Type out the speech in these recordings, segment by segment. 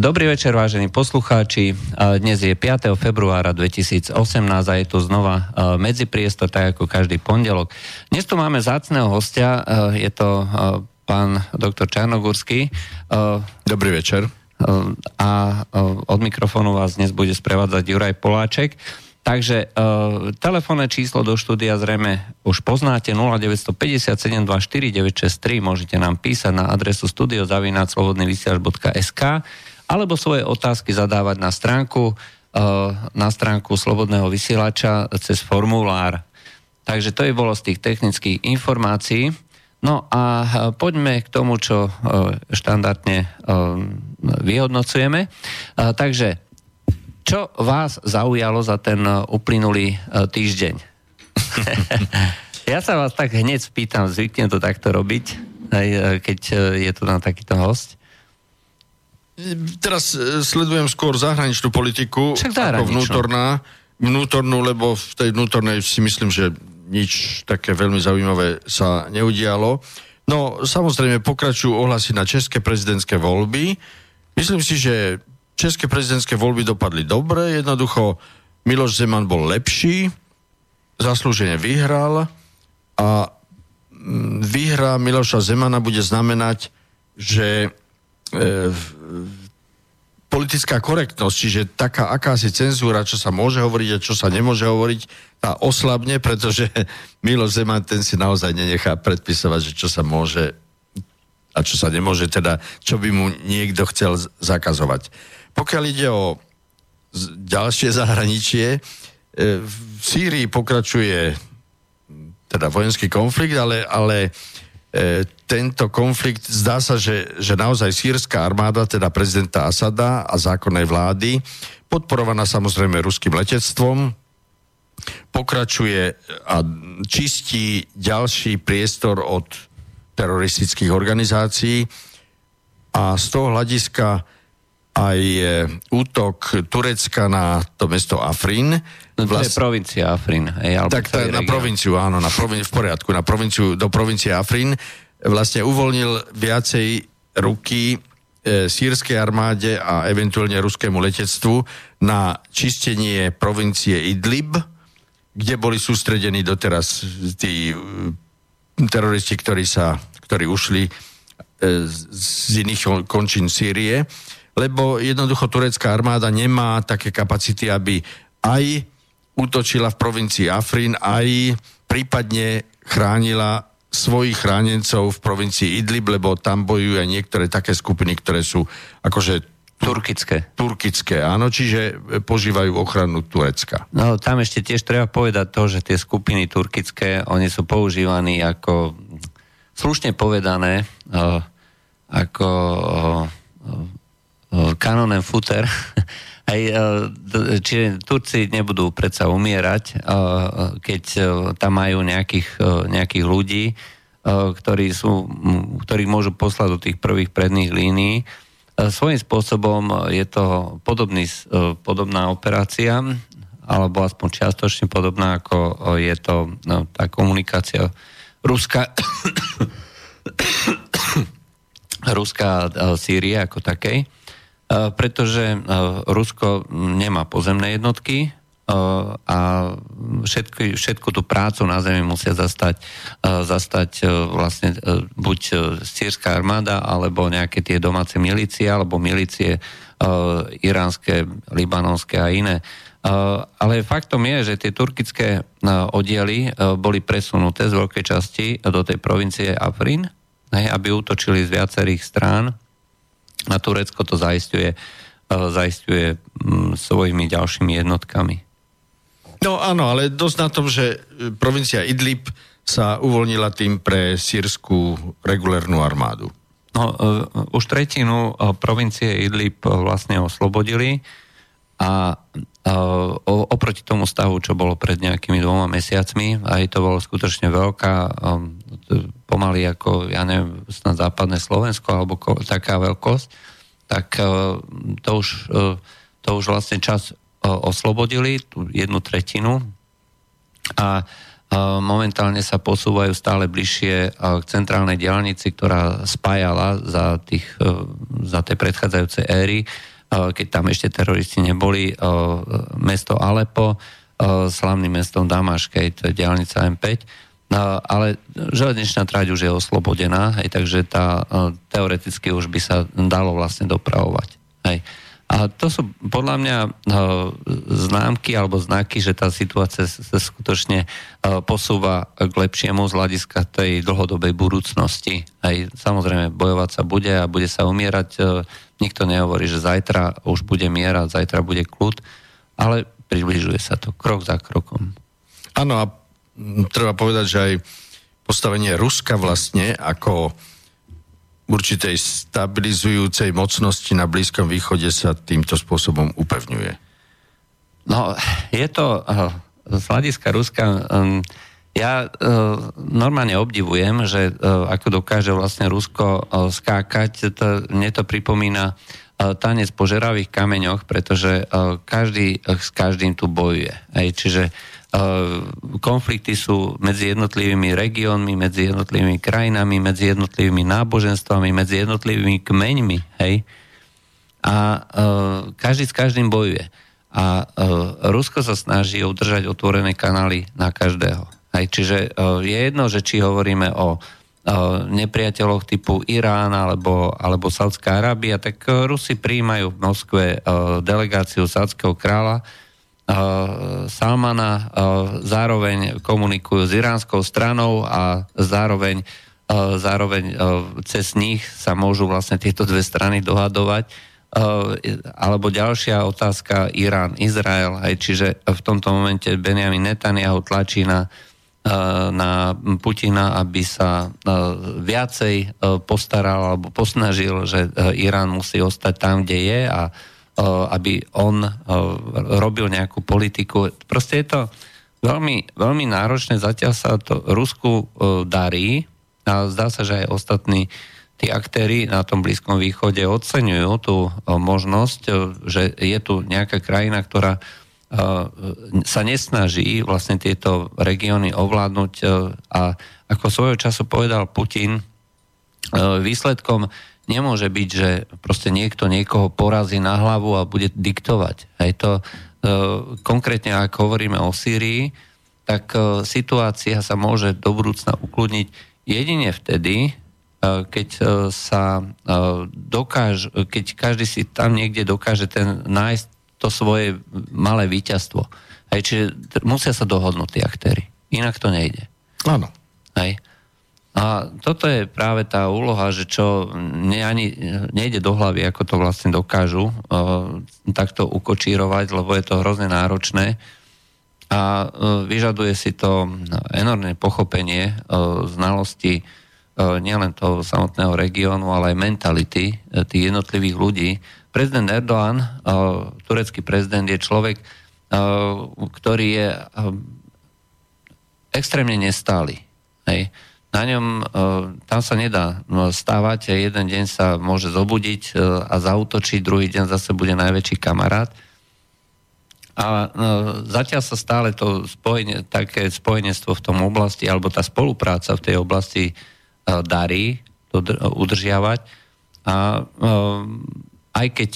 Dobrý večer, vážení poslucháči. Dnes je 5. februára 2018 a je tu znova medzipriestor, tak ako každý pondelok. Dnes tu máme zácného hostia, je to pán doktor Čarnogurský. Dobrý večer. A od mikrofónu vás dnes bude sprevádzať Juraj Poláček. Takže telefónne číslo do štúdia zrejme už poznáte 0957249663 môžete nám písať na adresu studiozavináčslobodnyvysiaľ.sk alebo svoje otázky zadávať na stránku uh, na stránku Slobodného vysielača cez formulár. Takže to je bolo z tých technických informácií. No a uh, poďme k tomu, čo uh, štandardne vyhodnocujeme. Takže čo vás zaujalo za ten uplynulý týždeň? ja sa vás tak hneď spýtam, zvyknem to takto robiť, keď je tu na takýto host. Teraz sledujem skôr zahraničnú politiku ako vnútorná, vnútornú, lebo v tej vnútornej si myslím, že nič také veľmi zaujímavé sa neudialo. No, samozrejme, pokračujú ohlasy na české prezidentské voľby. Myslím si, že České prezidentské voľby dopadli dobre, jednoducho Miloš Zeman bol lepší, zaslúžene vyhral a mm, výhra Miloša Zemana bude znamenať, že e, politická korektnosť, čiže taká akási cenzúra, čo sa môže hovoriť a čo sa nemôže hovoriť, tá oslabne, pretože Miloš Zeman ten si naozaj nenechá predpisovať, že čo sa môže a čo sa nemôže, teda čo by mu niekto chcel zakazovať. Pokiaľ ide o ďalšie zahraničie, e, v Sýrii pokračuje teda vojenský konflikt, ale, ale e, tento konflikt zdá sa, že, že naozaj sírska armáda, teda prezidenta Asada a zákonnej vlády, podporovaná samozrejme ruským letectvom, pokračuje a čistí ďalší priestor od teroristických organizácií a z toho hľadiska aj e, útok Turecka na to mesto Afrin. No to vlast... je provincia Afrin. Hej, tak tá, na provinciu, áno, na provin... v poriadku, na provinciu, do provincie Afrin vlastne uvoľnil viacej ruky e, sírskej armáde a eventuálne ruskému letectvu na čistenie provincie Idlib, kde boli sústredení doteraz tí e, teroristi, ktorí, sa, ktorí ušli e, z iných končín Sýrie lebo jednoducho turecká armáda nemá také kapacity, aby aj útočila v provincii Afrin, aj prípadne chránila svojich chránencov v provincii Idlib, lebo tam bojujú aj niektoré také skupiny, ktoré sú akože Turkické. Turkické, áno, čiže požívajú ochranu Turecka. No tam ešte tiež treba povedať to, že tie skupiny turkické, oni sú používaní ako, slušne povedané, uh, ako uh, kanonem futer. Aj, čiže Turci nebudú predsa umierať, keď tam majú nejakých, nejakých ľudí, ktorí, sú, ktorí môžu poslať do tých prvých predných línií. Svojím spôsobom je to podobný, podobná operácia, alebo aspoň čiastočne podobná, ako je to no, tá komunikácia Ruska, Ruská Sýrie ako takej. E, pretože e, Rusko nemá pozemné jednotky e, a všetko, všetku tú prácu na zemi musia zastať, zastať vlastne buď sírska armáda, alebo nejaké tie domáce milície, alebo milície iránske, libanonské a iné. Ale faktom je, že tie turkické oddiely boli presunuté z veľkej časti do tej provincie Afrin, aby útočili z viacerých strán a Turecko to zaistuje, e, zaistuje mm, svojimi ďalšími jednotkami. No áno, ale dosť na tom, že e, provincia Idlib sa uvoľnila tým pre sírskú regulérnu armádu. No, uh, už tretinu provincie Idlib vlastne oslobodili a oproti tomu stavu, čo bolo pred nejakými dvoma mesiacmi, aj to bolo skutočne veľká, pomaly ako, ja neviem, snad západné Slovensko, alebo ko, taká veľkosť, tak uh, to, už, uh, to už vlastne čas uh, oslobodili, tú jednu tretinu. A momentálne sa posúvajú stále bližšie k centrálnej diálnici, ktorá spájala za, tých, za tie predchádzajúce éry, keď tam ešte teroristi neboli, mesto Alepo s hlavným mestom Damaškej, to je diálnica M5 No, ale železničná trať už je oslobodená, hej, takže tá, e, teoreticky už by sa dalo vlastne dopravovať. Hej. A to sú podľa mňa e, známky alebo znaky, že tá situácia sa skutočne e, posúva k lepšiemu z hľadiska tej dlhodobej budúcnosti. Aj samozrejme bojovať sa bude a bude sa umierať. Nikto nehovorí, že zajtra už bude miera, zajtra bude kľud, ale približuje sa to krok za krokom. Áno, a treba povedať, že aj postavenie Ruska vlastne ako určitej stabilizujúcej mocnosti na Blízkom východe sa týmto spôsobom upevňuje. No, je to uh, z hľadiska Ruska... Um, ja uh, normálne obdivujem, že ako dokáže vlastne Rusko skákať, to, mne to pripomína uh, tanec po žeravých kameňoch, pretože každý s každým tu bojuje. Čiže konflikty sú medzi jednotlivými regiónmi, medzi jednotlivými krajinami, medzi jednotlivými náboženstvami, medzi jednotlivými kmeňmi, hej. A uh, každý s každým bojuje. A uh, Rusko sa snaží udržať otvorené kanály na každého. Hej. Čiže je jedno, že či hovoríme o nepriateľoch typu Irán alebo, alebo Saudská Arábia, tak Rusi príjmajú v Moskve delegáciu Saudského kráľa, Salmana zároveň komunikujú s iránskou stranou a zároveň, zároveň cez nich sa môžu vlastne tieto dve strany dohadovať. Alebo ďalšia otázka Irán-Izrael, aj čiže v tomto momente Benjamin Netanyahu tlačí na, na Putina, aby sa viacej postaral alebo posnažil, že Irán musí ostať tam, kde je a aby on robil nejakú politiku. Proste je to veľmi, veľmi náročné. Zatiaľ sa to Rusku darí a zdá sa, že aj ostatní tí aktéry na tom Blízkom východe oceňujú tú možnosť, že je tu nejaká krajina, ktorá sa nesnaží vlastne tieto regióny ovládnuť a ako svojho času povedal Putin, výsledkom nemôže byť, že proste niekto niekoho porazí na hlavu a bude diktovať. Hej to, e, konkrétne ak hovoríme o Sýrii, tak e, situácia sa môže do budúcna ukludniť jedine vtedy, e, keď sa dokáž, keď každý si tam niekde dokáže ten, nájsť to svoje malé víťazstvo. Hej, čiže musia sa dohodnúť tí aktéry. Inak to nejde. Áno. Hej. A toto je práve tá úloha, že čo ne, ani nejde do hlavy, ako to vlastne dokážu takto ukočírovať, lebo je to hrozne náročné a vyžaduje si to enormné pochopenie, znalosti nielen toho samotného regiónu, ale aj mentality uh, tých jednotlivých ľudí. Prezident Erdoğan, turecký prezident, je človek, ktorý je extrémne nestály. Hej na ňom, e, tam sa nedá no, stávať jeden deň sa môže zobudiť e, a zautočiť, druhý deň zase bude najväčší kamarát. A no, zatiaľ sa stále to spojenie, také spojenstvo v tom oblasti, alebo tá spolupráca v tej oblasti e, darí to udržiavať. A aj keď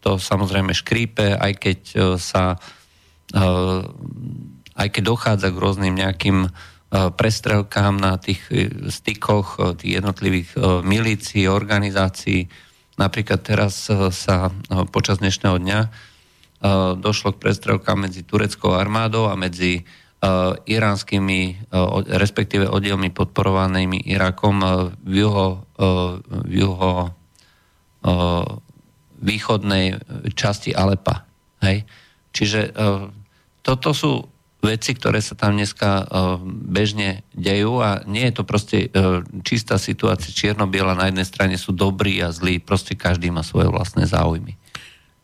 to samozrejme škrípe, aj keď sa aj keď dochádza k rôznym nejakým prestrelkám na tých e, stykoch e, tých jednotlivých e, milícií, organizácií. Napríklad teraz sa počas dnešného dňa došlo k prestrelkám medzi tureckou armádou a medzi iránskymi, respektíve oddielmi podporovanými Irakom v juho, v juho východnej časti Alepa. Hej? Čiže toto sú veci, ktoré sa tam dneska uh, bežne dejú a nie je to proste uh, čistá situácia čierno-biela, na jednej strane sú dobrí a zlí, proste každý má svoje vlastné záujmy.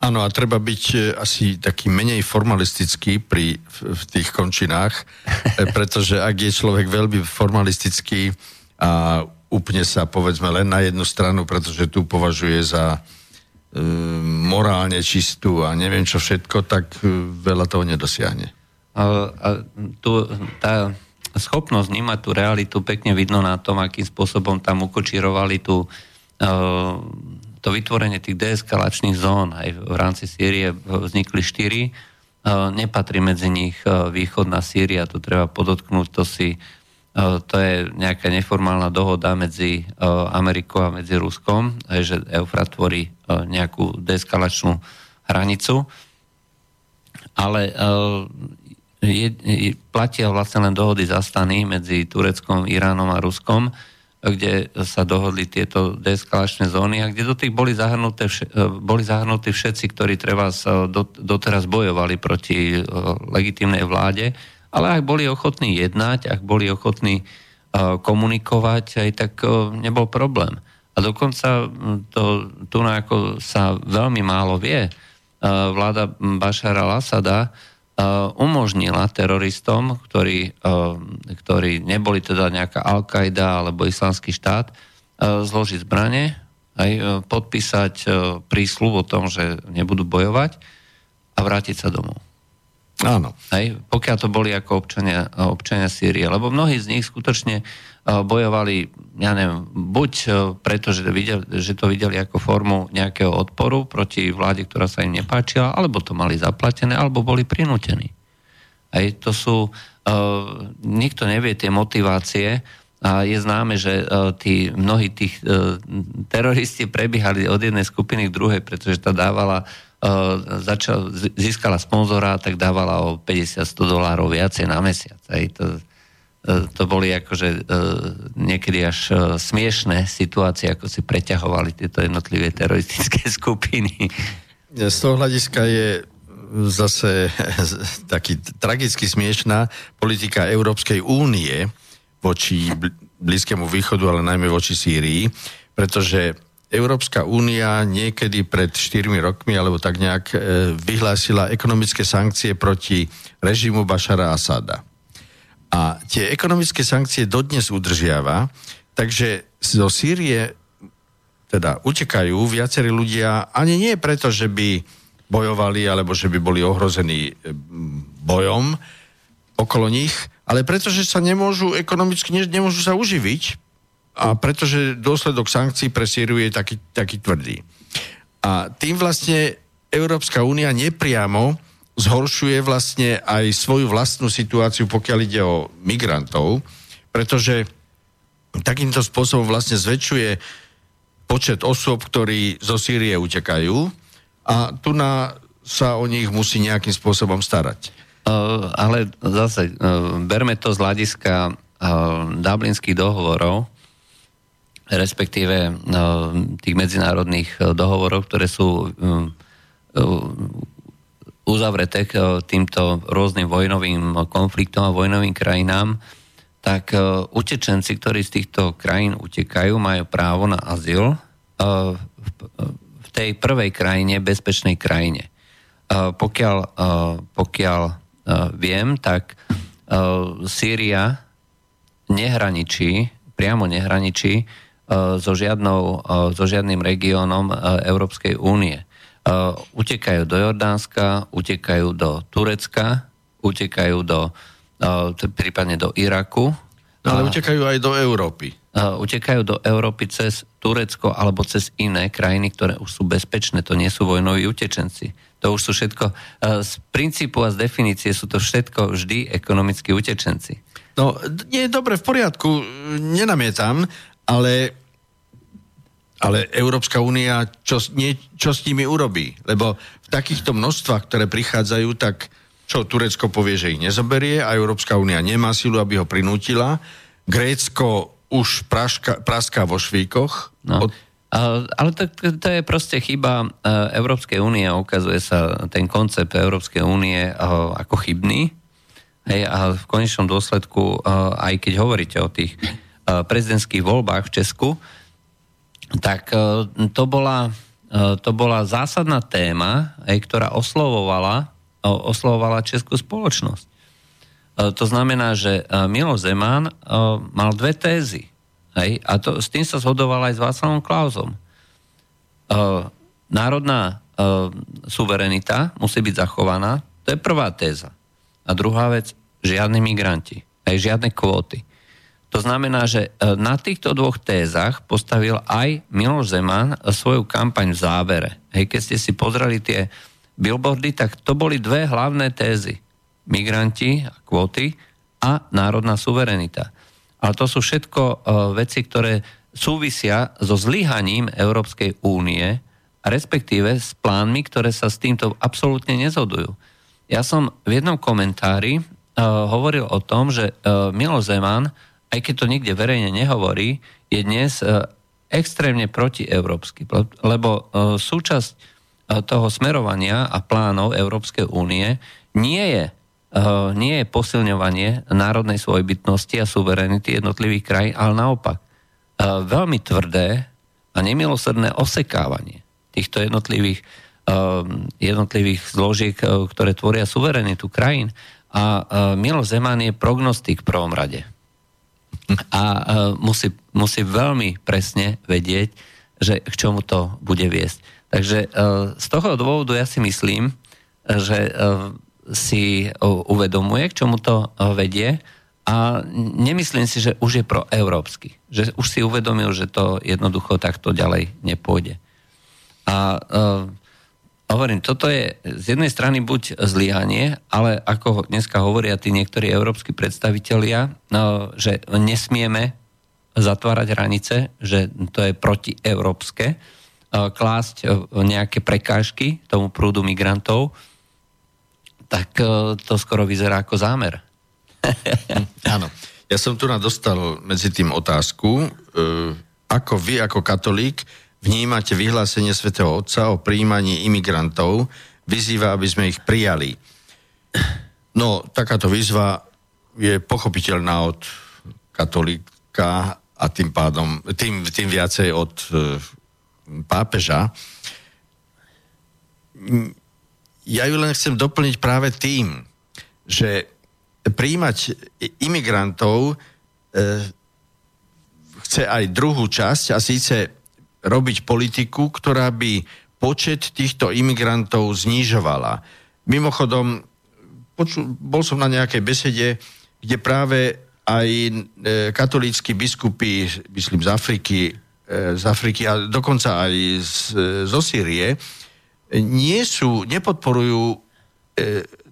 Áno, a treba byť e, asi taký menej formalistický pri, v, v tých končinách, pretože ak je človek veľmi formalistický a úplne sa povedzme len na jednu stranu, pretože tu považuje za e, morálne čistú a neviem čo všetko, tak e, veľa toho nedosiahne. A, tu, tá schopnosť vnímať tú realitu pekne vidno na tom, akým spôsobom tam ukočírovali tú, to vytvorenie tých deeskalačných zón. Aj v rámci Sýrie vznikli štyri. Nepatrí medzi nich východná Sýria, to treba podotknúť, to si to je nejaká neformálna dohoda medzi Amerikou a medzi Ruskom, že Eufrat tvorí nejakú deeskalačnú hranicu. Ale je, je, platia vlastne len dohody zastany medzi Tureckom, Iránom a Ruskom, kde sa dohodli tieto deeskalačné zóny a kde do tých boli zahrnuté, boli zahrnutí všetci, ktorí treba sa doteraz bojovali proti legitímnej vláde ale ak boli ochotní jednať, ak boli ochotní uh, komunikovať, aj tak nebol problém. A dokonca to, tu sa veľmi málo vie, vláda Bašara al-Assada umožnila teroristom, ktorí, ktorí neboli teda nejaká Al-Qaida alebo islamský štát, zložiť zbranie, aj podpísať prísľub o tom, že nebudú bojovať a vrátiť sa domov. Áno. Hej, pokiaľ to boli ako občania, občania Sýrie. Lebo mnohí z nich skutočne bojovali, ja neviem, buď preto, že, videli, že to videli ako formu nejakého odporu proti vláde, ktorá sa im nepáčila, alebo to mali zaplatené, alebo boli prinútení. Hej, to sú, uh, nikto nevie tie motivácie, a je známe, že tí, mnohí tých teroristi prebiehali od jednej skupiny k druhej, pretože tá dávala Eh, začal, získala sponzora, tak dávala o 50-100 dolárov viacej na mesiac. Aj to, eh, to boli akože eh, niekedy až smiešné situácie, ako si preťahovali tieto jednotlivé teroristické skupiny. Z toho hľadiska je zase taký tragicky smiešná politika Európskej únie voči Blízkému východu, ale najmä voči Sýrii, pretože Európska únia niekedy pred 4 rokmi, alebo tak nejak, e, vyhlásila ekonomické sankcie proti režimu Bašara Asada. A tie ekonomické sankcie dodnes udržiava, takže zo Sýrie teda utekajú viacerí ľudia, ani nie preto, že by bojovali, alebo že by boli ohrození e, bojom okolo nich, ale preto, že sa nemôžu ekonomicky, nemôžu sa uživiť, a pretože dôsledok sankcií pre Sýriu je taký, taký tvrdý. A tým vlastne Európska únia nepriamo zhoršuje vlastne aj svoju vlastnú situáciu, pokiaľ ide o migrantov, pretože takýmto spôsobom vlastne zväčšuje počet osôb, ktorí zo Sýrie utekajú a tu na sa o nich musí nejakým spôsobom starať. Uh, ale zase, uh, berme to z hľadiska uh, dublinských dohovorov, respektíve tých medzinárodných dohovorov, ktoré sú uzavreté k týmto rôznym vojnovým konfliktom a vojnovým krajinám, tak utečenci, ktorí z týchto krajín utekajú, majú právo na azyl v tej prvej krajine, bezpečnej krajine. Pokiaľ, pokiaľ viem, tak Sýria nehraničí, priamo nehraničí E, so, žiadnou, e, so žiadnym regiónom e, Európskej únie. Utekajú do Jordánska, utekajú do Turecka, utekajú do, prípadne do Iraku. No, ale utekajú aj do Európy. Utekajú do Európy cez Turecko alebo cez iné krajiny, ktoré už sú bezpečné. To nie sú vojnoví utečenci. To už sú všetko, z princípu a z definície sú to všetko vždy ekonomickí utečenci. No, nie, dobre, v poriadku, nenamietam, ale ale Európska únia čo, nie, čo s nimi urobí? Lebo v takýchto množstvách, ktoré prichádzajú, tak čo Turecko povie, že ich nezoberie a Európska únia nemá silu, aby ho prinútila. Grécko už praška, praská vo švíkoch. No. Od... Ale to, to je proste chyba e, Európskej únie. Ukazuje sa ten koncept Európskej únie e, ako chybný. Hej, a v konečnom dôsledku, e, aj keď hovoríte o tých prezidentských voľbách v Česku, tak e, to bola, e, to bola zásadná téma, ktorá oslovovala, oslovovala českú spoločnosť. E, to znamená, že Milo Zeman mal dve tézy. Hej? A to, s tým sa zhodoval aj s Václavom Klausom. Národná suverenita musí byť zachovaná. To je prvá téza. A druhá vec, žiadni migranti. Aj žiadne kvóty. To znamená, že e, na týchto dvoch tézach postavil aj Miloš Zeman svoju kampaň v závere. Hej, keď ste si pozreli tie billboardy, tak to boli dve hlavné tézy. Migranti a kvóty a národná suverenita. Ale to sú všetko uh, veci, ktoré súvisia so zlyhaním Európskej únie, respektíve s plánmi, ktoré sa s týmto absolútne nezhodujú. Ja som v jednom komentári uh, hovoril o tom, že uh, Milo Zeman, aj keď to nikde verejne nehovorí, je dnes uh, extrémne protieurópsky, lebo uh, súčasť uh, toho smerovania a plánov Európskej únie nie je, nie je posilňovanie národnej svojbytnosti a suverenity jednotlivých krajín, ale naopak veľmi tvrdé a nemilosrdné osekávanie týchto jednotlivých jednotlivých zložiek, ktoré tvoria suverenitu krajín. A Milo Zeman je prognostik v prvom rade. A uh, musí, musí veľmi presne vedieť, že k čomu to bude viesť. Takže z toho dôvodu ja si myslím, že si uvedomuje, k čomu to vedie a nemyslím si, že už je proeurópsky. Že už si uvedomil, že to jednoducho takto ďalej nepôjde. A hovorím, toto je z jednej strany buď zlyhanie, ale ako dneska hovoria tí niektorí európsky predstavitelia, no, že nesmieme zatvárať hranice, že to je protieurópske, klásť e, nejaké prekážky tomu prúdu migrantov, tak e, to skoro vyzerá ako zámer. Áno. Ja som tu dostal medzi tým otázku, e, ako vy ako katolík vnímate vyhlásenie svätého Otca o príjmaní imigrantov, vyzýva, aby sme ich prijali. No, takáto výzva je pochopiteľná od katolíka a tým pádom, tým, tým viacej od e, pápeža. Ja ju len chcem doplniť práve tým, že príjmať imigrantov e, chce aj druhú časť a síce robiť politiku, ktorá by počet týchto imigrantov znižovala. Mimochodom, poču, bol som na nejakej besede, kde práve aj e, katolícky biskupy, myslím z Afriky, e, z Afriky a dokonca aj z, e, zo Sýrie, nie sú, nepodporujú e,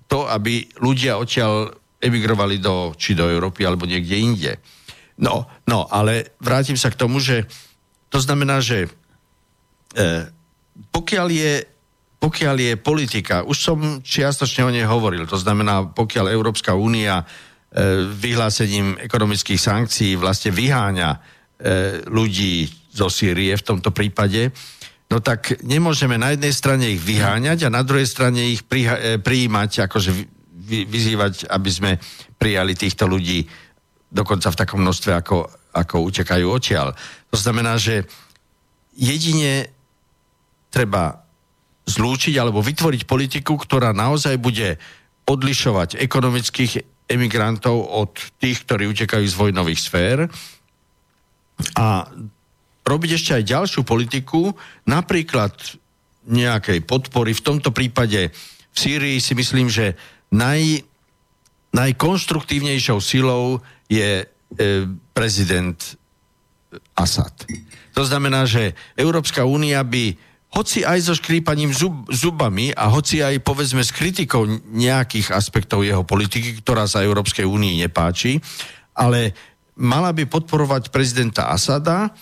to, aby ľudia odtiaľ emigrovali do, či do Európy alebo niekde inde. No, no, ale vrátim sa k tomu, že to znamená, že e, pokiaľ, je, pokiaľ je politika, už som čiastočne o nej hovoril, to znamená, pokiaľ Európska únia e, vyhlásením ekonomických sankcií vlastne vyháňa e, ľudí zo Sýrie v tomto prípade, no tak nemôžeme na jednej strane ich vyháňať a na druhej strane ich priha- e, prijímať, akože vy, vyzývať, aby sme prijali týchto ľudí dokonca v takom množstve, ako, ako utekajú odtiaľ. To znamená, že jedine treba zlúčiť alebo vytvoriť politiku, ktorá naozaj bude odlišovať ekonomických emigrantov od tých, ktorí utekajú z vojnových sfér a robiť ešte aj ďalšiu politiku, napríklad nejakej podpory. V tomto prípade v Sýrii si myslím, že naj, najkonštruktívnejšou silou je prezident Asad. To znamená, že Európska únia by hoci aj so škrípaním zub, zubami a hoci aj povedzme s kritikou nejakých aspektov jeho politiky, ktorá sa Európskej únii nepáči, ale mala by podporovať prezidenta Asada,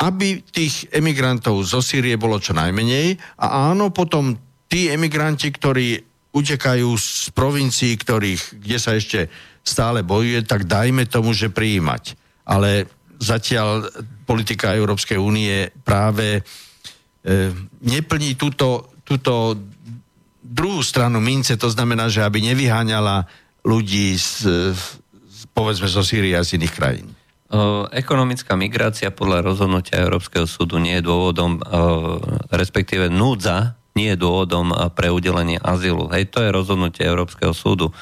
aby tých emigrantov zo Sýrie bolo čo najmenej a áno, potom tí emigranti, ktorí utekajú z provincií, ktorých, kde sa ešte stále bojuje, tak dajme tomu, že prijímať. Ale zatiaľ politika Európskej únie práve e, neplní túto, túto druhú stranu mince, to znamená, že aby nevyháňala ľudí z, z, povedzme zo Sýrie a z iných krajín. Ekonomická migrácia podľa rozhodnutia Európskeho súdu nie je dôvodom, respektíve núdza nie je dôvodom pre udelenie azylu. Hej, to je rozhodnutie Európskeho súdu.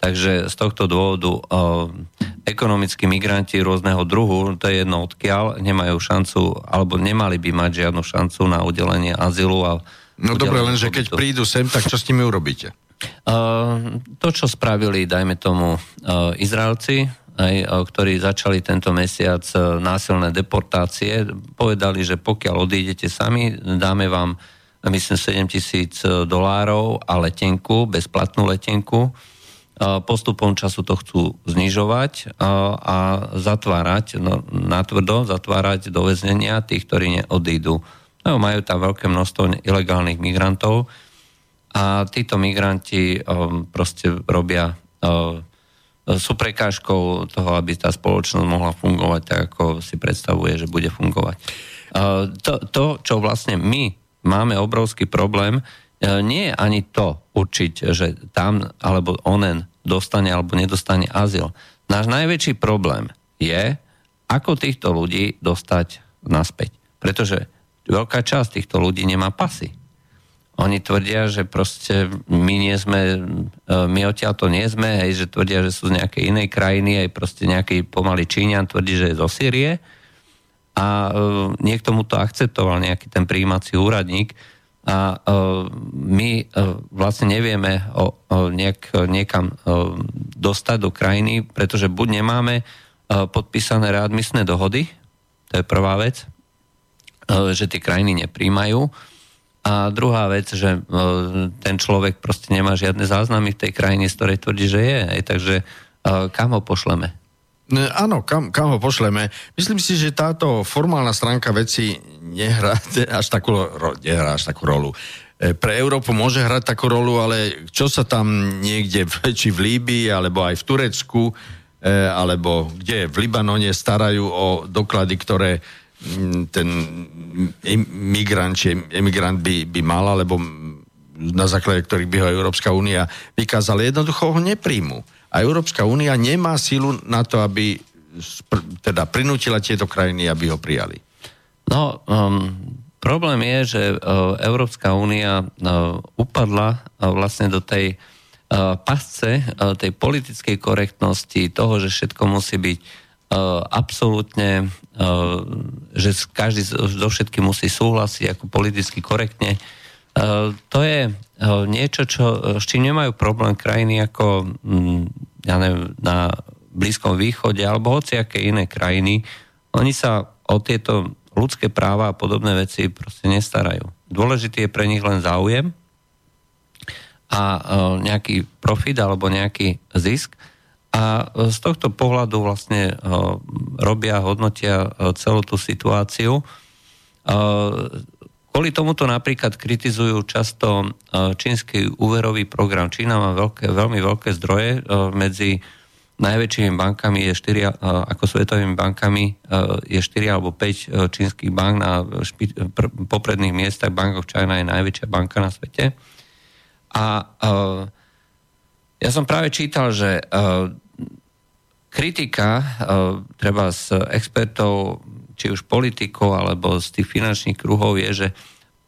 Takže z tohto dôvodu uh, ekonomickí migranti rôzneho druhu, to je jedno odkiaľ, nemajú šancu, alebo nemali by mať žiadnu šancu na udelenie azylu. A no dobre, lenže keď prídu sem, tak čo s nimi urobíte? To, čo spravili, dajme tomu, Izraelci, aj, ktorí začali tento mesiac násilné deportácie, povedali, že pokiaľ odídete sami, dáme vám, myslím, 7 tisíc dolárov a letenku, bezplatnú letenku. Postupom času to chcú znižovať a zatvárať, no, natvrdo zatvárať do väznenia tých, ktorí neodídu. No, majú tam veľké množstvo ilegálnych migrantov, a títo migranti um, proste robia, sú prekážkou toho, aby tá spoločnosť mohla fungovať tak, ako si predstavuje, že bude fungovať. To, to, čo vlastne my máme obrovský problém, nie je ani to určiť, že tam alebo onen dostane alebo nedostane azyl. Náš najväčší problém je, ako týchto ľudí dostať naspäť. Pretože veľká časť týchto ľudí nemá pasy. Oni tvrdia, že proste my nie sme, e, my odtiaľ to nie sme, hej, že tvrdia, že sú z nejakej inej krajiny, aj proste nejaký pomalý Číňan tvrdí, že je zo Sýrie a uh, niekto mu to akceptoval, nejaký ten príjímací úradník a uh, my uh, vlastne nevieme o, nejak, niekam uh, dostať do krajiny, pretože buď nemáme podpísané readmisné dohody, to je prvá vec, že tie krajiny nepríjmajú, a druhá vec, že e, ten človek proste nemá žiadne záznamy v tej krajine, z ktorej tvrdí, že je. Takže e, kam ho pošleme? No, áno, kam, kam ho pošleme. Myslím si, že táto formálna stránka veci nehrá až takú, nehrá až takú rolu. E, pre Európu môže hrať takú rolu, ale čo sa tam niekde, či v Líbii, alebo aj v Turecku, alebo kde v Libanone starajú o doklady, ktoré ten migrant, či emigrant by, by mal, alebo na základe ktorých by ho Európska únia vykázala, jednoducho ho nepríjmu. A Európska únia nemá sílu na to, aby teda prinútila tieto krajiny, aby ho prijali. No, um, problém je, že uh, Európska únia uh, upadla uh, vlastne do tej uh, pasce uh, tej politickej korektnosti, toho, že všetko musí byť uh, absolútne Eh, že každý so všetkým musí súhlasiť ako politicky korektne. Eh, to je eh, niečo, čo, s čím nemajú problém krajiny ako mm, ja neviem, na Blízkom východe alebo hociaké iné krajiny. Oni sa o tieto ľudské práva a podobné veci proste nestarajú. Dôležitý je pre nich len záujem a nejaký profit alebo nejaký zisk a z tohto pohľadu vlastne robia, hodnotia celú tú situáciu. Kvôli tomuto napríklad kritizujú často čínsky úverový program. Čína má veľké, veľmi veľké zdroje medzi najväčšími bankami je 4, ako svetovými bankami je 4 alebo 5 čínskych bank na špi, pr, popredných miestach. Bank of China je najväčšia banka na svete. A ja som práve čítal, že kritika treba z expertov, či už politikov, alebo z tých finančných kruhov je, že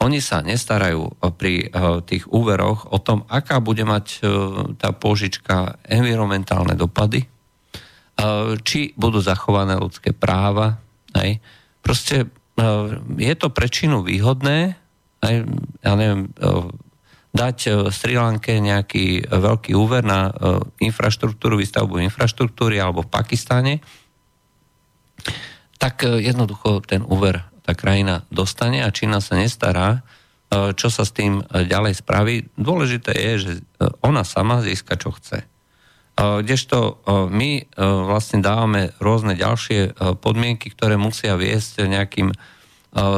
oni sa nestarajú pri uh, tých úveroch o tom, aká bude mať uh, tá požička environmentálne dopady, uh, či budú zachované ľudské práva. Hej. Proste je to prečinu výhodné, aj, ja neviem, dať e, Sri Lanke nejaký veľký úver na e, infraštruktúru, výstavbu infraštruktúry alebo v Pakistane, tak e, jednoducho ten úver tá krajina dostane a Čína sa nestará, čo sa s tým ďalej spraví. Dôležité je, že ona sama získa, čo chce. Kdežto my vlastne dávame rôzne ďalšie podmienky, ktoré musia viesť nejakým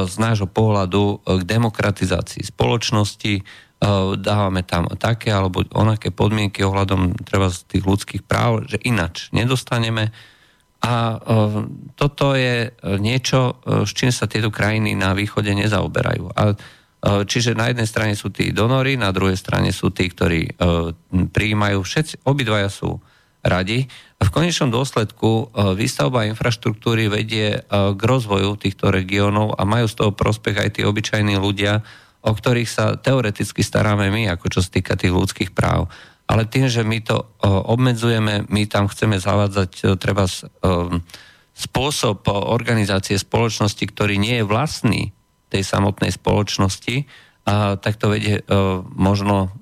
z nášho pohľadu k demokratizácii spoločnosti, dávame tam také alebo onaké podmienky ohľadom treba z tých ľudských práv, že inač nedostaneme. A eh, toto je niečo, eh, s čím sa tieto krajiny na východe nezaoberajú. A Čiže na jednej strane sú tí donory, na druhej strane sú tí, ktorí prijímajú. Všetci, obidvaja sú radi. V konečnom dôsledku výstavba infraštruktúry vedie k rozvoju týchto regiónov a majú z toho prospech aj tí obyčajní ľudia, o ktorých sa teoreticky staráme my, ako čo sa týka tých ľudských práv. Ale tým, že my to obmedzujeme, my tam chceme zavádzať e, treba spôsob organizácie spoločnosti, ktorý nie je vlastný tej samotnej spoločnosti, a tak to vedie e, možno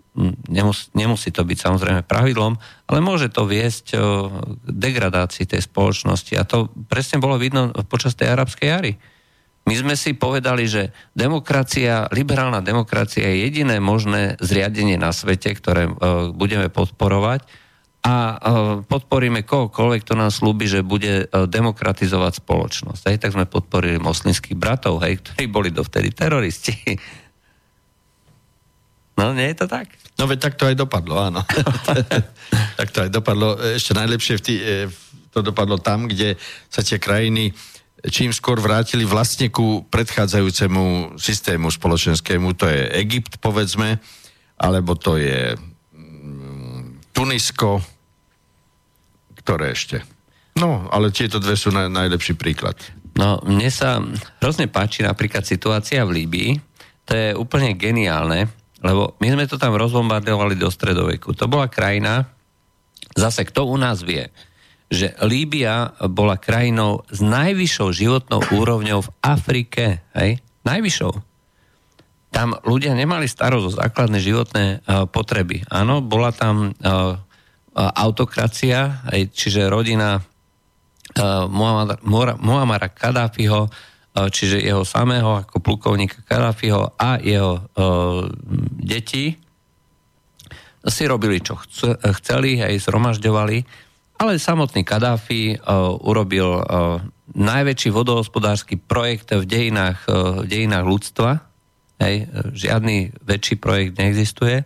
nemus, nemusí to byť samozrejme pravidlom, ale môže to viesť k degradácii tej spoločnosti. A to presne bolo vidno počas tej arabskej jary. My sme si povedali, že demokracia, liberálna demokracia je jediné možné zriadenie na svete, ktoré budeme podporovať a podporíme kohokoľvek, kto nám slúbi, že bude demokratizovať spoločnosť. Hej, tak sme podporili moslimských bratov, hej, ktorí boli dovtedy teroristi. No, nie je to tak? No veď tak to aj dopadlo, áno. tak to aj dopadlo. Ešte najlepšie v tý, to dopadlo tam, kde sa tie krajiny čím skôr vrátili vlastne ku predchádzajúcemu systému spoločenskému, to je Egypt, povedzme, alebo to je mm, Tunisko, ktoré ešte? No, ale tieto dve sú naj, najlepší príklad. No, mne sa hrozne páči napríklad situácia v Líbii. To je úplne geniálne, lebo my sme to tam rozbombardovali do stredoveku. To bola krajina, zase kto u nás vie, že Líbia bola krajinou s najvyššou životnou úrovňou v Afrike. Hej? Najvyššou. Tam ľudia nemali starosť o základné životné uh, potreby. Áno, bola tam uh, autokracia, čiže rodina Muamara Kadáfiho, čiže jeho samého ako plukovníka Kadáfiho a jeho deti si robili, čo chceli, aj zhromažďovali, ale samotný Kadáfi urobil najväčší vodohospodársky projekt v dejinách, v dejinách ľudstva. Hej, žiadny väčší projekt neexistuje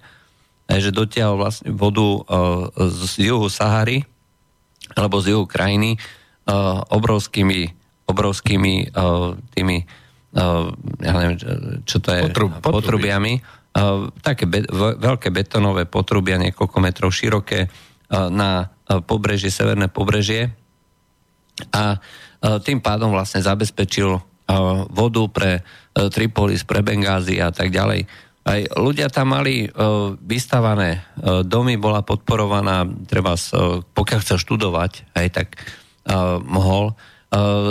že dotiahol vlastne vodu e, z juhu Sahary alebo z juhu krajiny e, obrovskými, obrovskými e, tými ja neviem, čo to je, Potrub, potrubiami. Také be, veľké betonové potrubia, niekoľko metrov široké na pobrežie, severné pobrežie a tým pádom vlastne zabezpečil vodu pre Tripolis, pre Bengázi a tak ďalej. Aj ľudia tam mali vystavané domy, bola podporovaná, treba, pokiaľ chcel študovať, aj tak mohol.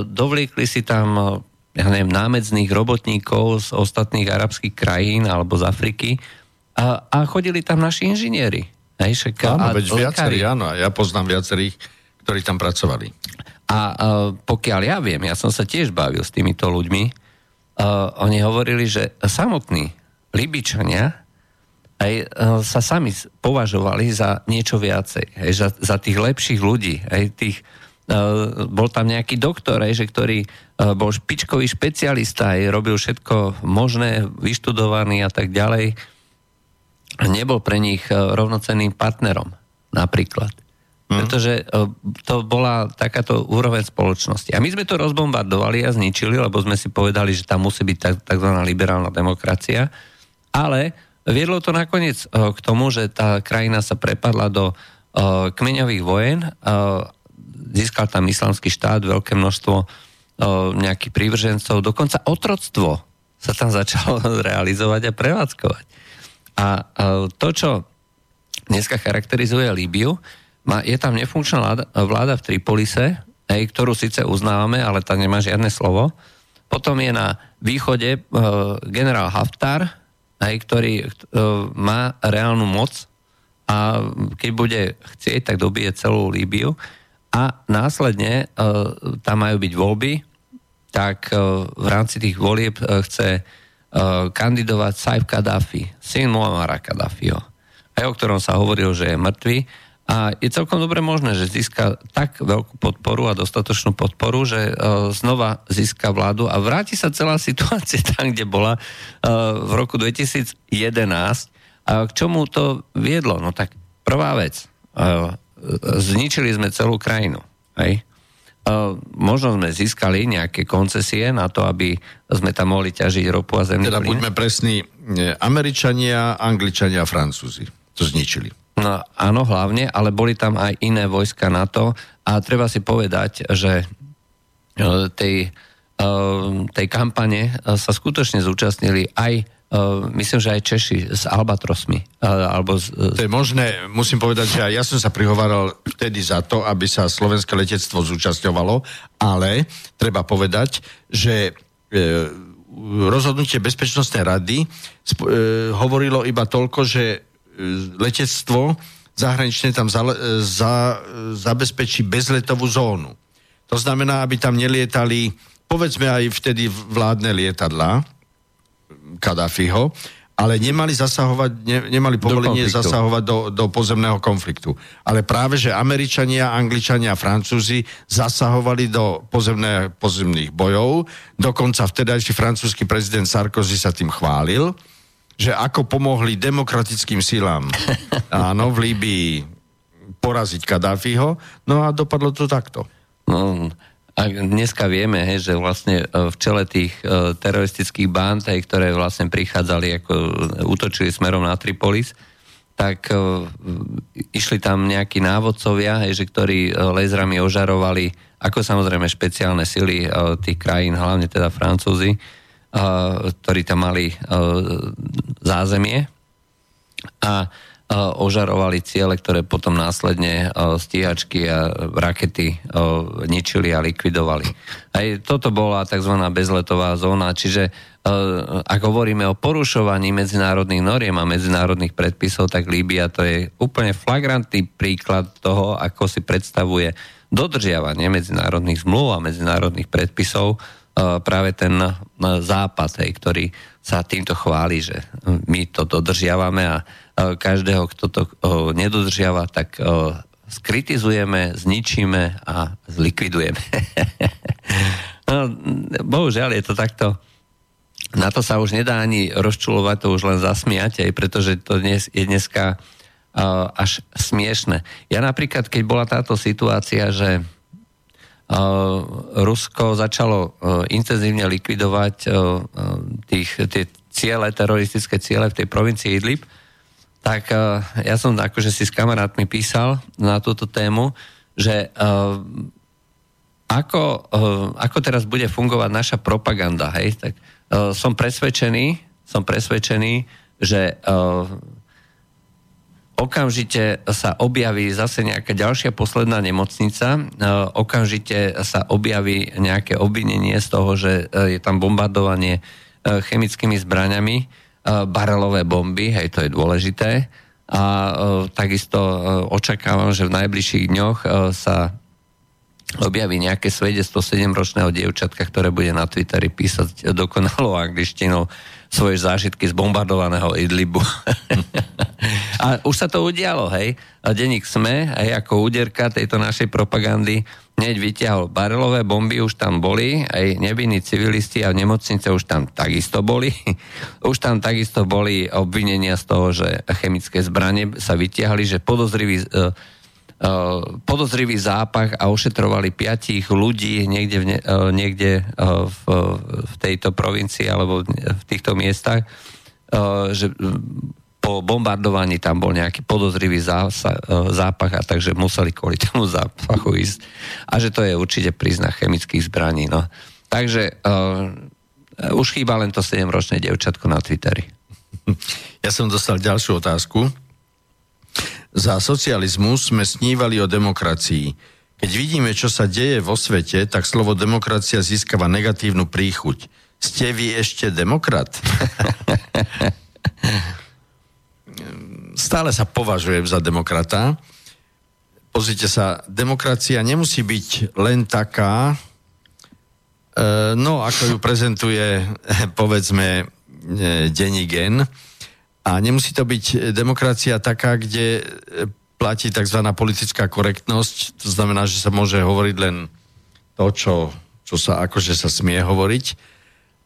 Dovliekli si tam, ja neviem, námedzných robotníkov z ostatných arabských krajín alebo z Afriky a, a chodili tam naši inžinieri. Hej, však, áno, a veď viacerí, áno, ja poznám viacerých, ktorí tam pracovali. A uh, pokiaľ ja viem, ja som sa tiež bavil s týmito ľuďmi, uh, oni hovorili, že samotní Libičania aj e, sa sami považovali za niečo viacej, aj za, za tých lepších ľudí, aj tých, uh, bol tam nejaký doktor, aj, že ktorý uh, bol špičkový špecialista, aj robil všetko možné, vyštudovaný a tak ďalej. Nebol pre nich uh, rovnocenným partnerom, napríklad. Mm. Pretože uh, to bola takáto úroveň spoločnosti. A my sme to rozbombardovali a zničili, lebo sme si povedali, že tam musí byť tzv. liberálna demokracia ale viedlo to nakoniec eh, k tomu, že tá krajina sa prepadla do kmeňových vojen, získal tam islamský štát, veľké množstvo nejakých prívržencov, dokonca otroctvo sa tam začalo realizovať a prevádzkovať. A to, čo dneska charakterizuje Líbiu, je tam nefunkčná vláda, v Tripolise, ktorú síce uznávame, ale tam nemá žiadne slovo. Potom je na východe generál Haftar, ktorý uh, má reálnu moc a keď bude chcieť, tak dobije celú Líbiu a následne tam majú byť voľby, tak v rámci tých volieb chce kandidovať Saif Gaddafi, syn Muammara Gaddafiho, aj o ktorom sa hovoril, že je mŕtvy a je celkom dobre možné, že získa tak veľkú podporu a dostatočnú podporu, že uh, znova získa vládu a vráti sa celá situácia tam, kde bola uh, v roku 2011. A k čomu to viedlo? No tak prvá vec. Zničili sme celú krajinu. Hej? Uh, možno sme získali nejaké koncesie na to, aby sme tam mohli ťažiť ropu a zemný Teda plyn. buďme presní, Američania, Angličania a Francúzi to zničili. No áno, hlavne, ale boli tam aj iné vojska NATO a treba si povedať, že e, tej, e, tej kampane e, sa skutočne zúčastnili aj myslím, že aj Češi s Albatrosmi. Alebo z... To je možné, musím povedať, že ja som sa prihovaral vtedy za to, aby sa slovenské letectvo zúčastňovalo, ale treba povedať, že rozhodnutie Bezpečnostnej rady hovorilo iba toľko, že letectvo zahraničné tam za, za, zabezpečí bezletovú zónu. To znamená, aby tam nelietali, povedzme aj vtedy vládne lietadla Kadáfiho, ale nemali zasahovať, ne, nemali povolenie do zasahovať do, do pozemného konfliktu. Ale práve, že Američania, Angličania a Francúzi zasahovali do pozemné, pozemných bojov. Dokonca vtedajší francúzsky prezident Sarkozy sa tým chválil, že ako pomohli demokratickým silám áno, v Líbii poraziť Kadáfiho, no a dopadlo to takto. No, a dneska vieme, hej, že vlastne e, v čele tých uh, teroristických band, hej, ktoré vlastne prichádzali, ako útočili smerom na Tripolis, tak uh, išli tam nejakí návodcovia, hej, že ktorí lézrami ožarovali, ako samozrejme špeciálne sily tých krajín, hlavne teda Francúzi, ktorí tam mali zázemie. A ožarovali ciele, ktoré potom následne stíhačky a rakety ničili a likvidovali. Aj toto bola tzv. bezletová zóna, čiže ak hovoríme o porušovaní medzinárodných noriem a medzinárodných predpisov, tak Líbia to je úplne flagrantný príklad toho, ako si predstavuje dodržiavanie medzinárodných zmluv a medzinárodných predpisov práve ten západ, ktorý sa týmto chváli, že my to dodržiavame a každého, kto to nedodržiava, tak skritizujeme, zničíme a zlikvidujeme. no, bohužiaľ je to takto. Na to sa už nedá ani rozčulovať, to už len zasmiať, aj pretože to dnes, je dneska až smiešne. Ja napríklad, keď bola táto situácia, že Rusko začalo uh, intenzívne likvidovať uh, tých, tie ciele, teroristické ciele v tej provincii Idlib, tak ja som akože si s kamarátmi písal na túto tému, že ako, ako teraz bude fungovať naša propaganda, hej, tak som presvedčený, som presvedčený, že okamžite sa objaví zase nejaká ďalšia posledná nemocnica, uh, okamžite sa objaví nejaké obvinenie z toho, že uh, je tam bombardovanie uh, chemickými zbraňami, E, barelové bomby, hej, to je dôležité. A e, takisto e, očakávam, že v najbližších dňoch sa objaví nejaké svedectvo 7-ročného dievčatka, ktoré bude na Twitteri písať dokonalou angličtinou svoje zážitky z bombardovaného Idlibu. a už sa to udialo, hej. A denník SME, aj ako úderka tejto našej propagandy, hneď vyťahol barelové bomby, už tam boli, aj nevinní civilisti a nemocnice už tam takisto boli. už tam takisto boli obvinenia z toho, že chemické zbranie sa vytiahli, že podozrivý, uh, uh, podozrivý zápach a ošetrovali piatich ľudí niekde, v, ne, uh, niekde uh, v, v tejto provincii alebo v týchto miestach, že po bombardovaní tam bol nejaký podozrivý zása, zápach a takže museli kvôli tomu zápachu ísť. A že to je určite príznak chemických zbraní. No. Takže uh, už chýba len to 7-ročné devčatko na Twitteri. Ja som dostal ďalšiu otázku. Za socializmu sme snívali o demokracii. Keď vidíme, čo sa deje vo svete, tak slovo demokracia získava negatívnu príchuť. Ste vy ešte demokrat? stále sa považujem za demokrata. Pozrite sa, demokracia nemusí byť len taká, e, no ako ju prezentuje, povedzme, e, denní gen. A nemusí to byť demokracia taká, kde platí tzv. politická korektnosť, to znamená, že sa môže hovoriť len to, čo, čo sa akože sa smie hovoriť,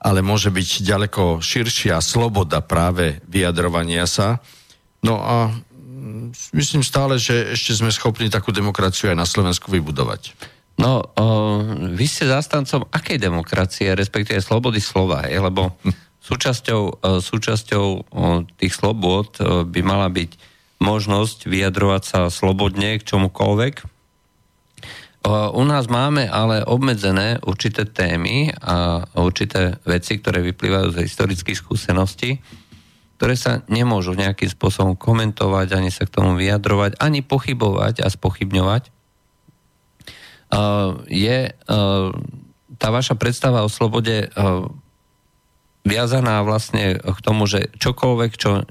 ale môže byť ďaleko širšia sloboda práve vyjadrovania sa No a mm, myslím stále, že ešte sme schopní takú demokraciu aj na Slovensku vybudovať. No, o, vy ste zástancom akej demokracie, respektíve slobody slova, je? lebo súčasťou, o, súčasťou o, tých slobod o, by mala byť možnosť vyjadrovať sa slobodne k čomukoľvek. U nás máme ale obmedzené určité témy a určité veci, ktoré vyplývajú z historických skúseností ktoré sa nemôžu nejakým spôsobom komentovať, ani sa k tomu vyjadrovať, ani pochybovať a spochybňovať, je tá vaša predstava o slobode viazaná vlastne k tomu, že čokoľvek, čo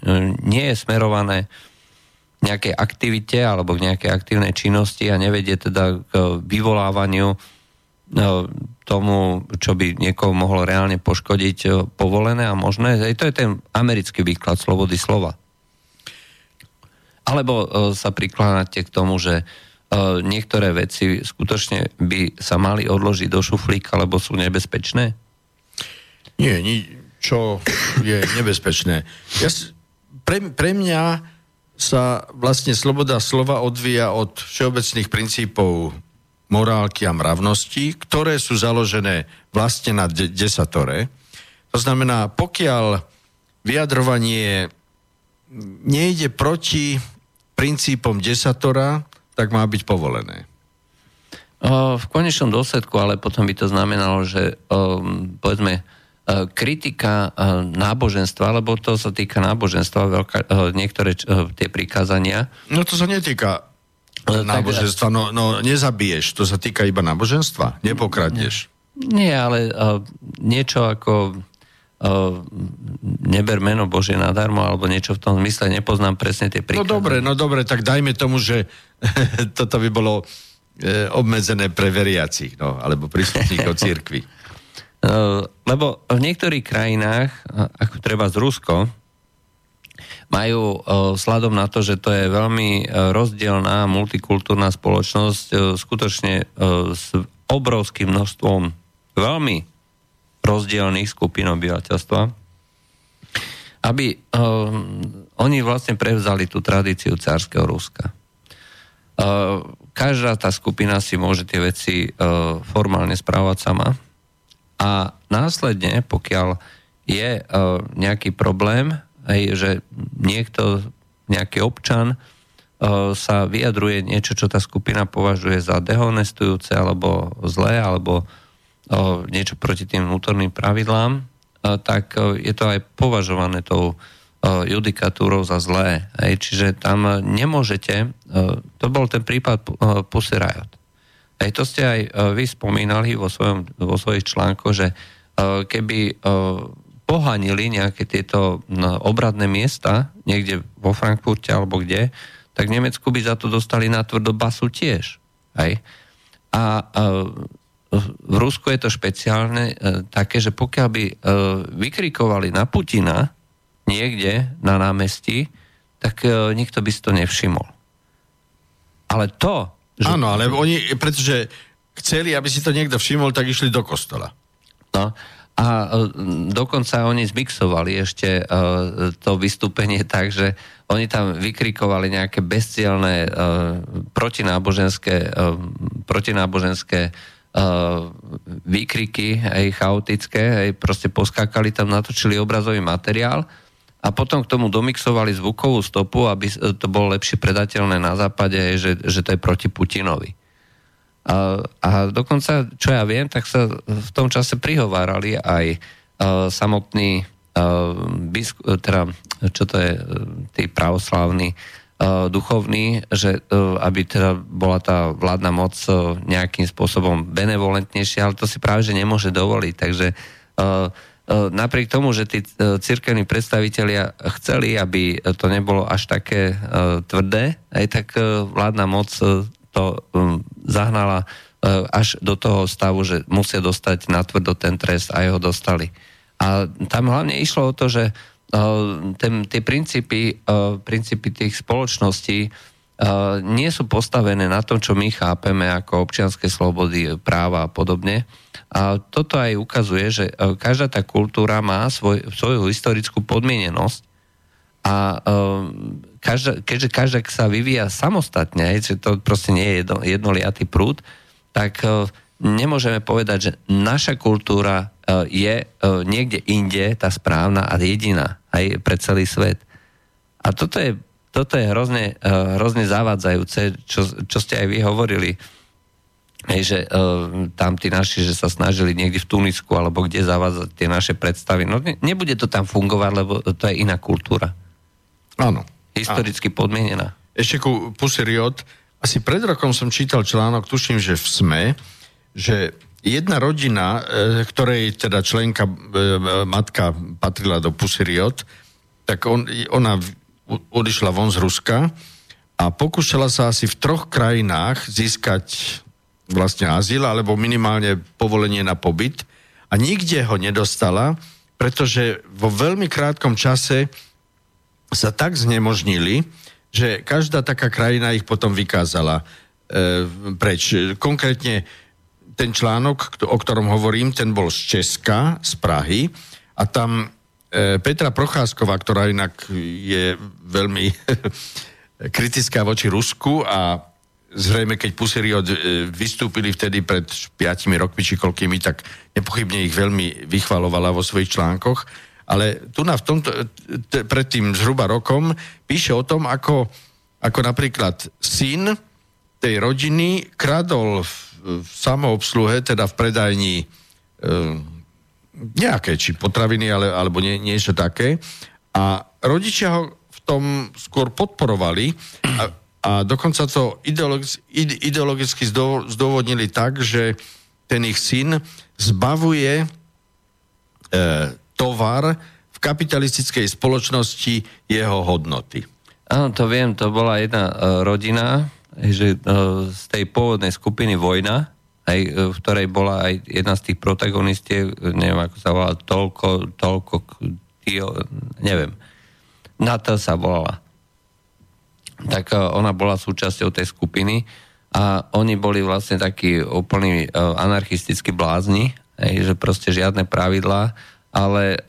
nie je smerované nejakej aktivite alebo k nejakej aktívnej činnosti a nevedie teda k vyvolávaniu tomu, čo by niekoho mohlo reálne poškodiť, povolené a možné. To je ten americký výklad slobody slova. Alebo sa prikláňate k tomu, že niektoré veci skutočne by sa mali odložiť do šuflíka, lebo sú nebezpečné? Nie, ni- čo je nebezpečné. Ja, pre, pre mňa sa vlastne sloboda slova odvíja od všeobecných princípov morálky a mravnosti, ktoré sú založené vlastne na de- desatore. To znamená, pokiaľ vyjadrovanie nejde proti princípom desatora, tak má byť povolené. V konečnom dôsledku, ale potom by to znamenalo, že povedzme, E, kritika e, náboženstva, lebo to sa týka náboženstva, veľká, e, niektoré tie prikázania. No to sa netýka náboženstva, no, no nezabiješ, to sa týka iba náboženstva, nepokradneš. Nie, ale niečo ako neber meno Bože nadarmo, alebo niečo v tom zmysle, nepoznám presne tie príklady. No dobre, no dobre, tak dajme tomu, že toto by bolo e, obmedzené pre veriacich, no, alebo príslušníkov církvy. Eh, lebo v niektorých krajinách, eh, ako treba z Rusko, majú sladom eh, na to, že to je veľmi rozdielná multikultúrna spoločnosť, skutočne s obrovským množstvom veľmi rozdielných skupín obyvateľstva, aby oni vlastne prevzali tú tradíciu cárskeho Ruska. každá tá skupina si môže tie veci formálne správať sama, a následne, pokiaľ je uh, nejaký problém, hej, že niekto, nejaký občan uh, sa vyjadruje niečo, čo tá skupina považuje za dehonestujúce alebo zlé, alebo uh, niečo proti tým vnútorným pravidlám, tak je to aj považované tou judikatúrou za zlé. Hej. Čiže tam nemôžete, to bol ten prípad Pussy Riot. Aj to ste aj e, vy spomínali vo, svojom, vo svojich článkoch, že e, keby e, pohanili nejaké tieto obradné miesta, niekde vo Frankfurte alebo kde, tak v Nemecku by za to dostali na tvrdo basu tiež. Aj? A, v Rusku je to špeciálne také, že pokiaľ by vykrikovali na Putina niekde na námestí, tak nikto by si to nevšimol. Ale to, že... Áno, ale oni, pretože chceli, aby si to niekto všimol, tak išli do kostola. No, a uh, dokonca oni zmixovali ešte uh, to vystúpenie tak, že oni tam vykrikovali nejaké bezcielné uh, protináboženské, protináboženské výkriky, aj chaotické, aj proste poskákali tam, natočili obrazový materiál a potom k tomu domixovali zvukovú stopu, aby to bolo lepšie predateľné na západe, že, že to je proti Putinovi. A, a dokonca, čo ja viem, tak sa v tom čase prihovárali aj uh, samotní uh, bisku, teda, čo to je, tí pravoslavní uh, duchovní, že uh, aby teda bola tá vládna moc uh, nejakým spôsobom benevolentnejšia, ale to si práve že nemôže dovoliť. Takže uh, E, napriek tomu, že tí e, cirkevní predstavitelia chceli, aby to nebolo až také e, tvrdé, aj tak vládna moc to zahnala až do toho stavu, že musia dostať na tvrdo ten trest a jeho dostali. A tam hlavne išlo o to, že ten, tie princípy, princípy tých spoločností nie sú postavené na tom, čo my chápeme ako občianske slobody, práva a podobne, a toto aj ukazuje, že e, každá tá kultúra má svoj, svoju historickú podmienenosť a každá, keďže každá sa vyvíja samostatne, že to proste nie je jedno, jednoliatý prúd, tak nemôžeme povedať, že naša kultúra je niekde inde tá správna a jediná aj pre celý svet. A toto je, toto je hrozne, uh, hrozne zavádzajúce, čo, čo ste aj vy hovorili Hej, že uh, tam tí naši, že sa snažili niekde v Tunisku alebo kde zavázať tie naše predstavy. No ne, nebude to tam fungovať, lebo to je iná kultúra. Áno. Historicky áno. podmienená. Ešte ku Pussy Riot. Asi pred rokom som čítal článok, tuším, že v SME, že jedna rodina, ktorej teda členka, matka patrila do Pussy Riot, tak on, ona odišla von z Ruska a pokúšala sa asi v troch krajinách získať vlastne azyl alebo minimálne povolenie na pobyt a nikde ho nedostala, pretože vo veľmi krátkom čase sa tak znemožnili, že každá taká krajina ich potom vykázala e, preč. Konkrétne ten článok, o ktorom hovorím, ten bol z Česka, z Prahy a tam Petra Procházková, ktorá inak je veľmi kritická voči Rusku a zrejme, keď Puseriot e, vystúpili vtedy pred 5 rokmi či koľkými, tak nepochybne ich veľmi vychvalovala vo svojich článkoch. Ale tu na v tomto, t- pred tým zhruba rokom píše o tom, ako, ako napríklad syn tej rodiny kradol v, v samoobsluhe, teda v predajni e, nejaké, či potraviny, ale, alebo nie, niečo také. A rodičia ho v tom skôr podporovali a a dokonca to ideologicky, ideologicky zdôvodnili tak, že ten ich syn zbavuje e, tovar v kapitalistickej spoločnosti jeho hodnoty. Áno, to viem, to bola jedna e, rodina, že e, z tej pôvodnej skupiny Vojna, aj, e, v ktorej bola aj jedna z tých protagonistiev, neviem ako sa volá, toľko, toľko, tio, neviem. Nata sa volala tak e, ona bola súčasťou tej skupiny a oni boli vlastne takí úplní e, anarchistickí blázni, že proste žiadne pravidlá, ale e,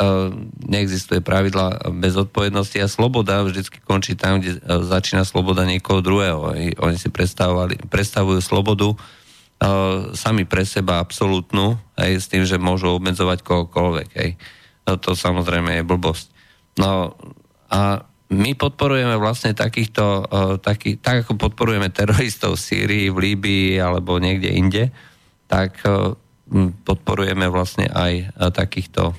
neexistuje pravidla bez odpovednosti a sloboda vždycky končí tam, kde začína sloboda niekoho druhého. Oni si predstavujú slobodu sami pre seba absolútnu, aj s tým, že môžu obmedzovať kohokoľvek. Aj. No, to samozrejme je blbosť. No a my podporujeme vlastne takýchto, uh, taký, tak ako podporujeme teroristov v Sýrii, v Líbii alebo niekde inde, tak uh, podporujeme vlastne aj takýchto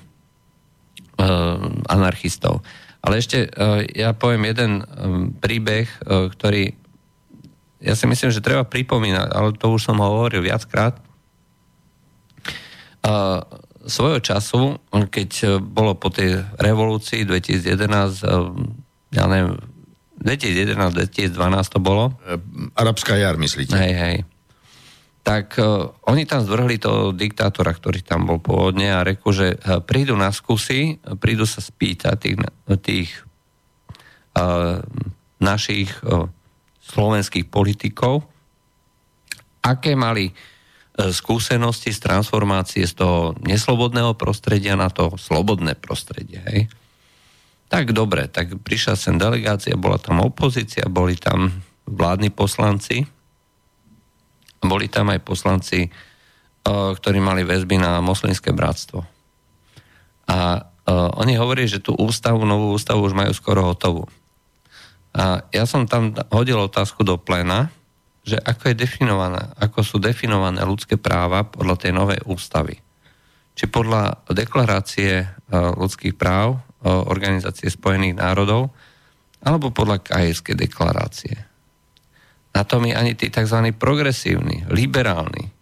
anarchistov. Ale ešte ja poviem jeden príbeh, ktorý ja si myslím, že treba pripomínať, ale to už som hovoril viackrát. Uh, svojho času, keď bolo po tej revolúcii 2011 ja neviem, 2011-2012 to bolo. E, arabská jar, myslíte? Hej, hej. Tak uh, oni tam zvrhli toho diktátora, ktorý tam bol pôvodne a reku, že uh, prídu na skúsi, prídu sa spýtať tých, tých uh, našich uh, slovenských politikov, aké mali skúsenosti z transformácie z toho neslobodného prostredia na to slobodné prostredie. Hej? Tak dobre, tak prišla sem delegácia, bola tam opozícia, boli tam vládni poslanci, boli tam aj poslanci, eh, ktorí mali väzby na moslimské bratstvo. A uh, oni hovorí, že tú ústavu, novú ústavu už majú skoro hotovú. A ja som tam hodil otázku do plena, že ako je definované, ako sú definované ľudské práva podľa tej novej ústavy. Či podľa deklarácie uh, ľudských práv Organizácie spojených národov alebo podľa Kajeskej deklarácie. Na to mi ani tí tzv. progresívni, liberálni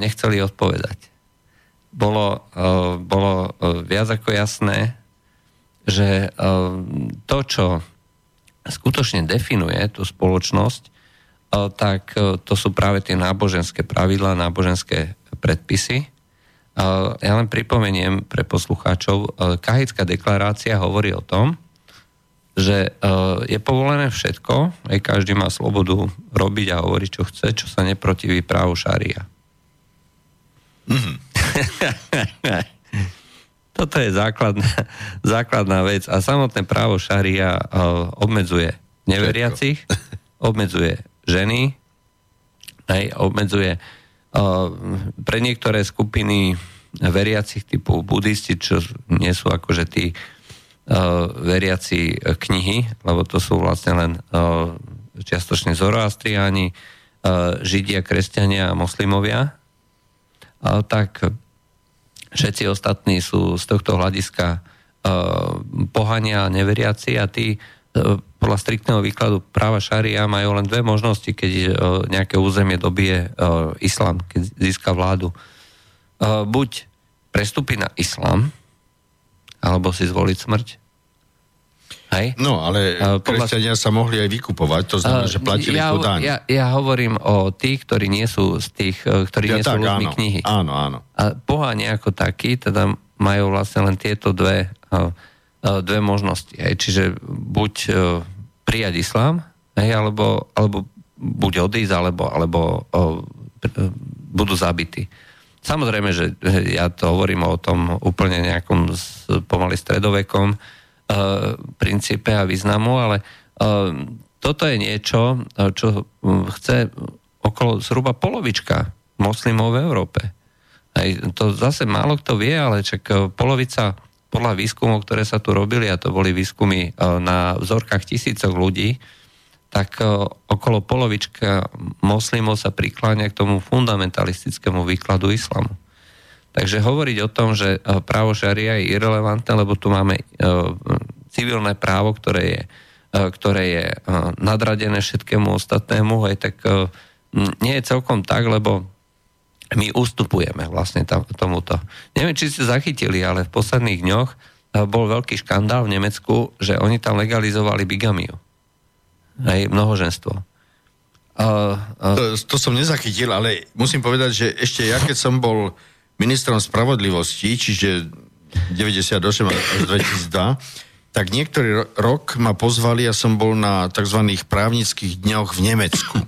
nechceli odpovedať. Bolo, bolo viac ako jasné, že to, čo skutočne definuje tú spoločnosť, tak to sú práve tie náboženské pravidlá, náboženské predpisy, ja len pripomeniem pre poslucháčov, Kahická deklarácia hovorí o tom, že je povolené všetko, aj každý má slobodu robiť a hovoriť, čo chce, čo sa neprotiví právu šaria. Mm-hmm. Toto je základná, základná vec a samotné právo šaria obmedzuje neveriacich, obmedzuje ženy, aj obmedzuje pre niektoré skupiny veriacich typu budisti, čo nie sú akože tí veriaci knihy, lebo to sú vlastne len čiastočne zoroastriáni, židia, kresťania a moslimovia, tak všetci ostatní sú z tohto hľadiska pohania neveriaci a tí podľa striktného výkladu práva šaria majú len dve možnosti, keď nejaké územie dobije islám, keď získa vládu. Buď prestúpi na islám, alebo si zvoliť smrť. Hej? No, ale uh, kresťania sa mohli aj vykupovať, to znamená, uh, že platili ja, tú daň. Ja, ja hovorím o tých, ktorí nie sú z tých, ktorí ja, nie tak, sú ľuďmi áno, knihy. Áno, áno. A poháni ako takí, teda majú vlastne len tieto dve, uh, dve možnosti. Hej? Čiže buď uh, prijať islám, hej, alebo, alebo buď odísť, alebo, alebo uh, budú zabití. Samozrejme, že ja to hovorím o tom úplne nejakom pomaly stredovekom princípe a významu, ale uh, toto je niečo, uh, čo chce okolo zhruba polovička moslimov v Európe. Aj to zase málo kto vie, ale čak polovica podľa výskumov, ktoré sa tu robili, a to boli výskumy na vzorkách tisícok ľudí, tak okolo polovička moslimov sa prikláňa k tomu fundamentalistickému výkladu islamu. Takže hovoriť o tom, že e, právo šaria je irrelevantné, lebo tu máme e, civilné právo, ktoré je, ktoré je nadradené všetkému ostatnému, aj tak nie je celkom tak, lebo my ustupujeme vlastne tam, tomuto. Neviem, či ste zachytili, ale v posledných dňoch bol veľký škandál v Nemecku, že oni tam legalizovali bigamiu aj mnohoženstvo. Uh, uh, to, to som nezachytil, ale musím povedať, že ešte ja, keď som bol ministrom spravodlivosti, čiže 98 až 2002, tak niektorý rok ma pozvali a som bol na tzv. právnických dňoch v Nemecku.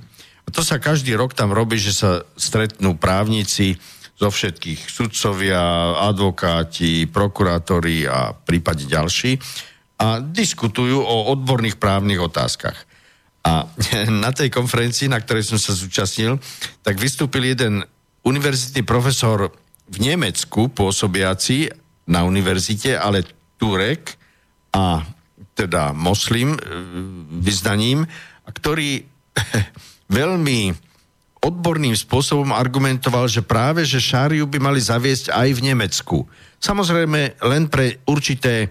A to sa každý rok tam robí, že sa stretnú právnici zo všetkých sudcovia, advokáti, prokurátori a prípade ďalší a diskutujú o odborných právnych otázkach. A na tej konferencii, na ktorej som sa zúčastnil, tak vystúpil jeden univerzitný profesor v Nemecku pôsobiaci na univerzite, ale Turek a teda moslim e, vyznaním, ktorý veľmi odborným spôsobom argumentoval, že práve, že šáriu by mali zaviesť aj v Nemecku. Samozrejme len pre určité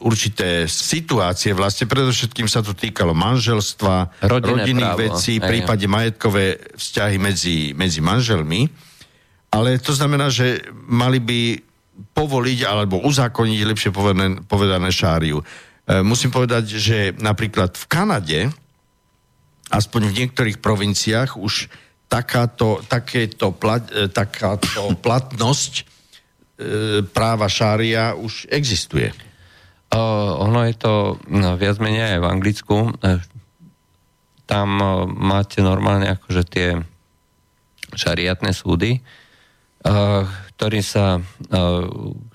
určité situácie, vlastne predovšetkým sa to týkalo manželstva, Rodinné rodinných právo, vecí, prípade majetkové vzťahy medzi, medzi manželmi, ale to znamená, že mali by povoliť alebo uzákoniť, lepšie povedané, povedané šáriu. E, musím povedať, že napríklad v Kanade, aspoň v niektorých provinciách, už takáto, takéto plat, e, takáto platnosť e, práva šária už existuje. Uh, ono je to no, viac menej aj v Anglicku. Uh, tam uh, máte normálne akože tie šariatné súdy, ktorý sa, uh,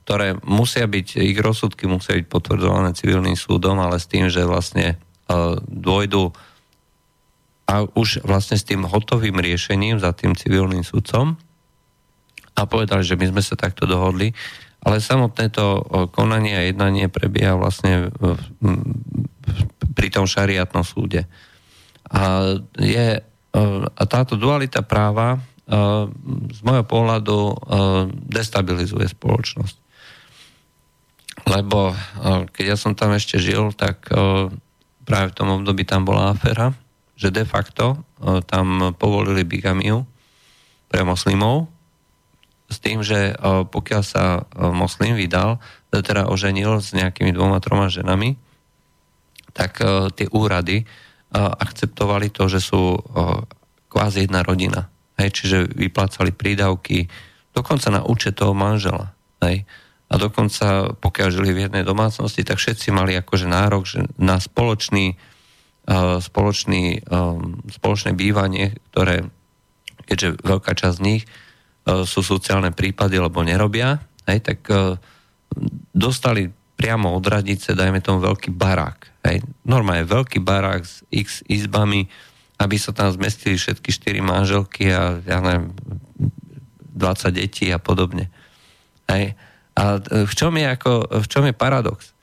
ktoré musia byť, ich rozsudky musia byť potvrdzované civilným súdom, ale s tým, že vlastne uh, dôjdu a už vlastne s tým hotovým riešením za tým civilným súdcom a povedali, že my sme sa takto dohodli, ale samotné to konanie a jednanie prebieha vlastne pri tom šariatnom súde. A, je, a táto dualita práva z môjho pohľadu destabilizuje spoločnosť. Lebo keď ja som tam ešte žil, tak práve v tom období tam bola aféra, že de facto tam povolili bigamiu pre moslimov s tým, že pokiaľ sa moslim vydal, teda oženil s nejakými dvoma, troma ženami, tak tie úrady akceptovali to, že sú kvázi jedna rodina. Hej, čiže vyplácali prídavky dokonca na účet toho manžela. Hej. A dokonca, pokiaľ žili v jednej domácnosti, tak všetci mali akože nárok že na spoločný, spoločný, spoločné bývanie, ktoré, keďže veľká časť z nich E, sú sociálne prípady, lebo nerobia, hej, tak e, dostali priamo od radice, dajme tomu veľký barák. Hej. Normálne veľký barák s x izbami, aby sa tam zmestili všetky štyri manželky a ja neviem, 20 detí a podobne. Hej. A e, v čom je, ako, v čom je paradox?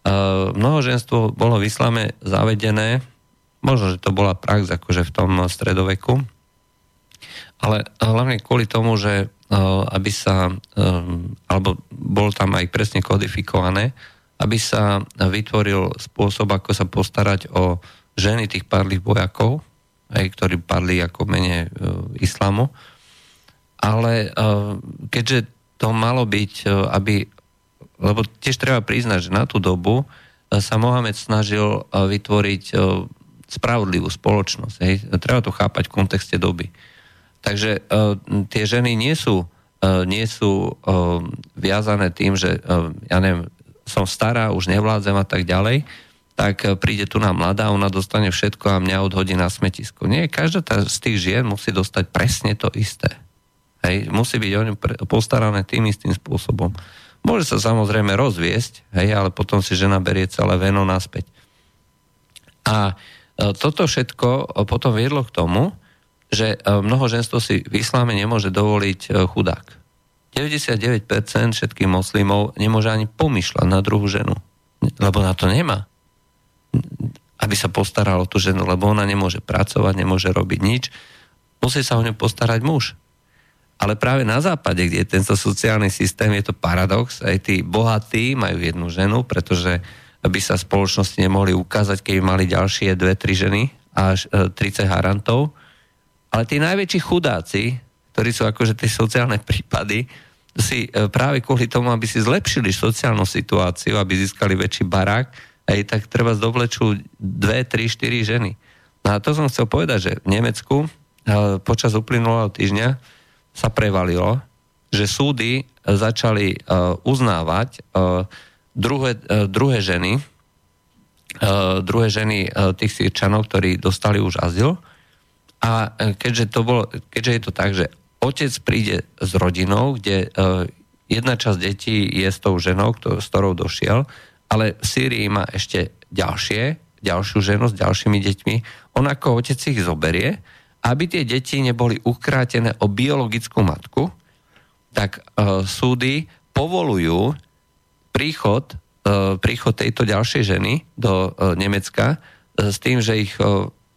Uh, mnohoženstvo bolo v islame zavedené, možno, že to bola prax akože v tom stredoveku, ale hlavne kvôli tomu, že uh, aby sa, um, alebo bolo tam aj presne kodifikované, aby sa vytvoril spôsob, ako sa postarať o ženy tých padlých vojakov, aj, ktorí padli ako mene e, islamu. Ale e, keďže to malo byť, e, aby, lebo tiež treba priznať, že na tú dobu sa Mohamed snažil vytvoriť spravodlivú spoločnosť. Hej. Treba to chápať v kontexte doby. Takže tie ženy nie sú, nie sú viazané tým, že ja neviem, som stará, už nevládzem a tak ďalej, tak uh, príde tu na mladá, ona dostane všetko a mňa odhodí na smetisko. Nie, každá tá, z tých žien musí dostať presne to isté. Hej, musí byť o ňu postarané tým istým spôsobom. Môže sa samozrejme rozviesť, hej, ale potom si žena berie celé veno naspäť. A E, toto všetko e, potom viedlo k tomu, že e, mnoho ženstvo si v isláme nemôže dovoliť chudák. 99% všetkých moslimov nemôže ani pomýšľať na druhú ženu, lebo na to nemá. Aby sa postaralo tú ženu, lebo ona nemôže pracovať, nemôže robiť nič. Musí sa o ňu postarať muž. Ale práve na západe, kde je tento sociálny systém, je to paradox. Aj tí bohatí majú jednu ženu, pretože by sa spoločnosti nemohli ukázať, keby mali ďalšie dve, tri ženy až 30 e, harantov. Ale tí najväčší chudáci, ktorí sú akože tie sociálne prípady, si e, práve kvôli tomu, aby si zlepšili sociálnu situáciu, aby získali väčší barák, aj tak treba zdovlečú dve, tri, štyri ženy. No a to som chcel povedať, že v Nemecku e, počas uplynulého týždňa sa prevalilo, že súdy začali uznávať druhé, druhé ženy, druhé ženy tých sírčanov, ktorí dostali už azyl. A keďže, to bolo, keďže je to tak, že otec príde s rodinou, kde jedna časť detí je s tou ženou, s ktorou došiel, ale v Sýrii má ešte ďalšie, ďalšiu ženu s ďalšími deťmi. On ako otec ich zoberie, aby tie deti neboli ukrátené o biologickú matku, tak uh, súdy povolujú príchod, e, príchod tejto ďalšej ženy do e, Nemecka e, s tým, že ich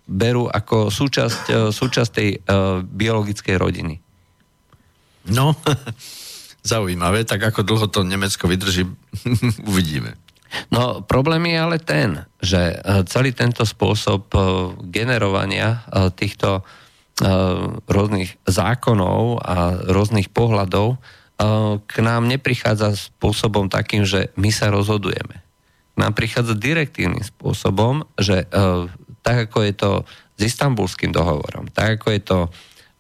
berú ako súčasť, súčasť tej biologickej rodiny. No, zaujímavé, tak ako dlho to Nemecko vydrží, uvidíme. No, problém je ale ten, že celý tento spôsob generovania týchto rôznych zákonov a rôznych pohľadov k nám neprichádza spôsobom takým, že my sa rozhodujeme. K nám prichádza direktívnym spôsobom, že tak ako je to s istambulským dohovorom, tak ako je to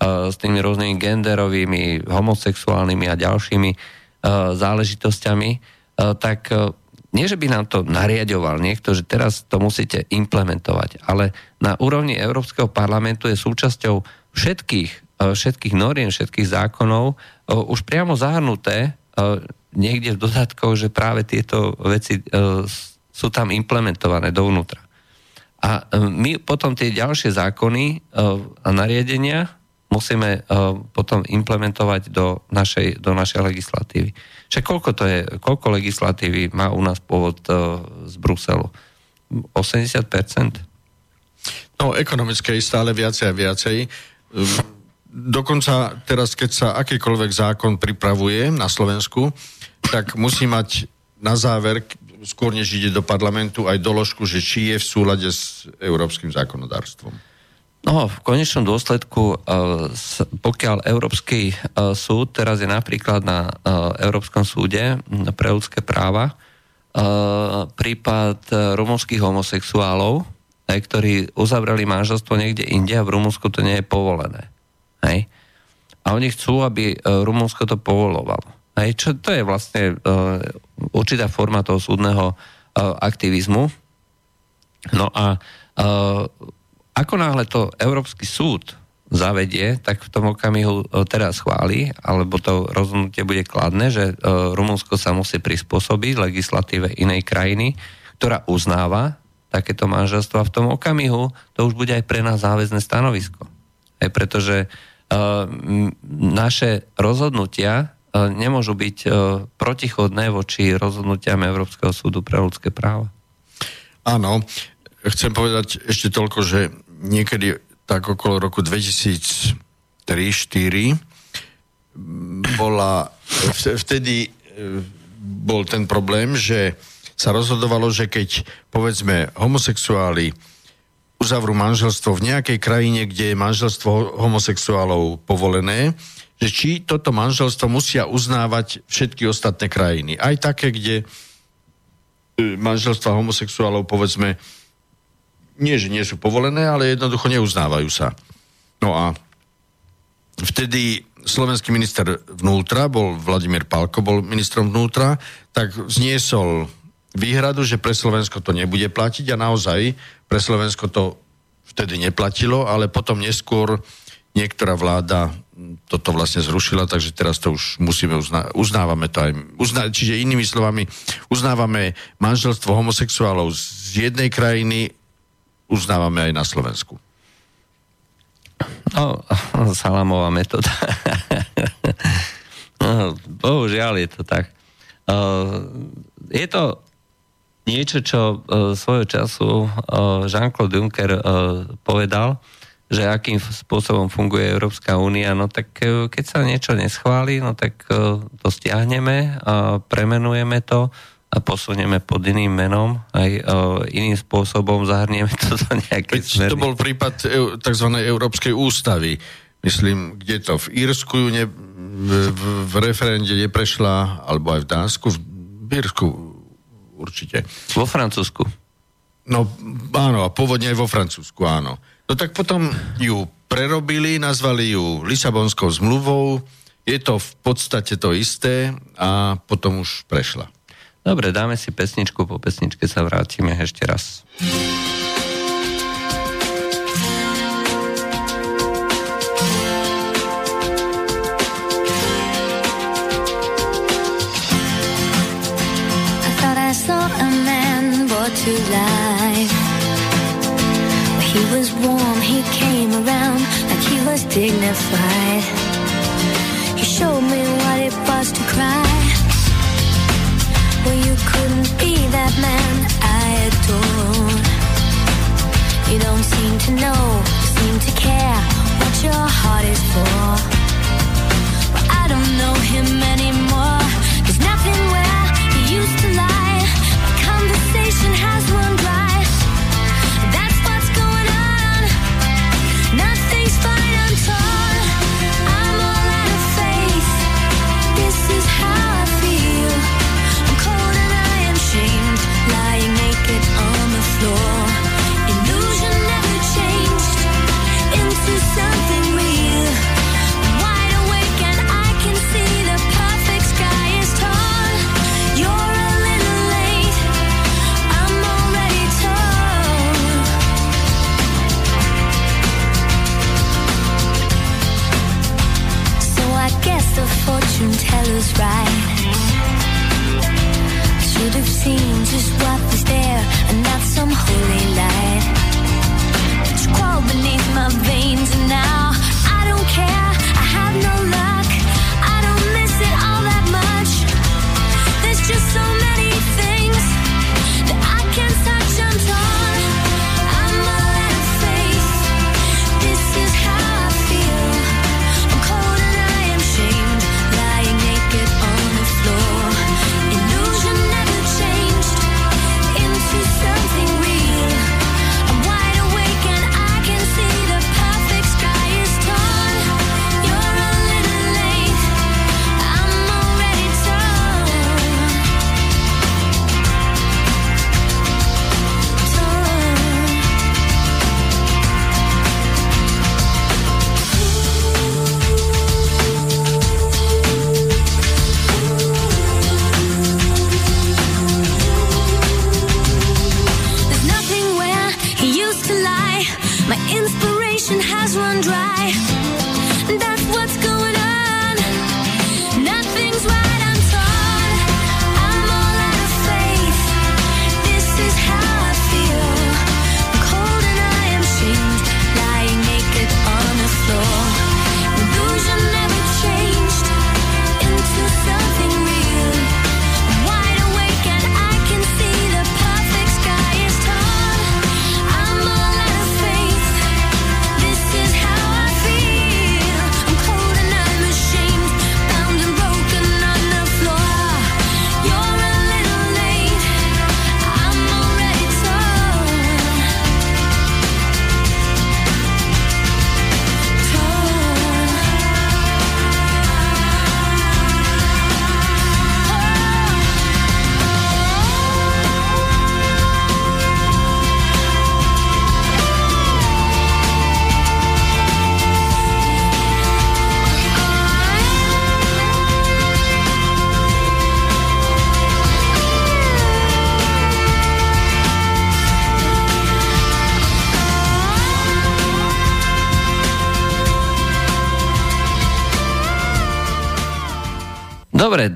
s tými rôznymi genderovými, homosexuálnymi a ďalšími záležitosťami, tak nie, že by nám to nariadoval niekto, že teraz to musíte implementovať, ale na úrovni Európskeho parlamentu je súčasťou všetkých E, všetkých noriem, všetkých zákonov e, už priamo zahrnuté e, niekde v dodatkoch, že práve tieto veci sú tam implementované dovnútra. A my potom tie ďalšie zákony a nariadenia musíme potom implementovať do našej, do našej legislatívy. Čiže koľko to je, koľko legislatívy má u nás pôvod z Bruselu? 80%? No, ekonomické stále viacej a viacej dokonca teraz, keď sa akýkoľvek zákon pripravuje na Slovensku, tak musí mať na záver, skôr než ide do parlamentu, aj doložku, že či je v súlade s európskym zákonodárstvom. No, v konečnom dôsledku, eh, pokiaľ Európsky eh, súd teraz je napríklad na eh, Európskom súde pre ľudské práva, prípad rumunských homosexuálov, ktorí uzavreli manželstvo niekde inde a v Rumunsku to nie je povolené. Hej? A oni chcú, aby e, Rumunsko to povolovalo. Hej? Čo to je vlastne určitá forma toho súdneho aktivizmu. No a ako náhle to Európsky súd zavedie, tak v tom okamihu teraz chváli, alebo to rozhodnutie bude kladné, že Rumunsko sa musí prispôsobiť legislatíve inej krajiny, ktorá uznáva takéto manželstvo a v tom okamihu to už bude aj pre nás záväzné stanovisko. Aj pretože naše rozhodnutia nemôžu byť protichodné voči rozhodnutiam Európskeho súdu pre ľudské práva. Áno, chcem povedať ešte toľko, že niekedy tak okolo roku 2003-2004 bola, vtedy e, bol ten problém, že sa rozhodovalo, že keď povedzme homosexuáli uzavrú manželstvo v nejakej krajine, kde je manželstvo homosexuálov povolené, že či toto manželstvo musia uznávať všetky ostatné krajiny. Aj také, kde e, manželstva homosexuálov povedzme nie, že nie sú povolené, ale jednoducho neuznávajú sa. No a vtedy slovenský minister vnútra, bol Vladimír Palko, bol ministrom vnútra, tak zniesol výhradu, že pre Slovensko to nebude platiť a naozaj pre Slovensko to vtedy neplatilo, ale potom neskôr niektorá vláda toto vlastne zrušila, takže teraz to už musíme uzna- uznávame to aj, uzna- čiže inými slovami, uznávame manželstvo homosexuálov z jednej krajiny, uznávame aj na Slovensku. No, salamová metóda. no, bohužiaľ je to tak. Je to niečo, čo svojho času Jean-Claude Juncker povedal, že akým spôsobom funguje Európska únia, no tak uh, keď sa niečo neschváli, no tak uh, to stiahneme a premenujeme to posunieme pod iným menom, aj uh, iným spôsobom zahrnieme to do nejakej smernice. To bol prípad e, tzv. Európskej ústavy. Myslím, kde to v Írsku ne, v, v, v referende neprešla, alebo aj v Dánsku, v Írsku určite. Vo Francúzsku. No áno, a pôvodne aj vo Francúzsku, áno. No tak potom ju prerobili, nazvali ju Lisabonskou zmluvou, je to v podstate to isté a potom už prešla. Dobre, dáme si pesničku, po pesničke sa vrátime ešte raz. to life. He was warm, he came around like he was dignified. Man I adore. You don't seem to know, seem to care what your heart is for. Well, I don't know him anymore. was right. Should have seen just what was there and not some holy light. But you crawled beneath my veins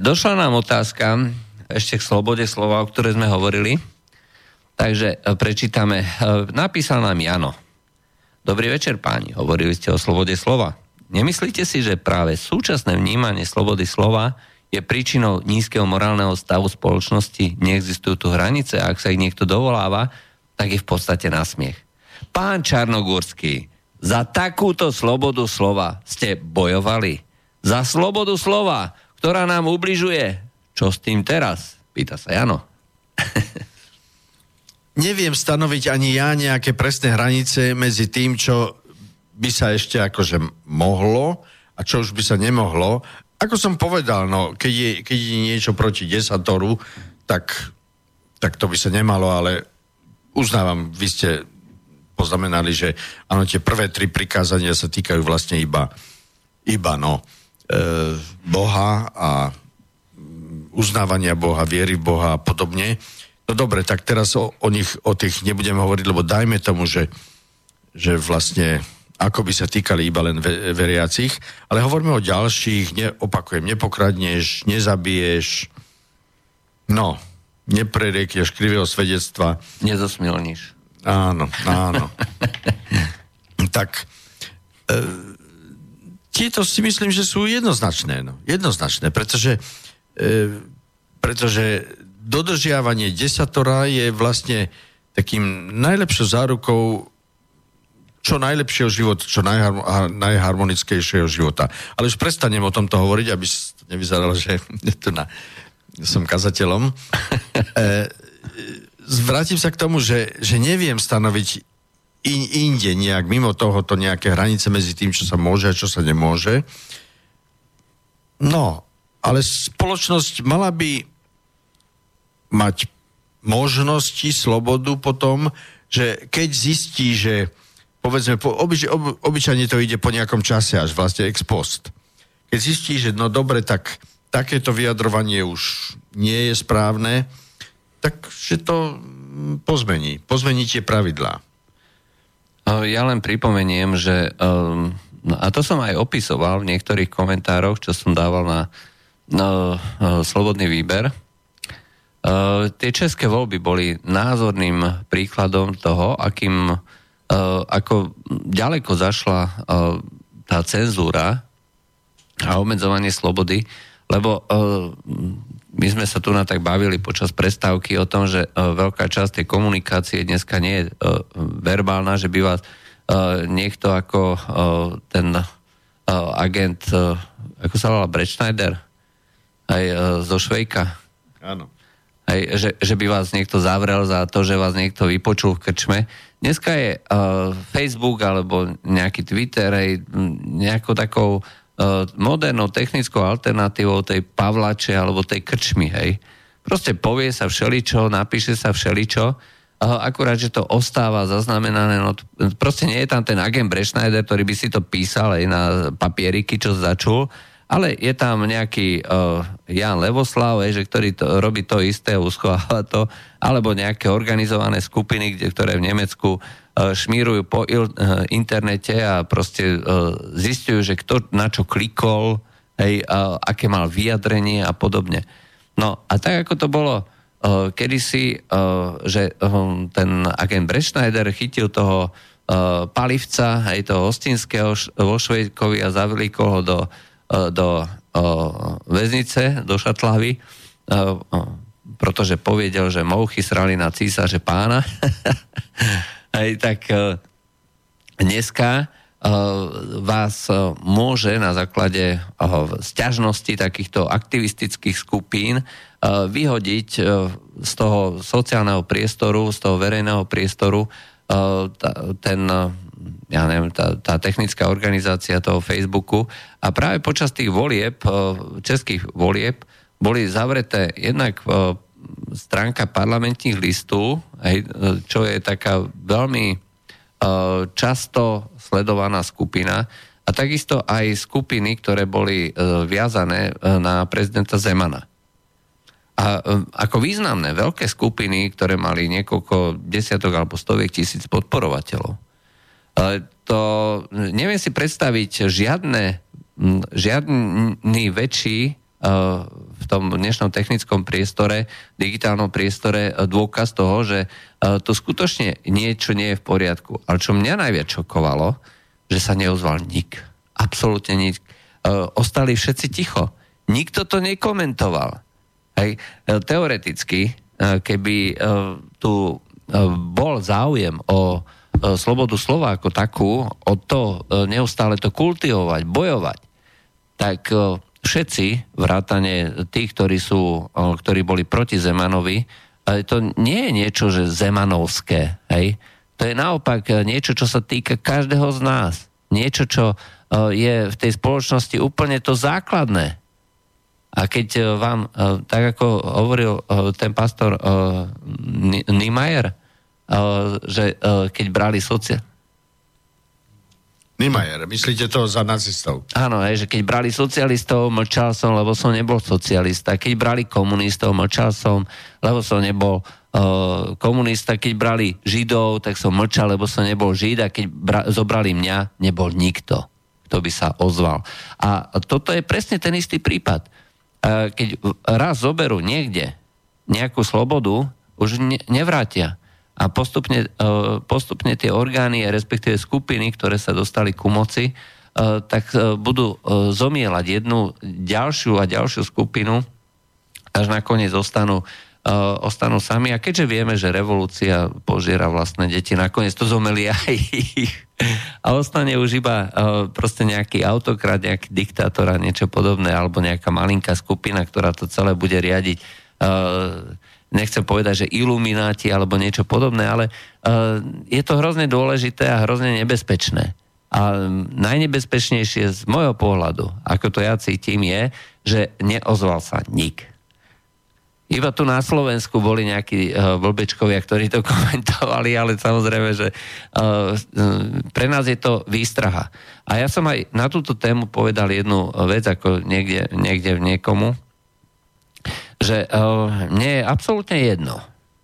došla nám otázka ešte k slobode slova, o ktorej sme hovorili. Takže e, prečítame. E, napísal nám Jano. Dobrý večer páni, hovorili ste o slobode slova. Nemyslíte si, že práve súčasné vnímanie slobody slova je príčinou nízkeho morálneho stavu spoločnosti? Neexistujú tu hranice a ak sa ich niekto dovoláva, tak je v podstate nasmiech. Pán Čarnogórský, za takúto slobodu slova ste bojovali. Za slobodu slova, ktorá nám ubližuje. Čo s tým teraz? Pýta sa Jano. Neviem stanoviť ani ja nejaké presné hranice medzi tým, čo by sa ešte akože mohlo a čo už by sa nemohlo. Ako som povedal, no, keď, je, keď je niečo proti desatoru, tak, tak to by sa nemalo, ale uznávam, vy ste poznamenali, že áno, tie prvé tri prikázania sa týkajú vlastne iba, iba no, Boha a uznávania Boha, viery v Boha a podobne. No dobre, tak teraz o, o nich, o tých nebudem hovoriť, lebo dajme tomu, že, že vlastne ako by sa týkali iba len veriacich, ale hovoríme o ďalších, neopakujem, nepokradneš, nezabiješ, no, nepreriekneš krivého svedectva. Nezosmilníš. Áno, áno. tak e, tieto si myslím, že sú jednoznačné, no, jednoznačné, pretože, e, pretože dodržiavanie desatora je vlastne takým najlepšou zárukou čo najlepšieho života, čo najhar- najharmonickejšieho života. Ale už prestanem o tomto hovoriť, aby nevyzeralo, že tu na, som kazateľom. E, vrátim sa k tomu, že, že neviem stanoviť in, inde nejak, mimo tohoto nejaké hranice medzi tým, čo sa môže a čo sa nemôže. No, ale spoločnosť mala by mať možnosti, slobodu potom, že keď zistí, že povedzme, po, obyč, ob, obyčajne to ide po nejakom čase až vlastne ex post. Keď zistí, že no dobre, tak takéto vyjadrovanie už nie je správne, tak že to pozmení. Pozmení tie pravidlá. Ja len pripomeniem, že um, a to som aj opisoval v niektorých komentároch, čo som dával na, uh, Slobodný výber. Uh, tie české voľby boli názorným príkladom toho, akým Eh, ako ďaleko zašla eh, tá cenzúra a obmedzovanie slobody, lebo eh, my sme sa tu na tak bavili počas prestávky o tom, že veľká časť tej komunikácie dneska nie je verbálna, že by vás niekto ako ten agent, ako sa volá, Brečnajder, aj zo Švejka. Áno. Aj, že, že by vás niekto zavrel za to, že vás niekto vypočul v krčme. Dneska je uh, Facebook alebo nejaký Twitter aj nejakou takou modernou technickou alternatívou tej Pavlače alebo tej krčmy, hej. Proste povie sa všeličo, napíše sa všeličo, akurát, že to ostáva zaznamenané, no proste nie je tam ten agent Breschneider, ktorý by si to písal aj na papieriky, čo začul, ale je tam nejaký uh, Jan Levoslav, že ktorý to, robí to isté, uschováva to, alebo nejaké organizované skupiny, kde, ktoré v Nemecku šmírujú po uh, internete a proste uh, zistujú, že kto na čo klikol, hej, uh, aké mal vyjadrenie a podobne. No a tak ako to bolo kedysi, že ten agent Breschneider chytil toho palivca, hej, toho hostinského vo Švedkovi a zavlíkol ho do E, do e, väznice, do Šatlavy, e, pretože povedal, že mouchy srali na císaře pána. Aj tak dneska vás môže na základe sťažnosti takýchto aktivistických skupín vyhodiť z toho sociálneho priestoru, z toho verejného priestoru ten ja neviem, tá, tá technická organizácia toho Facebooku. A práve počas tých volieb, českých volieb, boli zavreté jednak stránka parlamentných listov, eh, čo je taká veľmi často sledovaná skupina a takisto aj skupiny, ktoré boli viazané na prezidenta Zemana. A ako významné veľké skupiny, ktoré mali niekoľko desiatok alebo stoviek tisíc podporovateľov to neviem si predstaviť žiadne, žiadny väčší v tom dnešnom technickom priestore, digitálnom priestore dôkaz toho, že to skutočne niečo nie je v poriadku. Ale čo mňa najviac šokovalo, že sa neozval nik. Absolútne nik. Ostali všetci ticho. Nikto to nekomentoval. Hej. Teoreticky, keby tu bol záujem o slobodu slova ako takú, o to neustále to kultivovať, bojovať, tak všetci, vrátane tých, ktorí, sú, ktorí boli proti Zemanovi, to nie je niečo, že Zemanovské. Hej? To je naopak niečo, čo sa týka každého z nás. Niečo, čo je v tej spoločnosti úplne to základné. A keď vám, tak ako hovoril ten pastor Niemeyer, že keď brali sociálne Niemeyer, myslíte to za nacistov? Áno, hej, že keď brali socialistov, mlčal som, lebo som nebol socialista. Keď brali komunistov, mlčal som, lebo som nebol uh, komunista. Keď brali židov, tak som mlčal, lebo som nebol žid. A keď bra- zobrali mňa, nebol nikto, kto by sa ozval. A toto je presne ten istý prípad. Uh, keď raz zoberú niekde nejakú slobodu, už ne- nevrátia a postupne, e, postupne tie orgány, respektíve skupiny, ktoré sa dostali ku moci, e, tak e, budú zomielať jednu ďalšiu a ďalšiu skupinu, až nakoniec ostanú, ostanú sami. A keďže vieme, že revolúcia požiera vlastné deti, nakoniec to zomeli aj ich. A ostane už iba proste nejaký autokrat, nejaký diktátor a niečo podobné, alebo nejaká malinká skupina, ktorá to celé bude riadiť nechcem povedať, že ilumináti alebo niečo podobné, ale uh, je to hrozne dôležité a hrozne nebezpečné. A najnebezpečnejšie z môjho pohľadu, ako to ja cítim, je, že neozval sa nik. Iba tu na Slovensku boli nejakí uh, blbečkovia, ktorí to komentovali, ale samozrejme, že uh, pre nás je to výstraha. A ja som aj na túto tému povedal jednu vec, ako niekde, niekde v niekomu, že uh, mne je absolútne jedno,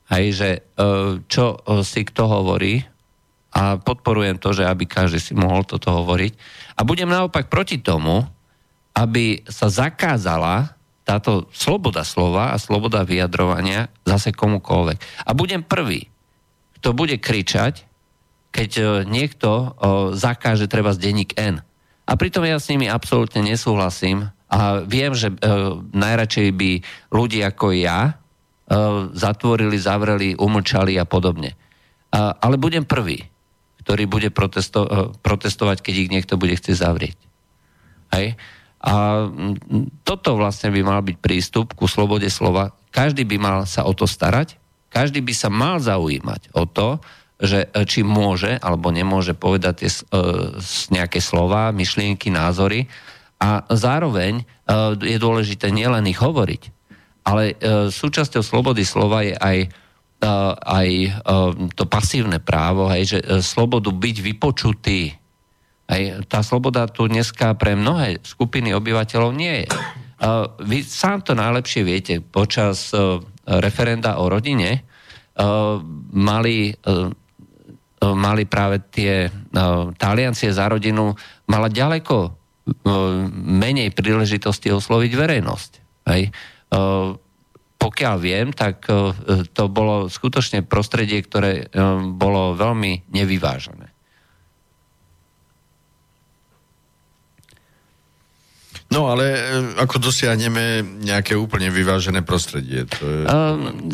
aj, že uh, čo uh, si kto hovorí a podporujem to, že aby každý si mohol toto hovoriť. A budem naopak proti tomu, aby sa zakázala táto sloboda slova a sloboda vyjadrovania zase komukoľvek. A budem prvý, kto bude kričať, keď niekto zakáže treba z denník N. A pritom ja s nimi absolútne nesúhlasím a viem, že e, najradšej by ľudí ako ja e, zatvorili, zavreli, umlčali a podobne. A, ale budem prvý, ktorý bude protesto, e, protestovať, keď ich niekto bude chcieť zavrieť. Hej? A toto vlastne by mal byť prístup ku slobode slova. Každý by mal sa o to starať, každý by sa mal zaujímať o to, že e, či môže alebo nemôže povedať tie, e, nejaké slova, myšlienky, názory, a zároveň e, je dôležité nielen ich hovoriť, ale e, súčasťou slobody slova je aj, e, aj to pasívne právo, hej, že slobodu byť vypočutý. Hej, tá sloboda tu dneska pre mnohé skupiny obyvateľov nie je. Vy sám to najlepšie viete. Počas referenda o rodine mali mali práve tie taliancie za rodinu, mala ďaleko menej príležitosti osloviť verejnosť. Hej. Pokiaľ viem, tak to bolo skutočne prostredie, ktoré bolo veľmi nevyvážené. No ale e, ako dosiahneme nejaké úplne vyvážené prostredie? To je...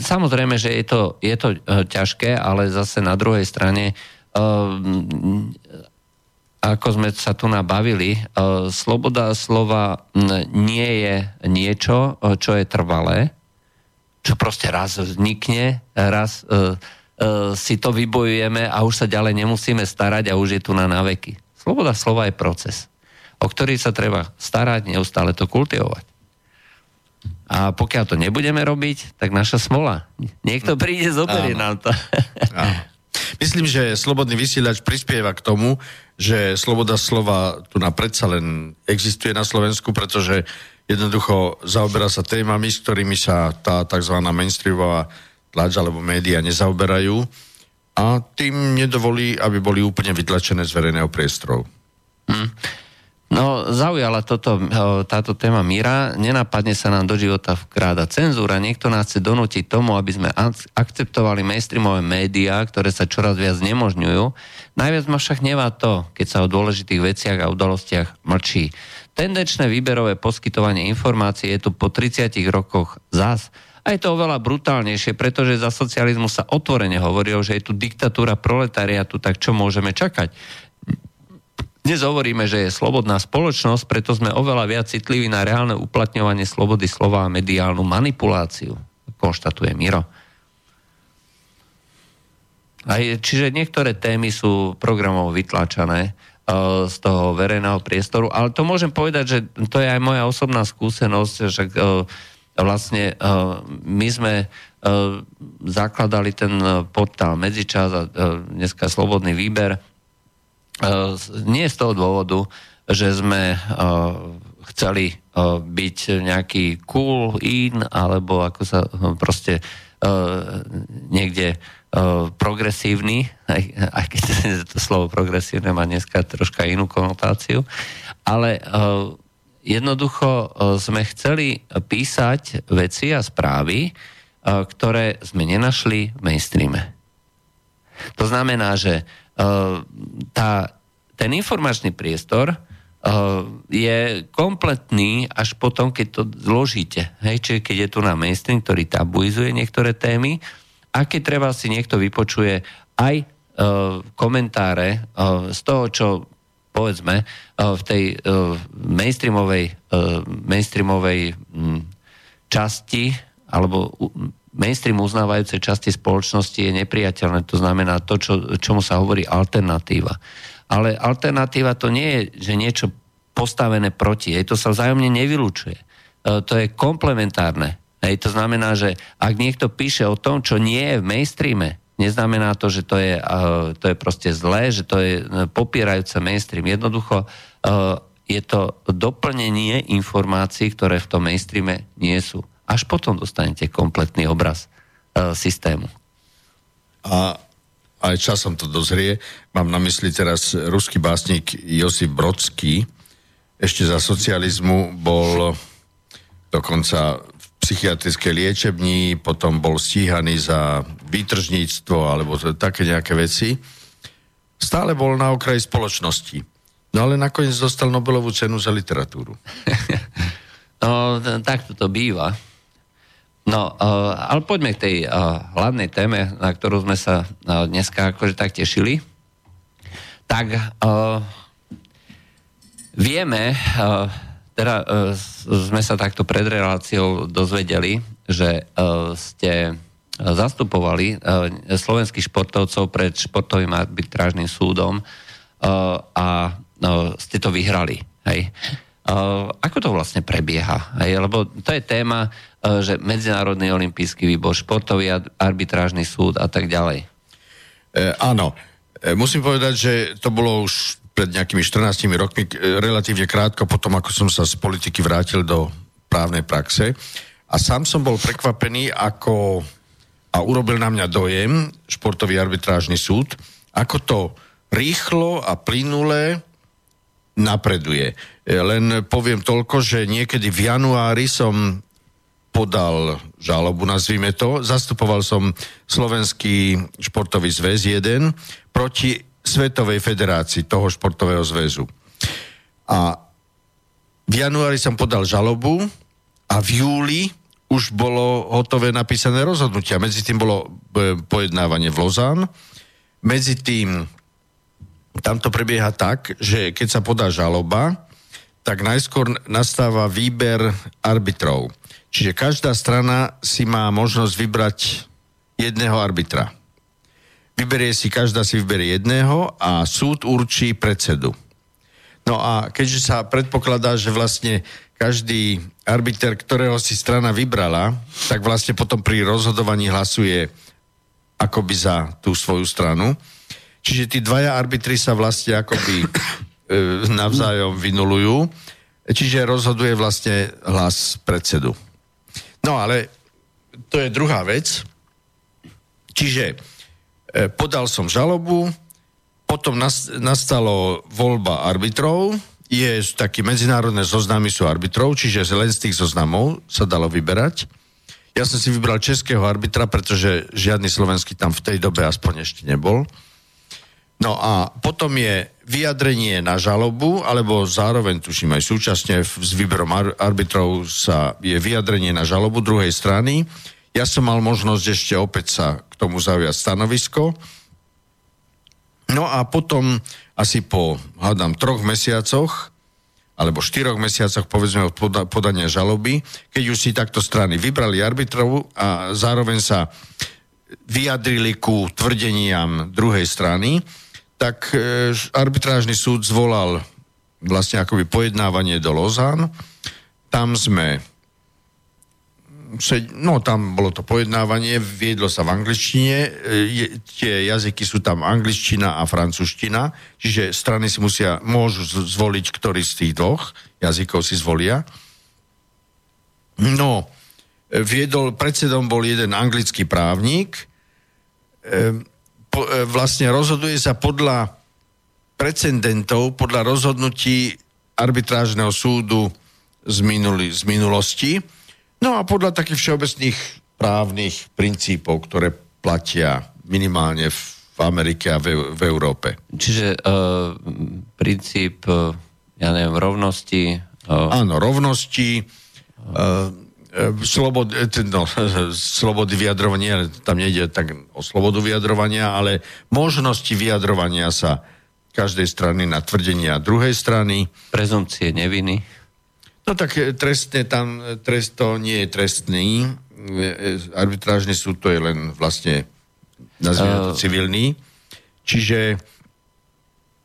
Samozrejme, že je to, je to e, ťažké, ale zase na druhej strane ako sme sa tu nabavili, e, sloboda slova nie je niečo, e, čo je trvalé, čo proste raz vznikne, raz uh, si to vybojujeme a už sa ďalej nemusíme starať a už je tu na naveky. Sloboda slova je proces, o ktorý sa treba starať, neustále to kultivovať. A pokiaľ to nebudeme robiť, tak naša smola. Niekto príde, zoberie nám to. Myslím, že Slobodný vysielač prispieva k tomu, že sloboda slova tu na predsa len existuje na Slovensku, pretože jednoducho zaoberá sa témami, s ktorými sa tá tzv. mainstreamová tlač alebo média nezaoberajú a tým nedovolí, aby boli úplne vytlačené z verejného priestoru. Hmm. No zaujala toto, táto téma míra. Nenapadne sa nám do života vkráda cenzúra. Niekto nás chce donútiť tomu, aby sme akceptovali mainstreamové médiá, ktoré sa čoraz viac nemožňujú. Najviac ma však nevá to, keď sa o dôležitých veciach a udalostiach mlčí. Tendenčné výberové poskytovanie informácií je tu po 30 rokoch zás. A je to oveľa brutálnejšie, pretože za socializmu sa otvorene hovorilo, že je tu diktatúra proletariatu, tak čo môžeme čakať? Dnes hovoríme, že je slobodná spoločnosť, preto sme oveľa viac citliví na reálne uplatňovanie slobody slova a mediálnu manipuláciu, konštatuje Miro. Aj, čiže niektoré témy sú programov vytlačané uh, z toho verejného priestoru, ale to môžem povedať, že to je aj moja osobná skúsenosť, že uh, vlastne uh, my sme zakladali ten portál Medzičas a dneska Slobodný výber nie z toho dôvodu, že sme eh, chceli eh, byť nejaký cool, in, alebo ako sa proste niekde progresívny, aj, aj keď to slovo progresívne má dneska troška inú konotáciu, ale jednoducho sme chceli písať veci a správy, ktoré sme nenašli v mainstreame. To znamená, že tá, ten informačný priestor eh, je kompletný až potom, keď to zložíte. Hej, čiže keď je tu na mainstream, ktorý tabuizuje niektoré témy a keď treba si niekto vypočuje aj uh, komentáre uh, z toho, čo povedzme uh, v tej uh, mainstreamovej, uh, mainstreamovej um, časti alebo mainstream uznávajúcej časti spoločnosti je nepriateľné. To znamená to, čo, čomu sa hovorí alternatíva. Ale alternatíva to nie je, že niečo postavené proti. Hej, to sa vzájomne nevylučuje. E, to je komplementárne. Hej, to znamená, že ak niekto píše o tom, čo nie je v mainstreame, neznamená to, že to je, uh, to je proste zlé, že to je uh, popierajúce mainstream. Jednoducho je to doplnenie informácií, ktoré v tom mainstreame nie sú. Až potom dostanete kompletný obraz e, systému. A aj časom to dozrie. Mám na mysli teraz ruský básnik Josip Brodský. Ešte za socializmu bol dokonca v psychiatrickej liečební, potom bol stíhaný za výtržníctvo alebo také nejaké veci. Stále bol na okraji spoločnosti. No ale nakoniec dostal Nobelovú cenu za literatúru. no, takto to býva. No, uh, ale poďme k tej uh, hlavnej téme, na ktorú sme sa uh, dneska akože tak tešili. Tak vieme, teda sme sa takto pred reláciou dozvedeli, že ste zastupovali slovenských športovcov pred športovým arbitrážnym súdom a ste to vyhrali. Hej. Ako to vlastne prebieha? Hej? Lebo to je téma, uh, že Medzinárodný olimpijský výbor, športový arbitrážny súd a tak ďalej. E, áno. E, musím povedať, že to bolo už pred nejakými 14 rokmi, e, relatívne krátko potom, ako som sa z politiky vrátil do právnej praxe. A sám som bol prekvapený, ako a urobil na mňa dojem športový arbitrážny súd, ako to rýchlo a plynule napreduje. E, len poviem toľko, že niekedy v januári som podal žalobu, nazvime to. Zastupoval som Slovenský športový zväz 1 proti Svetovej federácii toho športového zväzu. A v januári som podal žalobu a v júli už bolo hotové napísané rozhodnutia. Medzi tým bolo e, pojednávanie v Lozán, medzi tým tam to prebieha tak, že keď sa podá žaloba, tak najskôr nastáva výber arbitrov. Čiže každá strana si má možnosť vybrať jedného arbitra. Vyberie si, každá si vyberie jedného a súd určí predsedu. No a keďže sa predpokladá, že vlastne každý arbiter, ktorého si strana vybrala, tak vlastne potom pri rozhodovaní hlasuje akoby za tú svoju stranu. Čiže tí dvaja arbitri sa vlastne akoby navzájom vynulujú, čiže rozhoduje vlastne hlas predsedu. No ale to je druhá vec. Čiže e, podal som žalobu, potom nastalo voľba arbitrov, je taký medzinárodné zoznamy sú arbitrov, čiže len z tých zoznamov sa dalo vyberať. Ja som si vybral českého arbitra, pretože žiadny slovenský tam v tej dobe aspoň ešte nebol. No a potom je vyjadrenie na žalobu, alebo zároveň, tuším aj súčasne s výberom arbitrov sa je vyjadrenie na žalobu druhej strany. Ja som mal možnosť ešte opäť sa k tomu zaujať stanovisko. No a potom asi po, hádam, troch mesiacoch, alebo štyroch mesiacoch, povedzme, od podania žaloby, keď už si takto strany vybrali arbitrov a zároveň sa vyjadrili ku tvrdeniam druhej strany, tak e, arbitrážny súd zvolal vlastne akoby pojednávanie do Lozán. Tam sme no tam bolo to pojednávanie, viedlo sa v angličtine, e, je, tie jazyky sú tam angličtina a francúzština, čiže strany si musia, môžu zvoliť, ktorý z tých dvoch jazykov si zvolia. No, e, viedol, predsedom bol jeden anglický právnik, e, po, e, vlastne rozhoduje sa podľa precedentov, podľa rozhodnutí arbitrážneho súdu z, minuli, z minulosti, No a podľa takých všeobecných právnych princípov, ktoré platia minimálne v Amerike a v, v Európe. Čiže uh, princíp, uh, ja neviem, rovnosti. Uh... Áno, rovnosti, uh, slobod, no, slobody vyjadrovania, tam nejde tak o slobodu vyjadrovania, ale možnosti vyjadrovania sa každej strany na tvrdenia druhej strany. Prezumcie neviny. No tak e, trestne tam, e, trest to nie je trestný. E, arbitrážny súd to je len vlastne nazvime to civilný. Čiže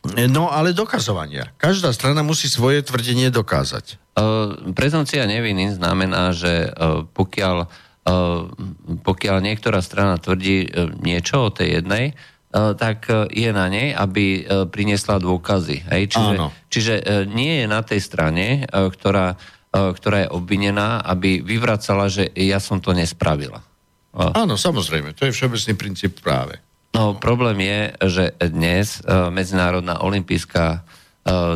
No ale dokazovania. Každá strana musí svoje tvrdenie dokázať. Uh, prezumcia neviny znamená, že uh, pokiaľ, uh, pokiaľ niektorá strana tvrdí niečo o tej jednej, tak je na nej, aby priniesla dôkazy. Hej? Čiže, čiže nie je na tej strane, ktorá, ktorá je obvinená, aby vyvracala, že ja som to nespravila. Áno, samozrejme, to je všeobecný princíp práve. No, problém je, že dnes Medzinárodná olimpijská,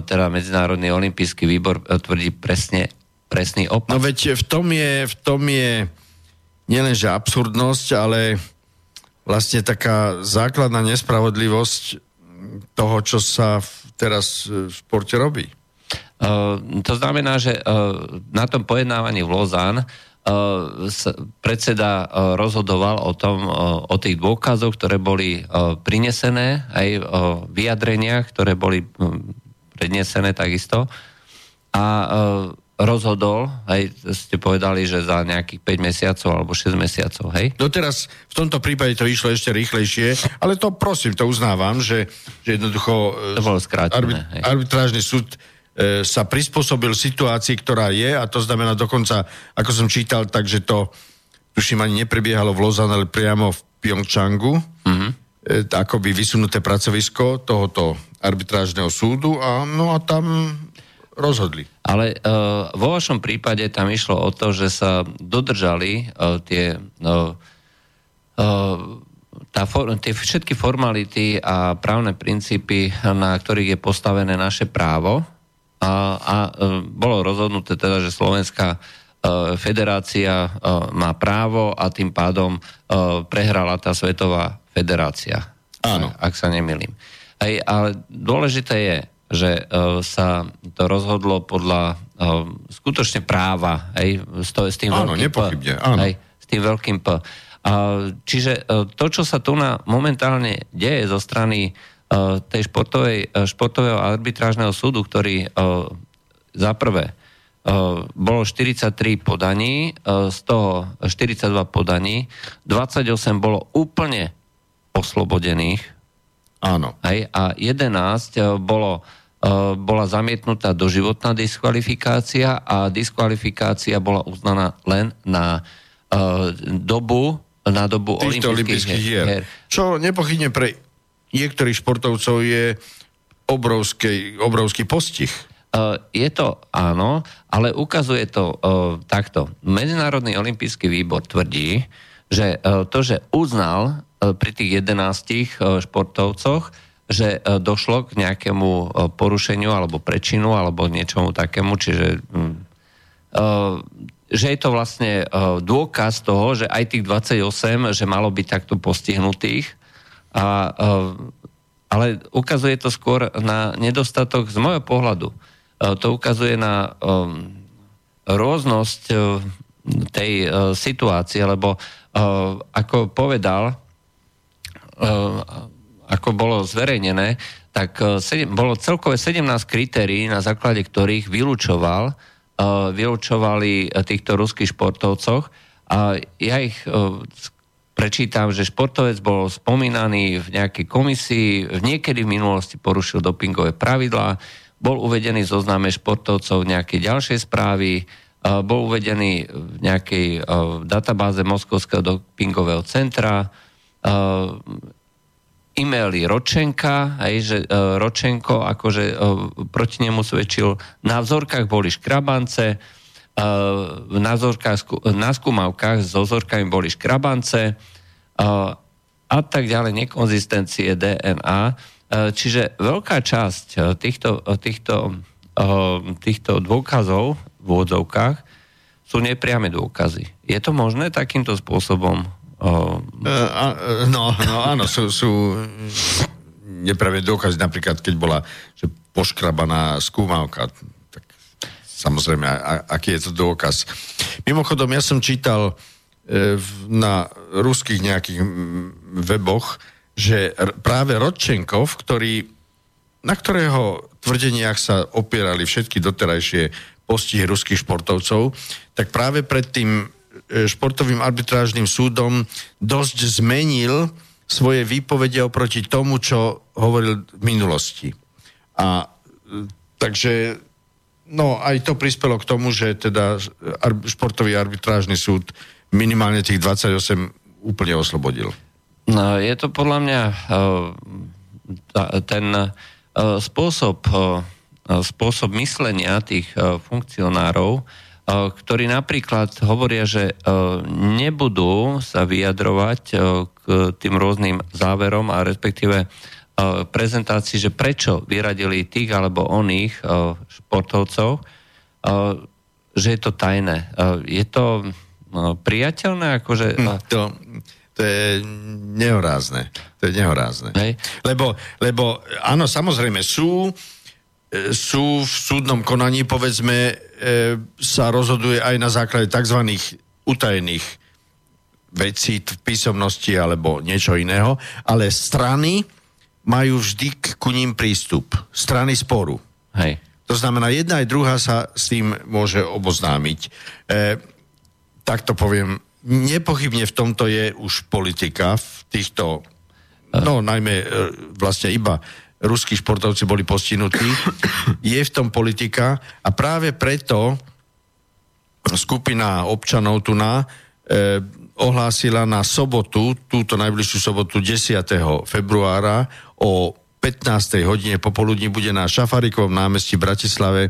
teda Medzinárodný olimpijský výbor tvrdí presne, presný opak. No veď v tom je, v tom je nielenže absurdnosť, ale vlastne taká základná nespravodlivosť toho, čo sa teraz v športe robí. Uh, to znamená, že uh, na tom pojednávaní v Lozán predseda rozhodoval o tom, o tých dôkazoch, ktoré boli prinesené, aj o vyjadreniach, ktoré boli um, prednesené takisto. A uh, rozhodol, aj ste povedali, že za nejakých 5 mesiacov alebo 6 mesiacov, hej? No teraz v tomto prípade to išlo ešte rýchlejšie, ale to prosím, to uznávam, že, že jednoducho to bolo skrátené, arbit, arbitrážny súd e, sa prispôsobil situácii, ktorá je a to znamená dokonca, ako som čítal, takže to tuším ani neprebiehalo v Lozan, ale priamo v Pyeongchangu, mm-hmm. E, akoby vysunuté pracovisko tohoto arbitrážneho súdu a no a tam rozhodli. Ale uh, vo vašom prípade tam išlo o to, že sa dodržali uh, tie, uh, uh, tá for, tie všetky formality a právne princípy, na ktorých je postavené naše právo. A, a uh, bolo rozhodnuté teda, že Slovenská federácia má právo a tým pádom prehrala tá Svetová federácia. Áno. Ak sa nemýlim. Hej, ale dôležité je, že uh, sa to rozhodlo podľa uh, skutočne práva, hej, s, to, s tým áno, veľkým P. Áno. Hej, s tým veľkým P. Uh, čiže uh, to, čo sa tu na momentálne deje zo strany uh, tej športovej, uh, športového arbitrážneho súdu, ktorý uh, za prvé uh, bolo 43 podaní, uh, z toho 42 podaní, 28 bolo úplne oslobodených, Áno. Hej, a 11 bolo E, bola zamietnutá doživotná diskvalifikácia a diskvalifikácia bola uznaná len na uh, dobu na dobu olympijských hier. hier. Čo nepochybne pre niektorých športovcov je obrovský, obrovský postih. Je to áno, ale ukazuje to takto. Medzinárodný olimpijský výbor tvrdí, že to, že uznal pri tých 11 uh, športovcoch, že došlo k nejakému porušeniu alebo prečinu alebo niečomu takému, čiže hm, že je to vlastne dôkaz toho, že aj tých 28, že malo byť takto postihnutých, a, ale ukazuje to skôr na nedostatok z môjho pohľadu. To ukazuje na rôznosť tej situácie, lebo ako povedal, ako bolo zverejnené, tak e, bolo celkové 17 kritérií, na základe ktorých vylúčoval, e, vylúčovali týchto ruských športovcoch. A ja ich prečítam, že športovec bol spomínaný v nejakej komisii, niekedy v minulosti porušil dopingové pravidlá, bol uvedený zo známe športovcov v nejakej ďalšej správy, bol uvedený v nejakej databáze Moskovského dopingového centra, e-maily Ročenka, aj, že uh, Ročenko akože uh, proti nemu svedčil, na vzorkách boli škrabance, uh, na, vzorkách, na skúmavkách so vzorkami boli škrabance uh, a tak ďalej, nekonzistencie DNA. Uh, čiže veľká časť týchto, týchto, uh, týchto dôkazov v úvodzovkách sú nepriame dôkazy. Je to možné takýmto spôsobom Uh, no, no áno, sú, sú nepravé dôkazy, napríklad keď bola že poškrabaná skúmavka, tak samozrejme, a, aký je to dôkaz. Mimochodom, ja som čítal e, na ruských nejakých weboch, že r- práve Rodčenkov, ktorý, na ktorého tvrdeniach sa opierali všetky doterajšie postihy ruských športovcov, tak práve pred tým športovým arbitrážnym súdom dosť zmenil svoje výpovede oproti tomu, čo hovoril v minulosti. A e, takže no aj to prispelo k tomu, že teda športový arbitrážny súd minimálne tých 28 úplne oslobodil. No, je to podľa mňa e, ten spôsob, spôsob myslenia tých funkcionárov, ktorí napríklad hovoria, že nebudú sa vyjadrovať k tým rôznym záverom a respektíve prezentácii, že prečo vyradili tých alebo oných športovcov, že je to tajné. Je to priateľné? Akože... Hm, to, to je nehorázne. To je nehorázne. Hej. Lebo, lebo áno, samozrejme, sú E, sú v súdnom konaní, povedzme, e, sa rozhoduje aj na základe tzv. utajených vecí v písomnosti alebo niečo iného, ale strany majú vždy ku ním prístup. Strany sporu. Hej. To znamená, jedna aj druhá sa s tým môže oboznámiť. E, tak to poviem, nepochybne v tomto je už politika v týchto, no najmä e, vlastne iba ruskí športovci boli postihnutí. Je v tom politika a práve preto skupina občanov tu na e, ohlásila na sobotu, túto najbližšiu sobotu 10. februára o 15. hodine popoludní bude na Šafarikovom námestí v Bratislave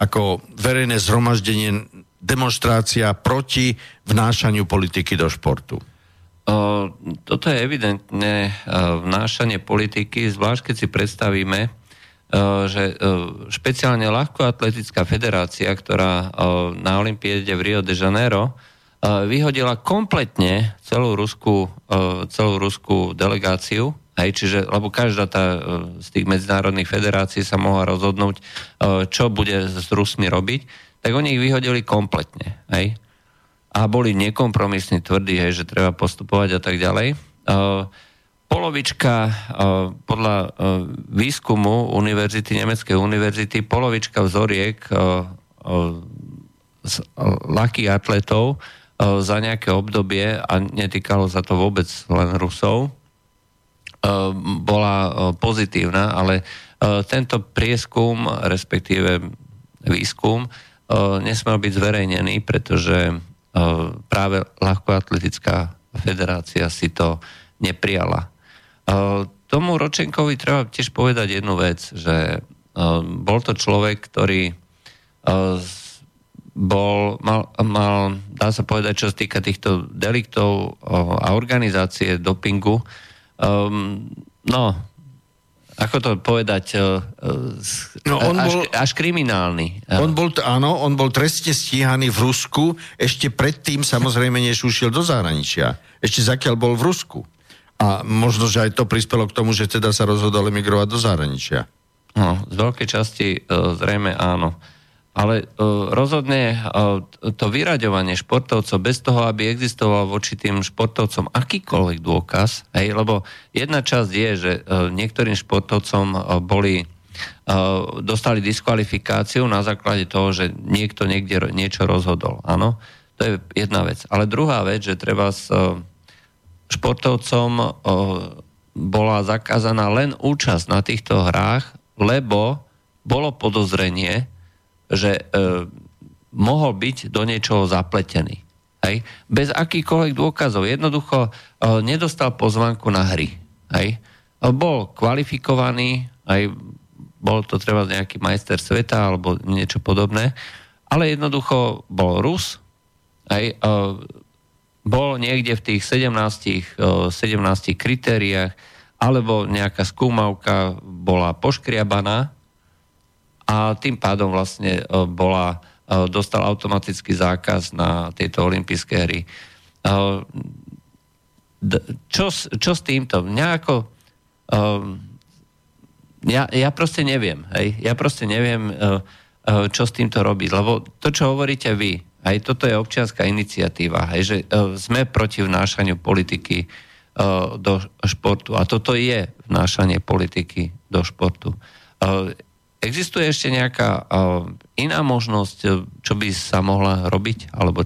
ako verejné zhromaždenie demonstrácia proti vnášaniu politiky do športu. Toto je evidentne vnášanie politiky, zvlášť keď si predstavíme, že špeciálne ľahkoatletická federácia, ktorá na Olympiade v Rio de Janeiro vyhodila kompletne celú ruskú, celú ruskú delegáciu, hej, čiže, lebo každá tá z tých medzinárodných federácií sa mohla rozhodnúť, čo bude s Rusmi robiť, tak oni ich vyhodili kompletne. Hej a boli nekompromisní, tvrdí, hej, že treba postupovať a tak ďalej. Uh, polovička, uh, podľa uh, výskumu univerzity, Nemeckej univerzity, polovička vzoriek uh, ľahkých atletov za nejaké obdobie, a netýkalo sa to vôbec len Rusov, bola pozitívna, ale tento prieskum, respektíve výskum, nesmel byť zverejnený, pretože E, práve ľahkoatletická federácia si to neprijala. E, tomu Ročenkovi treba tiež povedať jednu vec, že e, bol to človek, ktorý bol, mal, mal, dá sa povedať, čo sa týka týchto deliktov a organizácie dopingu, no, ako to povedať, no, on až, bol, až kriminálny. On bol, áno, on bol trestne stíhaný v Rusku, ešte predtým samozrejme, než ušiel do zahraničia. Ešte zakiaľ bol v Rusku. A možno, že aj to prispelo k tomu, že teda sa rozhodol emigrovať do zahraničia. No, z veľkej časti zrejme áno ale uh, rozhodne uh, to vyraďovanie športovcov bez toho, aby existoval voči tým športovcom akýkoľvek dôkaz, hej, lebo jedna časť je, že uh, niektorým športovcom boli dostali diskvalifikáciu na základe toho, že niekto niekde niečo rozhodol. Áno, to je jedna vec. Ale druhá vec, že treba s športovcom bola zakázaná len účasť na týchto hrách, lebo bolo podozrenie, že e, mohol byť do niečoho zapletený. Hej? Bez akýchkoľvek dôkazov. Jednoducho e, nedostal pozvanku na hry. Hej? E, bol kvalifikovaný, aj bol to treba nejaký majster sveta alebo niečo podobné, ale jednoducho bol Rus, hej? E, bol niekde v tých 17, 17 e, kritériách, alebo nejaká skúmavka bola poškriabaná, a tým pádom vlastne e, bola, e, dostal automatický zákaz na tieto olympijské hry. E, čo, čo s týmto? Nejako, ja, ja proste neviem, hej? ja proste neviem, čo s týmto robiť, lebo to, čo hovoríte vy, aj toto je občianská iniciatíva, hej, že sme proti vnášaniu politiky do športu a toto je vnášanie politiky do športu. Existuje ešte nejaká uh, iná možnosť, e, čo by sa mohla robiť? Alebo...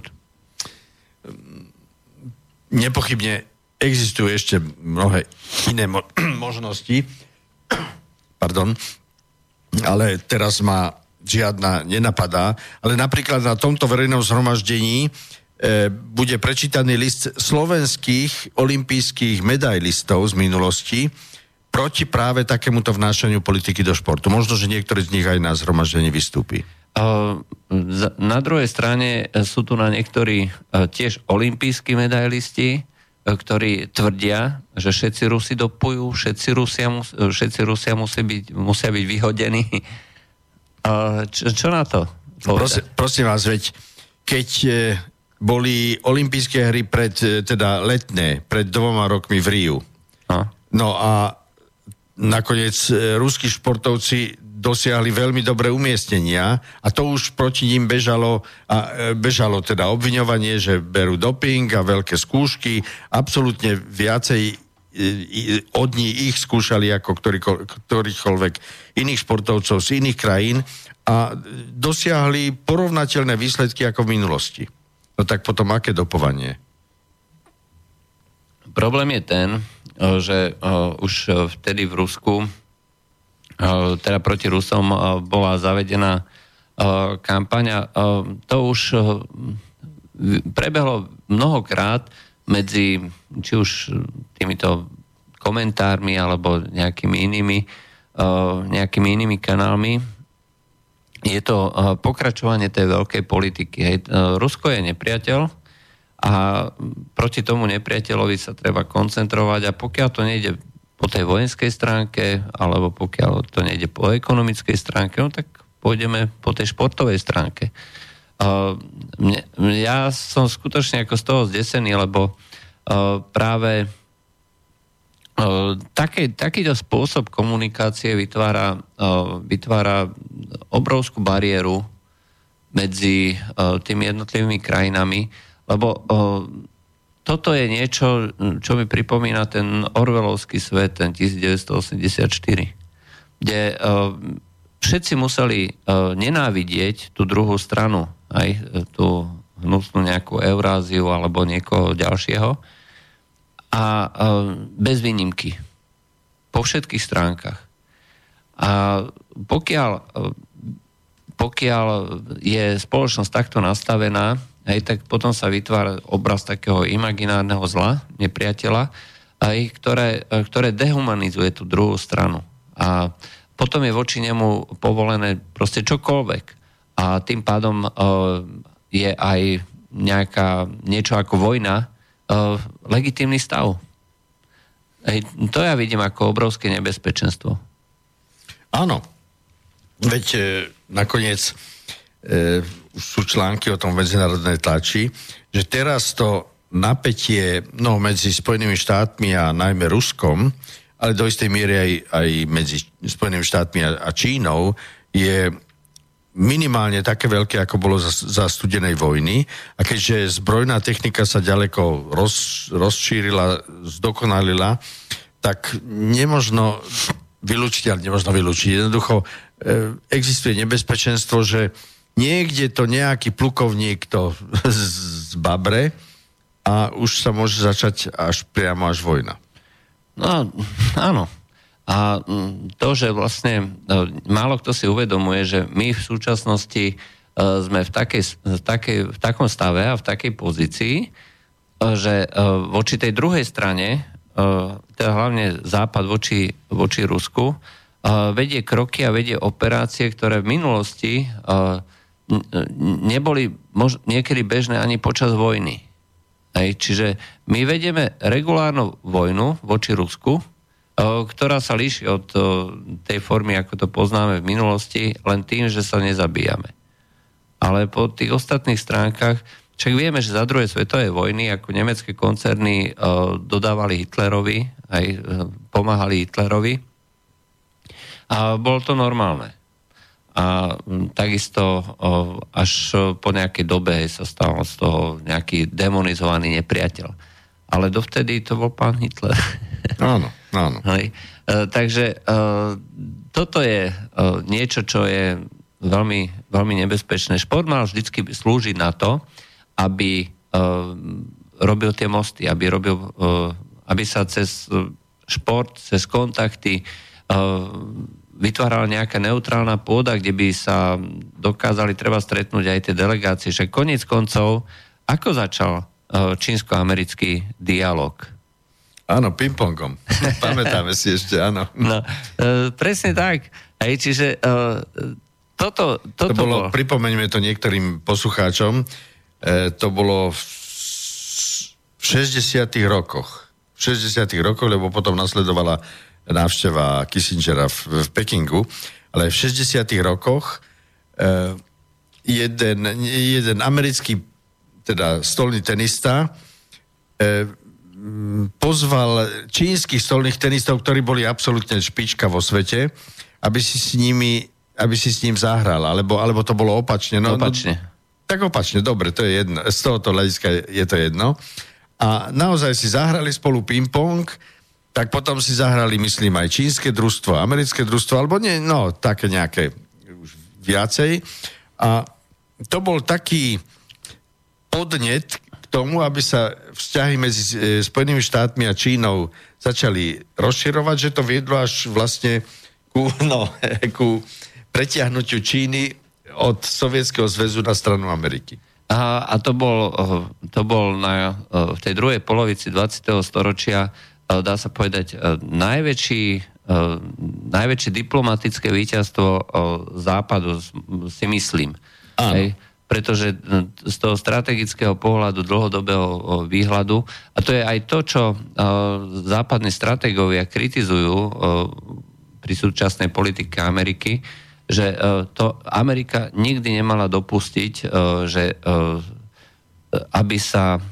Nepochybne existujú ešte mnohé iné mo- možnosti. Pardon. Ale teraz ma žiadna nenapadá. Ale napríklad na tomto verejnom zhromaždení e, bude prečítaný list slovenských olympijských medailistov z minulosti, proti práve takémuto vnášaniu politiky do športu. Možno, že niektorý z nich aj na zhromaždení vystúpi. Na druhej strane sú tu na niektorí tiež olimpijskí medailisti, ktorí tvrdia, že všetci Rusi dopujú, všetci Rusia, všetci Rusia musia, byť, musia byť vyhodení. Čo, čo na to? Prosím, prosím vás, veď keď e, boli olympijské hry pred, e, teda letné, pred dvoma rokmi v Riu, no, no a nakoniec e, ruskí športovci dosiahli veľmi dobré umiestnenia a to už proti ním bežalo, a e, bežalo teda obviňovanie, že berú doping a veľké skúšky. Absolútne viacej e, od nich ich skúšali ako ktorý, ktorýchkoľvek iných športovcov z iných krajín a dosiahli porovnateľné výsledky ako v minulosti. No tak potom aké dopovanie? Problém je ten, že už vtedy v Rusku, teda proti Rusom, bola zavedená kampaňa. To už prebehlo mnohokrát medzi či už týmito komentármi alebo nejakými inými, nejakými inými kanálmi. Je to pokračovanie tej veľkej politiky. Rusko je nepriateľ, a proti tomu nepriateľovi sa treba koncentrovať a pokiaľ to nejde po tej vojenskej stránke, alebo pokiaľ to nejde po ekonomickej stránke, no tak pôjdeme po tej športovej stránke. Ja som skutočne ako z toho zdesený, lebo práve uh, taký, takýto spôsob komunikácie vytvára, vytvára obrovskú bariéru medzi tými jednotlivými krajinami, lebo o, toto je niečo, čo mi pripomína ten Orwellovský svet, ten 1984, kde o, všetci museli o, nenávidieť tú druhú stranu, aj tú hnusnú nejakú Euráziu alebo niekoho ďalšieho a bez výnimky. Po všetkých stránkach. A pokiaľ, pokiaľ je spoločnosť takto nastavená, hej, tak potom sa vytvára obraz takého imaginárneho zla, nepriateľa, aj, ktoré, ktoré dehumanizuje tú druhú stranu. A potom je voči nemu povolené proste čokoľvek. A tým pádom uh, je aj nejaká, niečo ako vojna, uh, legitímny stav. Hej, to ja vidím ako obrovské nebezpečenstvo. Áno. Veď e, nakoniec e, sú články o tom medzinárodnej tlači, že teraz to napätie no, medzi Spojenými štátmi a najmä Ruskom, ale do istej miery aj, aj medzi Spojenými štátmi a, a Čínou je minimálne také veľké, ako bolo za, za studenej vojny. A keďže zbrojná technika sa ďaleko roz, rozšírila, zdokonalila, tak nemožno vylúčiť, ale nemožno vylúčiť. Jednoducho e, existuje nebezpečenstvo, že niekde to nejaký plukovník to z babre a už sa môže začať až priamo až vojna. No, áno. A mm, to, že vlastne e, málo kto si uvedomuje, že my v súčasnosti e, sme v, takej, v, takej, v takom stave a v takej pozícii, e, že voči tej druhej strane, teda hlavne Západ voči, voči Rusku, vedie kroky a vedie operácie, ktoré v minulosti neboli mož- niekedy bežné ani počas vojny. Hej, čiže my vedieme regulárnu vojnu voči Rusku, ktorá sa líši od tej formy, ako to poznáme v minulosti, len tým, že sa nezabíjame. Ale po tých ostatných stránkach, však vieme, že za druhej svetovej vojny, ako nemecké koncerny dodávali Hitlerovi, aj e, pomáhali Hitlerovi, a bolo to normálne. A takisto až po nejakej dobe sa stal z toho nejaký demonizovaný nepriateľ. Ale dovtedy to bol pán Hitler. Áno. Áno. Hej. E, takže e, toto je e, niečo, čo je veľmi, veľmi nebezpečné. Šport mal vždy slúžiť na to, aby robil tie mosty, aby, robil, aby sa cez šport, cez kontakty vytvárala nejaká neutrálna pôda, kde by sa dokázali treba stretnúť aj tie delegácie. Že koniec koncov, ako začal e, čínsko-americký dialog? Áno, pingpongom. Pamätáme si ešte, áno. No, e, presne tak. Hej, čiže e, toto, toto to bolo, bolo, pripomeňme to niektorým poslucháčom, e, to bolo v, v 60 rokoch. V 60 rokoch, lebo potom nasledovala návšteva Kissingera v, v Pekingu, ale v 60 rokoch e, jeden, jeden americký teda stolný tenista e, pozval čínskych stolných tenistov, ktorí boli absolútne špička vo svete, aby si s nimi, aby si s ním zahral, alebo, alebo to bolo opačne. No, opačne. No, tak opačne, dobre, to je jedno. Z tohoto hľadiska je to jedno. A naozaj si zahrali spolu ping-pong, tak potom si zahrali, myslím, aj čínske družstvo, americké družstvo, alebo nie, no, také nejaké už viacej. A to bol taký podnet tomu, aby sa vzťahy medzi e, Spojenými štátmi a Čínou začali rozširovať, že to viedlo až vlastne ku, no, ku pretiahnutiu Číny od Sovietskeho zväzu na stranu Ameriky. A, a to bol, e, to bol na, e, v tej druhej polovici 20. storočia, dá sa povedať, najväčší, najväčšie diplomatické víťazstvo západu, si myslím. Áno. Hej? pretože z toho strategického pohľadu, dlhodobého výhľadu, a to je aj to, čo západní stratégovia kritizujú pri súčasnej politike Ameriky, že to Amerika nikdy nemala dopustiť, že aby sa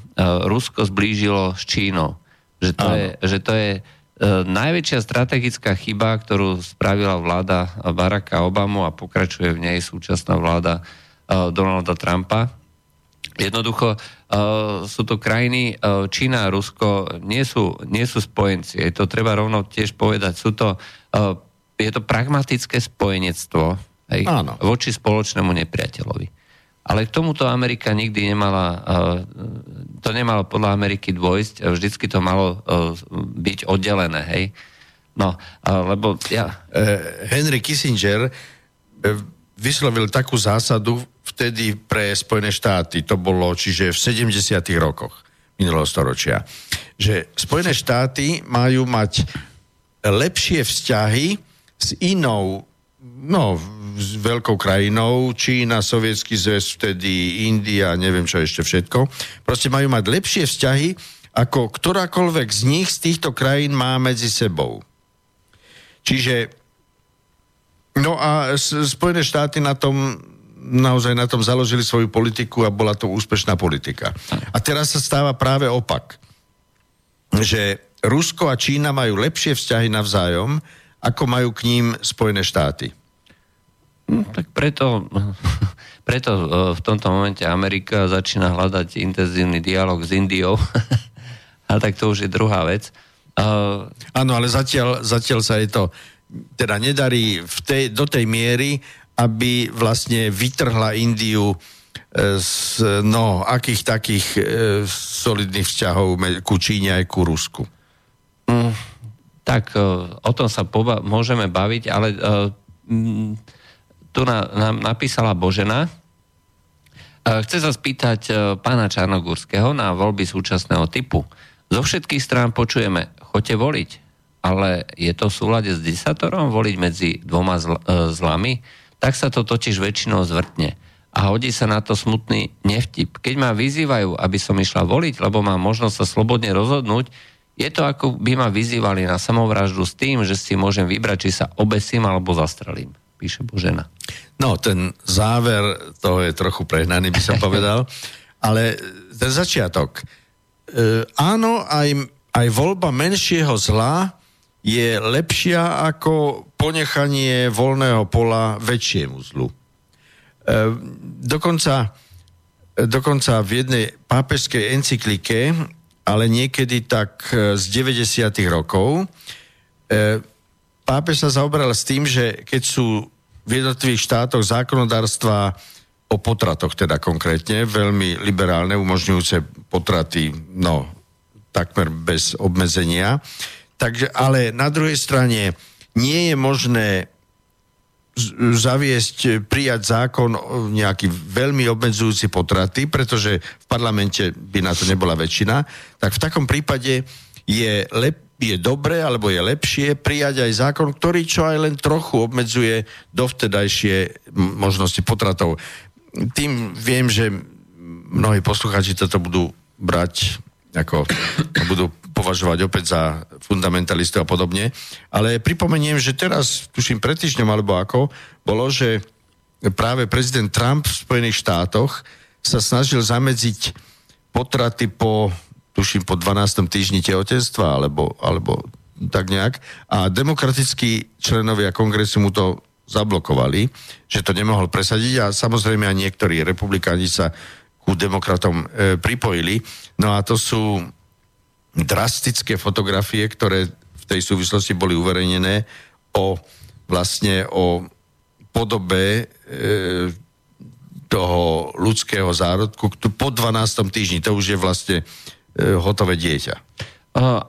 Rusko zblížilo s Čínou. Že to, je, že to je najväčšia strategická chyba, ktorú spravila vláda Baracka Obamu a pokračuje v nej súčasná vláda Uh, Donalda Trumpa. Jednoducho uh, sú to krajiny, uh, Čína a Rusko nie sú, nie sú spojenci. Je to treba rovno tiež povedať. Sú to, je to pragmatické spojenectvo hej, voči spoločnému nepriateľovi. Ale k tomuto Amerika nikdy nemala, to nemalo podľa Ameriky dôjsť, vždycky to malo byť oddelené, hej. No, lebo ja... Henry Kissinger vyslovil takú zásadu, vtedy pre Spojené štáty, to bolo čiže v 70. rokoch minulého storočia, že Spojené štáty majú mať lepšie vzťahy s inou, no, s veľkou krajinou, Čína, Sovietský zväz, vtedy India, neviem čo ešte všetko. Proste majú mať lepšie vzťahy, ako ktorákoľvek z nich, z týchto krajín má medzi sebou. Čiže No a Spojené štáty na tom naozaj na tom založili svoju politiku a bola to úspešná politika. A teraz sa stáva práve opak. Že Rusko a Čína majú lepšie vzťahy navzájom, ako majú k ním Spojené štáty. No, tak preto, preto e, v tomto momente Amerika začína hľadať intenzívny dialog s Indiou. a tak to už je druhá vec. Áno, ale zatiaľ, zatiaľ sa je to teda nedarí v tej, do tej miery, aby vlastne vytrhla Indiu e, z no, akých takých e, solidných vzťahov ku Číne aj ku Rusku. Mm, tak e, o tom sa poba- môžeme baviť, ale e, tu na, nám napísala Božena. E, chce sa spýtať pána Čarnogórského na voľby súčasného typu. Zo všetkých strán počujeme, choďte voliť, ale je to v súlade s disatorom voliť medzi dvoma zl- zlami? tak sa to totiž väčšinou zvrtne. A hodí sa na to smutný nevtip. Keď ma vyzývajú, aby som išla voliť, lebo mám možnosť sa slobodne rozhodnúť, je to ako by ma vyzývali na samovraždu s tým, že si môžem vybrať, či sa obesím alebo zastrelím, píše Božena. No, ten záver toho je trochu prehnaný, by som povedal, ale ten začiatok. E, áno, aj, aj voľba menšieho zla je lepšia ako ponechanie voľného pola väčšiemu zlu. E, dokonca, dokonca v jednej pápežskej encyklike, ale niekedy tak e, z 90. rokov, e, pápež sa zaoberal s tým, že keď sú v jednotlivých štátoch zákonodárstva o potratoch teda konkrétne, veľmi liberálne, umožňujúce potraty, no, takmer bez obmedzenia, Takže, ale na druhej strane nie je možné zaviesť, prijať zákon nejaký veľmi obmedzujúci potraty, pretože v parlamente by na to nebola väčšina, tak v takom prípade je, lep, je dobré alebo je lepšie prijať aj zákon, ktorý čo aj len trochu obmedzuje dovtedajšie možnosti potratov. Tým viem, že mnohí poslucháči toto budú brať ako budú považovať opäť za fundamentalistov a podobne. Ale pripomeniem, že teraz, tuším pred týždňom alebo ako, bolo, že práve prezident Trump v Spojených štátoch sa snažil zamedziť potraty po, tuším, po 12. týždni tehotenstva, alebo, alebo tak nejak. A demokratickí členovia kongresu mu to zablokovali, že to nemohol presadiť a samozrejme aj niektorí republikáni sa ku demokratom e, pripojili. No a to sú drastické fotografie, ktoré v tej súvislosti boli uverejnené o vlastne o podobe e, toho ľudského zárodku po 12. týždni. To už je vlastne e, hotové dieťa. Uh,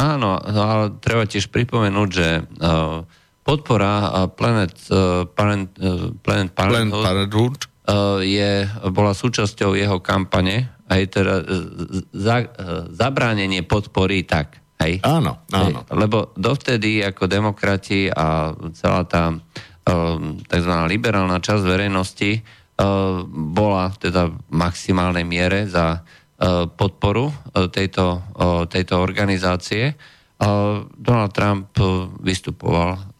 áno, no, ale treba tiež pripomenúť, že uh, podpora uh, Planet, uh, Parent, uh, Planet Parenthood, Planet Parenthood. Uh, je, bola súčasťou jeho kampane aj teda e, za, e, zabránenie podpory tak. Hej? Áno, áno. Hej, lebo dovtedy ako demokrati a celá tá tzv. liberálna časť verejnosti bola teda v maximálnej miere za podporu tejto, tejto organizácie. Donald Trump vystupoval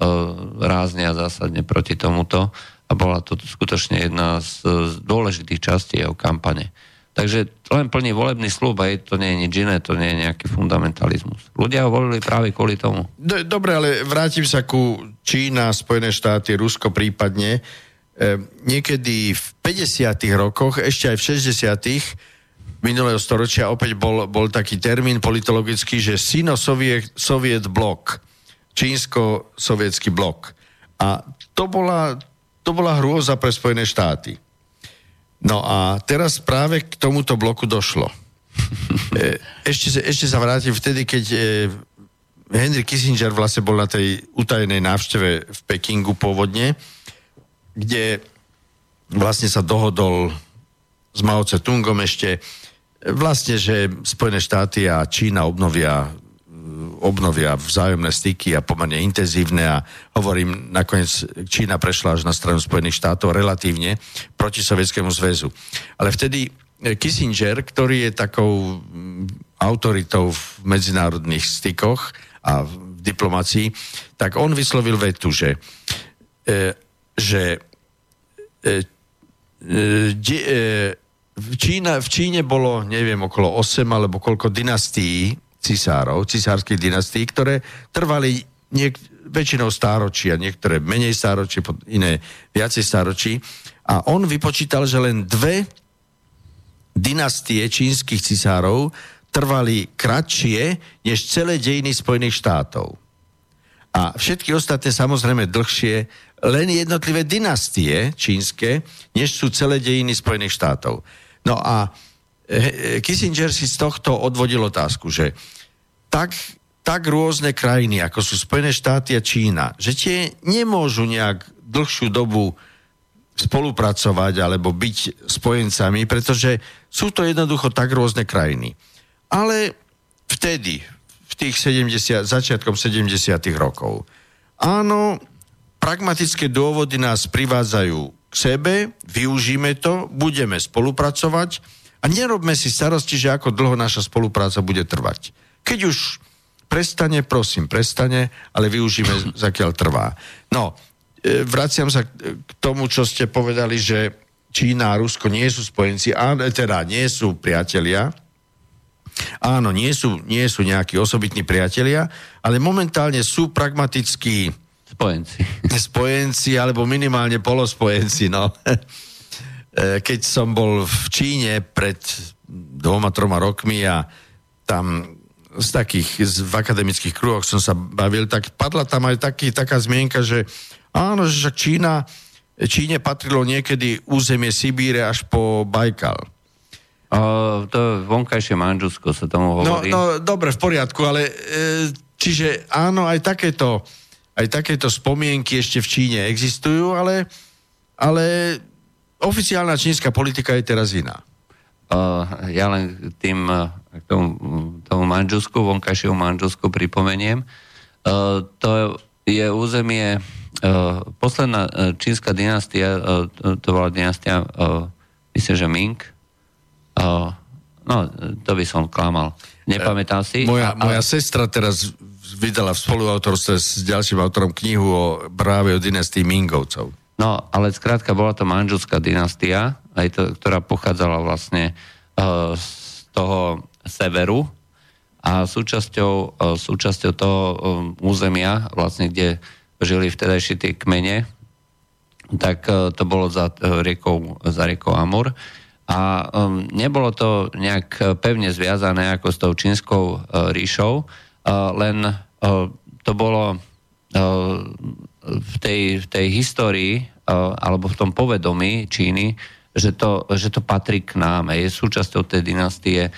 rázne a zásadne proti tomuto a bola to skutočne jedna z, z dôležitých častí jeho kampane. Takže len plný volebný slúb, aj to nie je nič iné, to nie je nejaký fundamentalizmus. Ľudia ho volili práve kvôli tomu. Dobre, ale vrátim sa ku Čína, Spojené štáty, Rusko prípadne. E, niekedy v 50. rokoch, ešte aj v 60. minulého storočia opäť bol, bol taký termín politologický, že sino-soviet blok, čínsko-sovietský blok. A to bola, to bola hrôza pre Spojené štáty No a teraz práve k tomuto bloku došlo. E, ešte, ešte sa vrátim vtedy, keď e, Henry Kissinger vlastne bol na tej utajenej návšteve v Pekingu pôvodne, kde vlastne sa dohodol s Mao Tse-tungom ešte vlastne, že Spojené štáty a Čína obnovia obnovia vzájomné styky a pomerne intenzívne a hovorím, nakoniec Čína prešla až na stranu Spojených štátov relatívne proti Sovietskému zväzu. Ale vtedy eh, Kissinger, ktorý je takou mm, autoritou v medzinárodných stykoch a v diplomácii, tak on vyslovil vetu, že že v, Čína, v Číne bolo, neviem, okolo 8 alebo koľko dynastií cisárov, cisárskych dynastií, ktoré trvali niek- väčšinou stáročia, niektoré menej stáročí, iné viacej stáročí. A on vypočítal, že len dve dynastie čínskych cisárov trvali kratšie než celé dejiny Spojených štátov. A všetky ostatné samozrejme dlhšie, len jednotlivé dynastie čínske, než sú celé dejiny Spojených štátov. No a Kissinger si z tohto odvodil otázku, že tak, tak rôzne krajiny, ako sú Spojené štáty a Čína, že tie nemôžu nejak dlhšiu dobu spolupracovať alebo byť spojencami, pretože sú to jednoducho tak rôzne krajiny. Ale vtedy, v tých 70, začiatkom 70. rokov, áno, pragmatické dôvody nás privádzajú k sebe, využíme to, budeme spolupracovať a nerobme si starosti, že ako dlho naša spolupráca bude trvať. Keď už prestane, prosím, prestane, ale využíme, zakiaľ trvá. No, e, vraciam sa k tomu, čo ste povedali, že Čína a Rusko nie sú spojenci, a teda nie sú priatelia. Áno, nie sú, nie sú nejakí osobitní priatelia, ale momentálne sú pragmatickí spojenci. Spojenci, alebo minimálne polospojenci, no. E, keď som bol v Číne pred dvoma, troma rokmi a tam z takých, z, v akademických kruhoch som sa bavil, tak padla tam aj taký, taká zmienka, že áno, že Čína, Číne patrilo niekedy územie Sibíre až po Bajkal. O, to vonkajšie Manžusko sa tomu no, hovorí. No, no dobre, v poriadku, ale e, čiže áno, aj takéto, aj takéto spomienky ešte v Číne existujú, ale, ale oficiálna čínska politika je teraz iná. Uh, ja len tým uh, tomu, tomu Manžusku, vonkajšiemu Manžusku pripomeniem. Uh, to je územie, uh, posledná čínska dynastia, uh, to, bola dynastia, uh, myslím, že Ming. Uh, no, to by som klamal. Nepamätám si. Moja, a, moja sestra teraz vydala v spoluautorstve s ďalším autorom knihu o práve o dynastii Mingovcov. No, ale skrátka bola to manželská dynastia, aj to, ktorá pochádzala vlastne uh, z toho severu a súčasťou, uh, súčasťou toho um, územia, vlastne kde žili vtedajší tie kmene, tak uh, to bolo za riekou, za riekou Amur. A um, nebolo to nejak pevne zviazané ako s tou čínskou ríšou, len to bolo v tej, v tej histórii alebo v tom povedomí Číny, že to, že to patrí k nám, je súčasťou tej dynastie,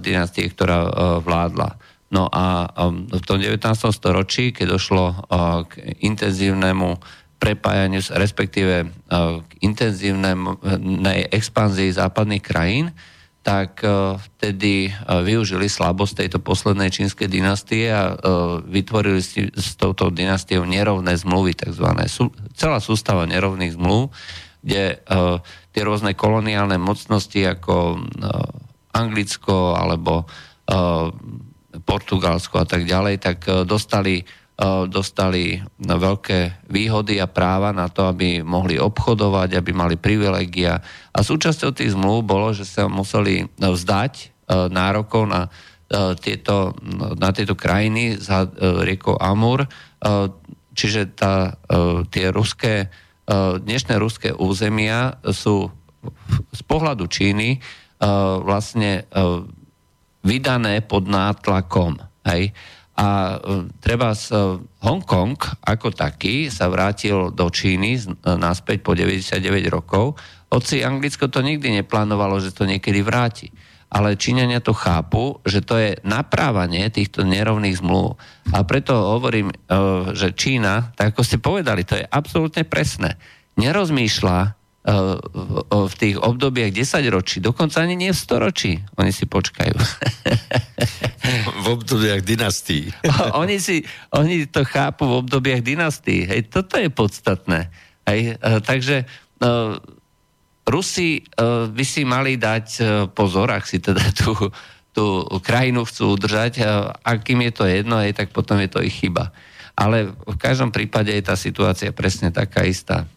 dynastie, ktorá vládla. No a v tom 19. storočí, keď došlo k intenzívnemu prepájaniu, respektíve k intenzívnej expanzii západných krajín, tak uh, vtedy uh, využili slabosť tejto poslednej čínskej dynastie a uh, vytvorili si s touto dynastiou nerovné zmluvy. Sú, celá sústava nerovných zmluv, kde tie rôzne koloniálne mocnosti ako Anglicko alebo Portugalsko a tak ďalej, tak dostali dostali veľké výhody a práva na to, aby mohli obchodovať, aby mali privilegia. A súčasťou tých zmluv bolo, že sa museli vzdať nárokov na tieto, na tieto krajiny za riekou Amur. Čiže tá, tie ruské, dnešné ruské územia sú z pohľadu Číny vlastne vydané pod nátlakom. Hej? A e, treba z e, Hongkong ako taký sa vrátil do Číny e, naspäť po 99 rokov, hoci Anglicko to nikdy neplánovalo, že to niekedy vráti. Ale Číňania to chápu, že to je naprávanie týchto nerovných zmluv. A preto hovorím, že Čína, tak ako ste povedali, to je absolútne presné. Nerozmýšľa v tých obdobiach 10 ročí, dokonca ani nie v 100 ročí. Oni si počkajú. v obdobiach dynastí. oni, si, oni to chápu v obdobiach dynastí. Hej, toto je podstatné. Hej, e, takže uh, Rusi by si mali dať pozor, ak si teda tú, tú krajinu chcú udržať. Uh, akým je to jedno, hej, tak potom je to ich chyba. Ale v každom prípade je tá situácia presne taká istá.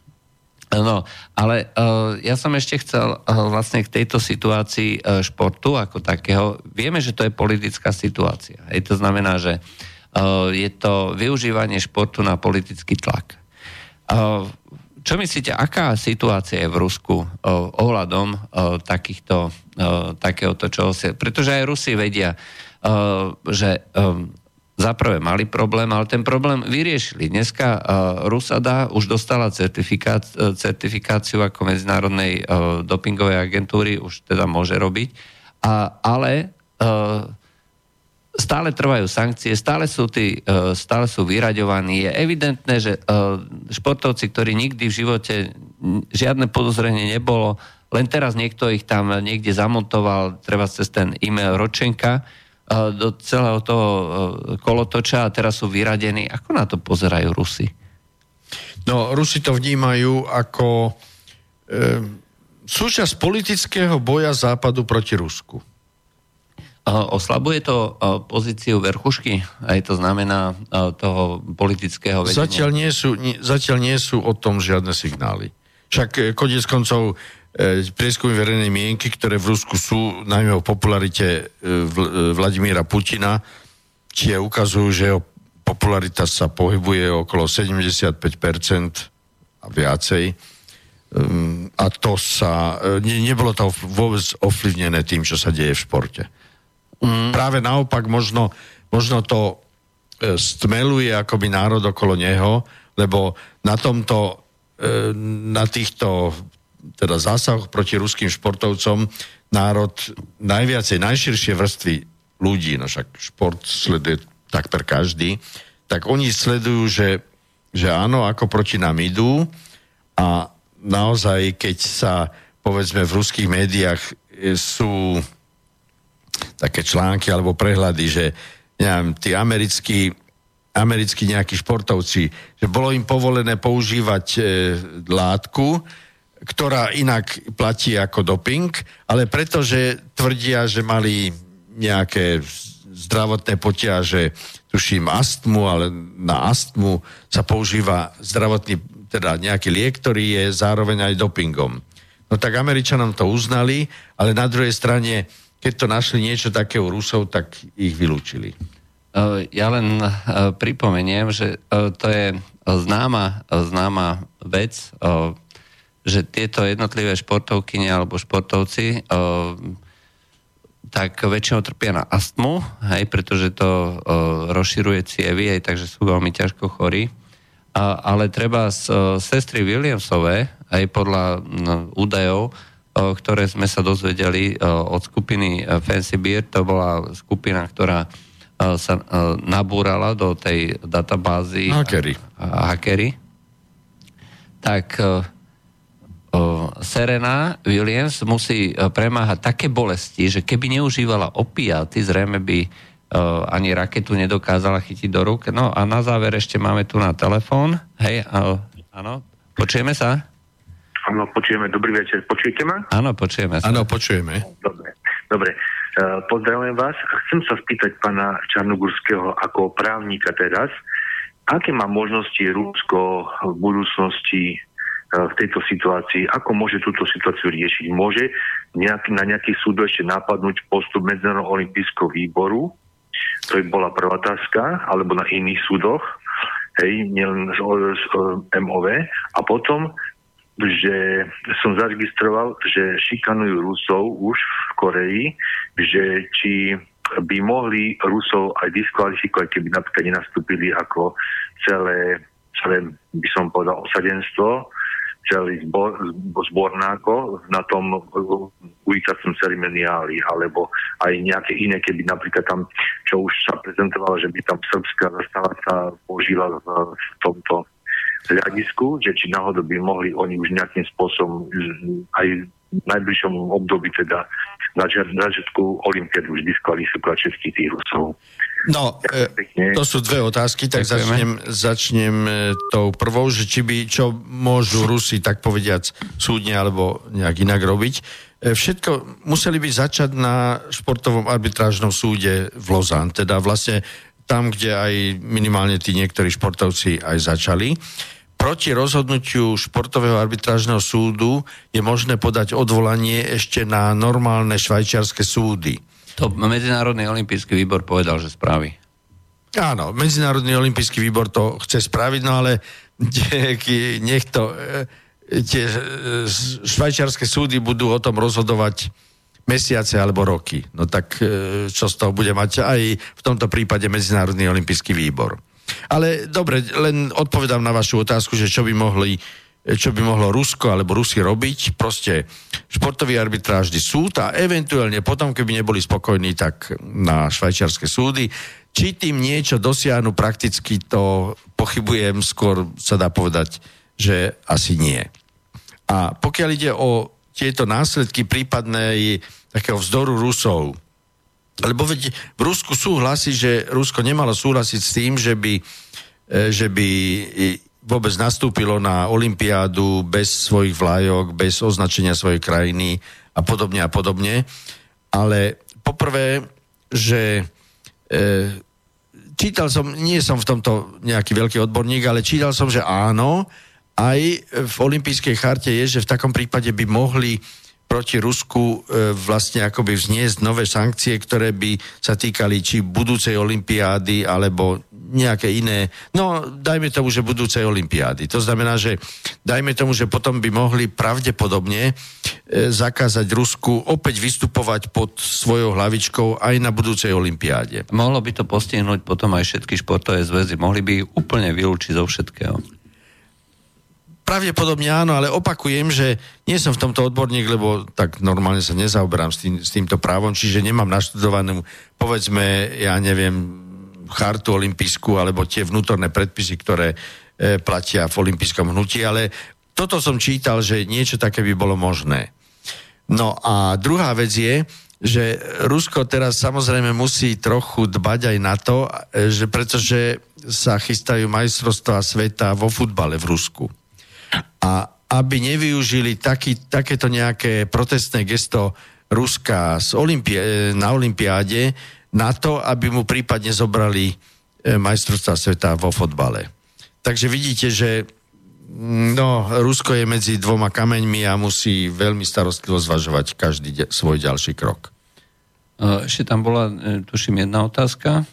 No, ale uh, ja som ešte chcel uh, vlastne k tejto situácii uh, športu ako takého. Vieme, že to je politická situácia. Hej, to znamená, že uh, je to využívanie športu na politický tlak. Uh, čo myslíte, aká situácia je v Rusku uh, ohľadom uh, takýchto, uh, takéhoto čoho si... Pretože aj Rusi vedia, uh, že um, Zaprvé mali problém, ale ten problém vyriešili. Dneska uh, Rusada už dostala certifikát, uh, certifikáciu ako medzinárodnej uh, dopingovej agentúry, už teda môže robiť, a, ale uh, stále trvajú sankcie, stále sú, tí, uh, stále sú vyraďovaní. Je evidentné, že uh, športovci, ktorí nikdy v živote žiadne podozrenie nebolo, len teraz niekto ich tam niekde zamontoval, treba cez ten e-mail Ročenka, do celého toho kolotoča a teraz sú vyradení. Ako na to pozerajú Rusi? No, Rusi to vnímajú ako e, súčasť politického boja Západu proti Rusku. Oslabuje to pozíciu verchušky? Aj to znamená toho politického vedenia? Zatiaľ nie sú, nie, zatiaľ nie sú o tom žiadne signály. Však konec koncov prieskumy verejnej mienky, ktoré v Rusku sú, najmä o popularite e, e, Vladimíra Putina, tie ukazujú, že jeho popularita sa pohybuje okolo 75% a viacej. Ehm, a to sa, ne, nebolo to vôbec ovplyvnené tým, čo sa deje v športe. Mm. Práve naopak možno, možno to stmeluje akoby národ okolo neho, lebo na tomto, na týchto teda zásah proti ruským športovcom národ najviacej, najširšie vrstvy ľudí, no však šport sleduje takmer každý, tak oni sledujú, že, že áno, ako proti nám idú a naozaj, keď sa povedzme v ruských médiách e, sú také články alebo prehľady, že neviem, tí americkí, americkí nejakí športovci, že bolo im povolené používať e, látku, ktorá inak platí ako doping, ale pretože tvrdia, že mali nejaké zdravotné potiaže, tuším astmu, ale na astmu sa používa zdravotný, teda nejaký liek, ktorý je zároveň aj dopingom. No tak Američanom to uznali, ale na druhej strane, keď to našli niečo také u Rusov, tak ich vylúčili. Ja len pripomeniem, že to je známa, známa vec, že tieto jednotlivé športovkyne alebo športovci tak väčšinou trpia na astmu, hej, pretože to rozširuje cievy, hej, takže sú veľmi ťažko chorí. A, ale treba z sestry Williamsové, aj podľa údajov, ktoré sme sa dozvedeli od skupiny uh, Fancy Beer, to bola skupina, ktorá sa uh, nabúrala do tej databázy a hackery. Tak uh, Serena Williams musí e, premáhať také bolesti, že keby neužívala opiaty, zrejme by e, ani raketu nedokázala chytiť do rúk. No a na záver ešte máme tu na telefón. Hej, áno, počujeme sa? Áno, počujeme. Dobrý večer. Počujete ma? Áno, počujeme sa. Áno, počujeme. Dobre, dobre. Uh, pozdravujem vás. Chcem sa spýtať pána Čarnogurského ako právnika teraz, aké má možnosti Rusko v budúcnosti v tejto situácii, ako môže túto situáciu riešiť. Môže nejaký, na nejaký súd ešte napadnúť postup Medzinárodného olympijského výboru, to by bola prvá otázka, alebo na iných súdoch, hej, nielen z, z, z MOV. A potom, že som zaregistroval, že šikanujú Rusov už v Koreji, že či by mohli Rusov aj diskvalifikovať, keby napríklad nenastúpili ako celé, celé by som povedal, osadenstvo celý zbor, zbornáko na tom uvícacom ceremoniáli, alebo aj nejaké iné, keby napríklad tam, čo už sa prezentovalo, že by tam srbská zastava sa použila v tomto hľadisku, že či náhodou by mohli oni už nejakým spôsobom aj v najbližšom období teda na začiatku Olympiády už diskvalifikovať všetkých tých Rusov. No, e, to sú dve otázky, tak začnem, začnem e, tou prvou, že či by, čo môžu Rusi, tak povediac, súdne alebo nejak inak robiť. E, všetko museli by začať na športovom arbitrážnom súde v Lozán. Teda vlastne tam, kde aj minimálne tí niektorí športovci aj začali. Proti rozhodnutiu športového arbitrážneho súdu je možné podať odvolanie ešte na normálne švajčiarske súdy. To Medzinárodný olimpijský výbor povedal, že spraví. Áno, Medzinárodný olimpijský výbor to chce spraviť, no ale nech to, e, tie e, švajčiarske súdy budú o tom rozhodovať mesiace alebo roky. No tak e, čo z toho bude mať aj v tomto prípade Medzinárodný olimpijský výbor. Ale dobre, len odpovedám na vašu otázku, že čo by mohli čo by mohlo Rusko alebo Rusi robiť, proste športový arbitrážny súd a eventuálne potom, keby neboli spokojní, tak na švajčiarske súdy. Či tým niečo dosiahnu prakticky, to pochybujem, skôr sa dá povedať, že asi nie. A pokiaľ ide o tieto následky prípadnej takého vzdoru Rusov. Lebo veď v Rusku súhlasí, že Rusko nemalo súhlasiť s tým, že by, e, že by vôbec nastúpilo na Olympiádu bez svojich vlajok, bez označenia svojej krajiny a podobne a podobne. Ale poprvé, že e, čítal som, nie som v tomto nejaký veľký odborník, ale čítal som, že áno, aj v olympijskej charte je, že v takom prípade by mohli proti Rusku e, vlastne akoby vzniesť nové sankcie, ktoré by sa týkali či budúcej olympiády alebo nejaké iné, no dajme tomu, že budúcej olympiády. To znamená, že dajme tomu, že potom by mohli pravdepodobne e, zakázať Rusku opäť vystupovať pod svojou hlavičkou aj na budúcej olympiáde. Mohlo by to postihnúť potom aj všetky športové zväzy, mohli by ich úplne vylúčiť zo všetkého. Pravdepodobne áno, ale opakujem, že nie som v tomto odborník, lebo tak normálne sa nezaoberám s, tým, s týmto právom, čiže nemám naštudovanú, povedzme, ja neviem, chartu olimpijskú alebo tie vnútorné predpisy, ktoré e, platia v olimpijskom hnutí, ale toto som čítal, že niečo také by bolo možné. No a druhá vec je, že Rusko teraz samozrejme musí trochu dbať aj na to, e, že pretože sa chystajú majstrovstvá sveta vo futbale v Rusku a aby nevyužili taký, takéto nejaké protestné gesto Ruska z Olympia, na Olympiáde na to, aby mu prípadne zobrali e, majstrovstvá sveta vo fotbale. Takže vidíte, že no, Rusko je medzi dvoma kameňmi a musí veľmi starostlivo zvažovať každý de- svoj ďalší krok. E, ešte tam bola, e, tuším, jedna otázka.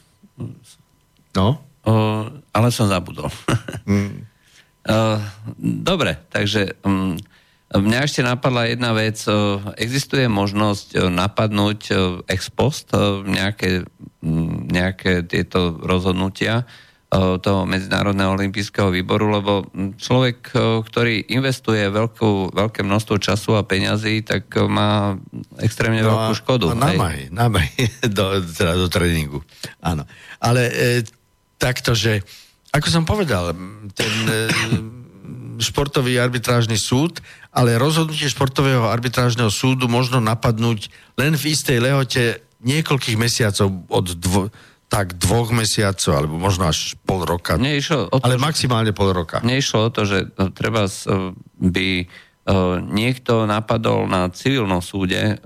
No? O, ale som zabudol. mm. Eh, dobre, takže um, mňa ešte napadla jedna vec. Uh, existuje možnosť uh, napadnúť ex post nejaké, um, nejaké tieto rozhodnutia toho Medzinárodného olympijského výboru, lebo hm, človek, ktorý investuje veľkú, veľké množstvo času a peňazí, tak má extrémne no veľkú škodu. A námahy, námahy do, teda do tréningu. Áno. Ale e, takto, že ako som povedal, ten e, športový arbitrážny súd, ale rozhodnutie športového arbitrážneho súdu možno napadnúť len v istej lehote niekoľkých mesiacov od dvo, tak dvoch mesiacov, alebo možno až pol roka. Neišlo o to, ale maximálne pol roka. Neišlo o to, že e, treba e, by niekto napadol na civilnom súde.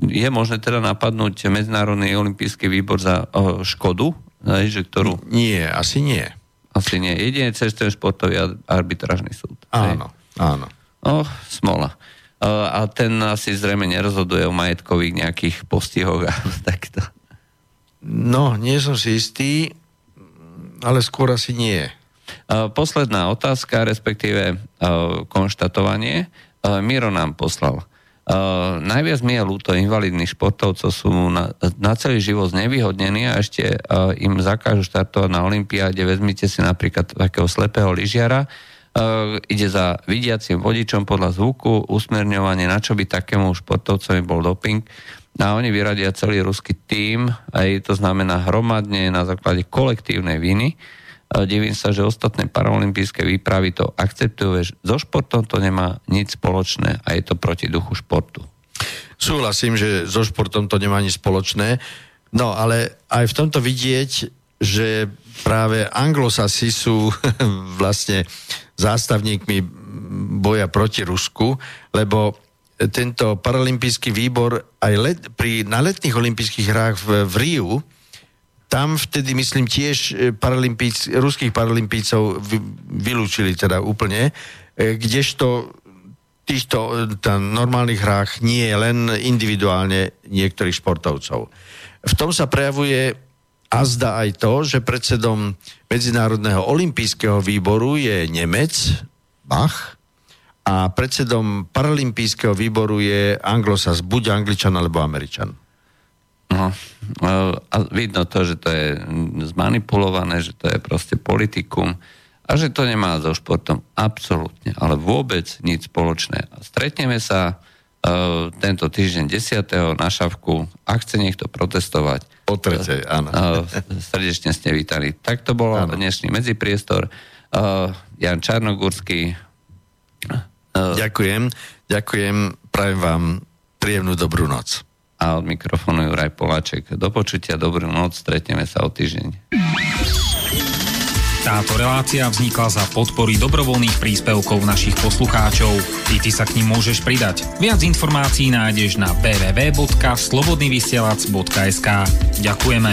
Je možné teda napadnúť Medzinárodný olimpijský výbor za škodu, že ktorú... Nie, asi nie. Asi nie. Jedine cez ten športový arbitrážny súd. Áno, hej. áno. Oh, smola. A ten asi zrejme nerozhoduje o majetkových nejakých postihoch a takto. No, nie som si istý, ale skôr asi nie. Posledná otázka, respektíve konštatovanie. Miro nám poslal. Uh, najviac mi je ľúto invalidných športovcov sú na, na celý život znevýhodnení a ešte uh, im zakážu štartovať na Olympiáde. Vezmite si napríklad takého slepého lyžiara, uh, ide za vidiacim vodičom podľa zvuku, usmerňovanie, na čo by takému športovcovi bol doping. A oni vyradia celý ruský tím, aj to znamená hromadne na základe kolektívnej viny. Divím sa, že ostatné paralympijské výpravy to akceptujú, so športom to nemá nič spoločné a je to proti duchu športu. Súhlasím, že so športom to nemá nič spoločné, no ale aj v tomto vidieť, že práve anglosasi sú vlastne zástavníkmi boja proti Rusku, lebo tento paralympijský výbor aj let, pri, na letných olympijských hrách v, v Riu tam vtedy, myslím, tiež paralympíc, ruských paralympícov vylúčili teda úplne, kdežto týchto normálnych hrách nie len individuálne niektorých športovcov. V tom sa prejavuje a zdá aj to, že predsedom Medzinárodného olympijského výboru je Nemec, Bach, a predsedom Paralympijského výboru je Anglosas, buď Angličan alebo Američan. No, a vidno to, že to je zmanipulované, že to je proste politikum a že to nemá so športom absolútne, ale vôbec nič spoločné. Stretneme sa Uh, tento týždeň 10. na Šavku. Ak chce niekto protestovať, po tretej, áno. Uh, srdečne ste vítali. Tak to bolo áno. dnešný medzipriestor. Uh, Jan Čarnogurský. Uh, ďakujem, ďakujem, prajem vám príjemnú dobrú noc. A od mikrofónu Juraj Poláček. Do počutia, dobrú noc, stretneme sa o týždeň. Táto relácia vznikla za podpory dobrovoľných príspevkov našich poslucháčov. Ty, ty sa k ním môžeš pridať. Viac informácií nájdeš na www.slobodnyvysielac.sk Ďakujeme.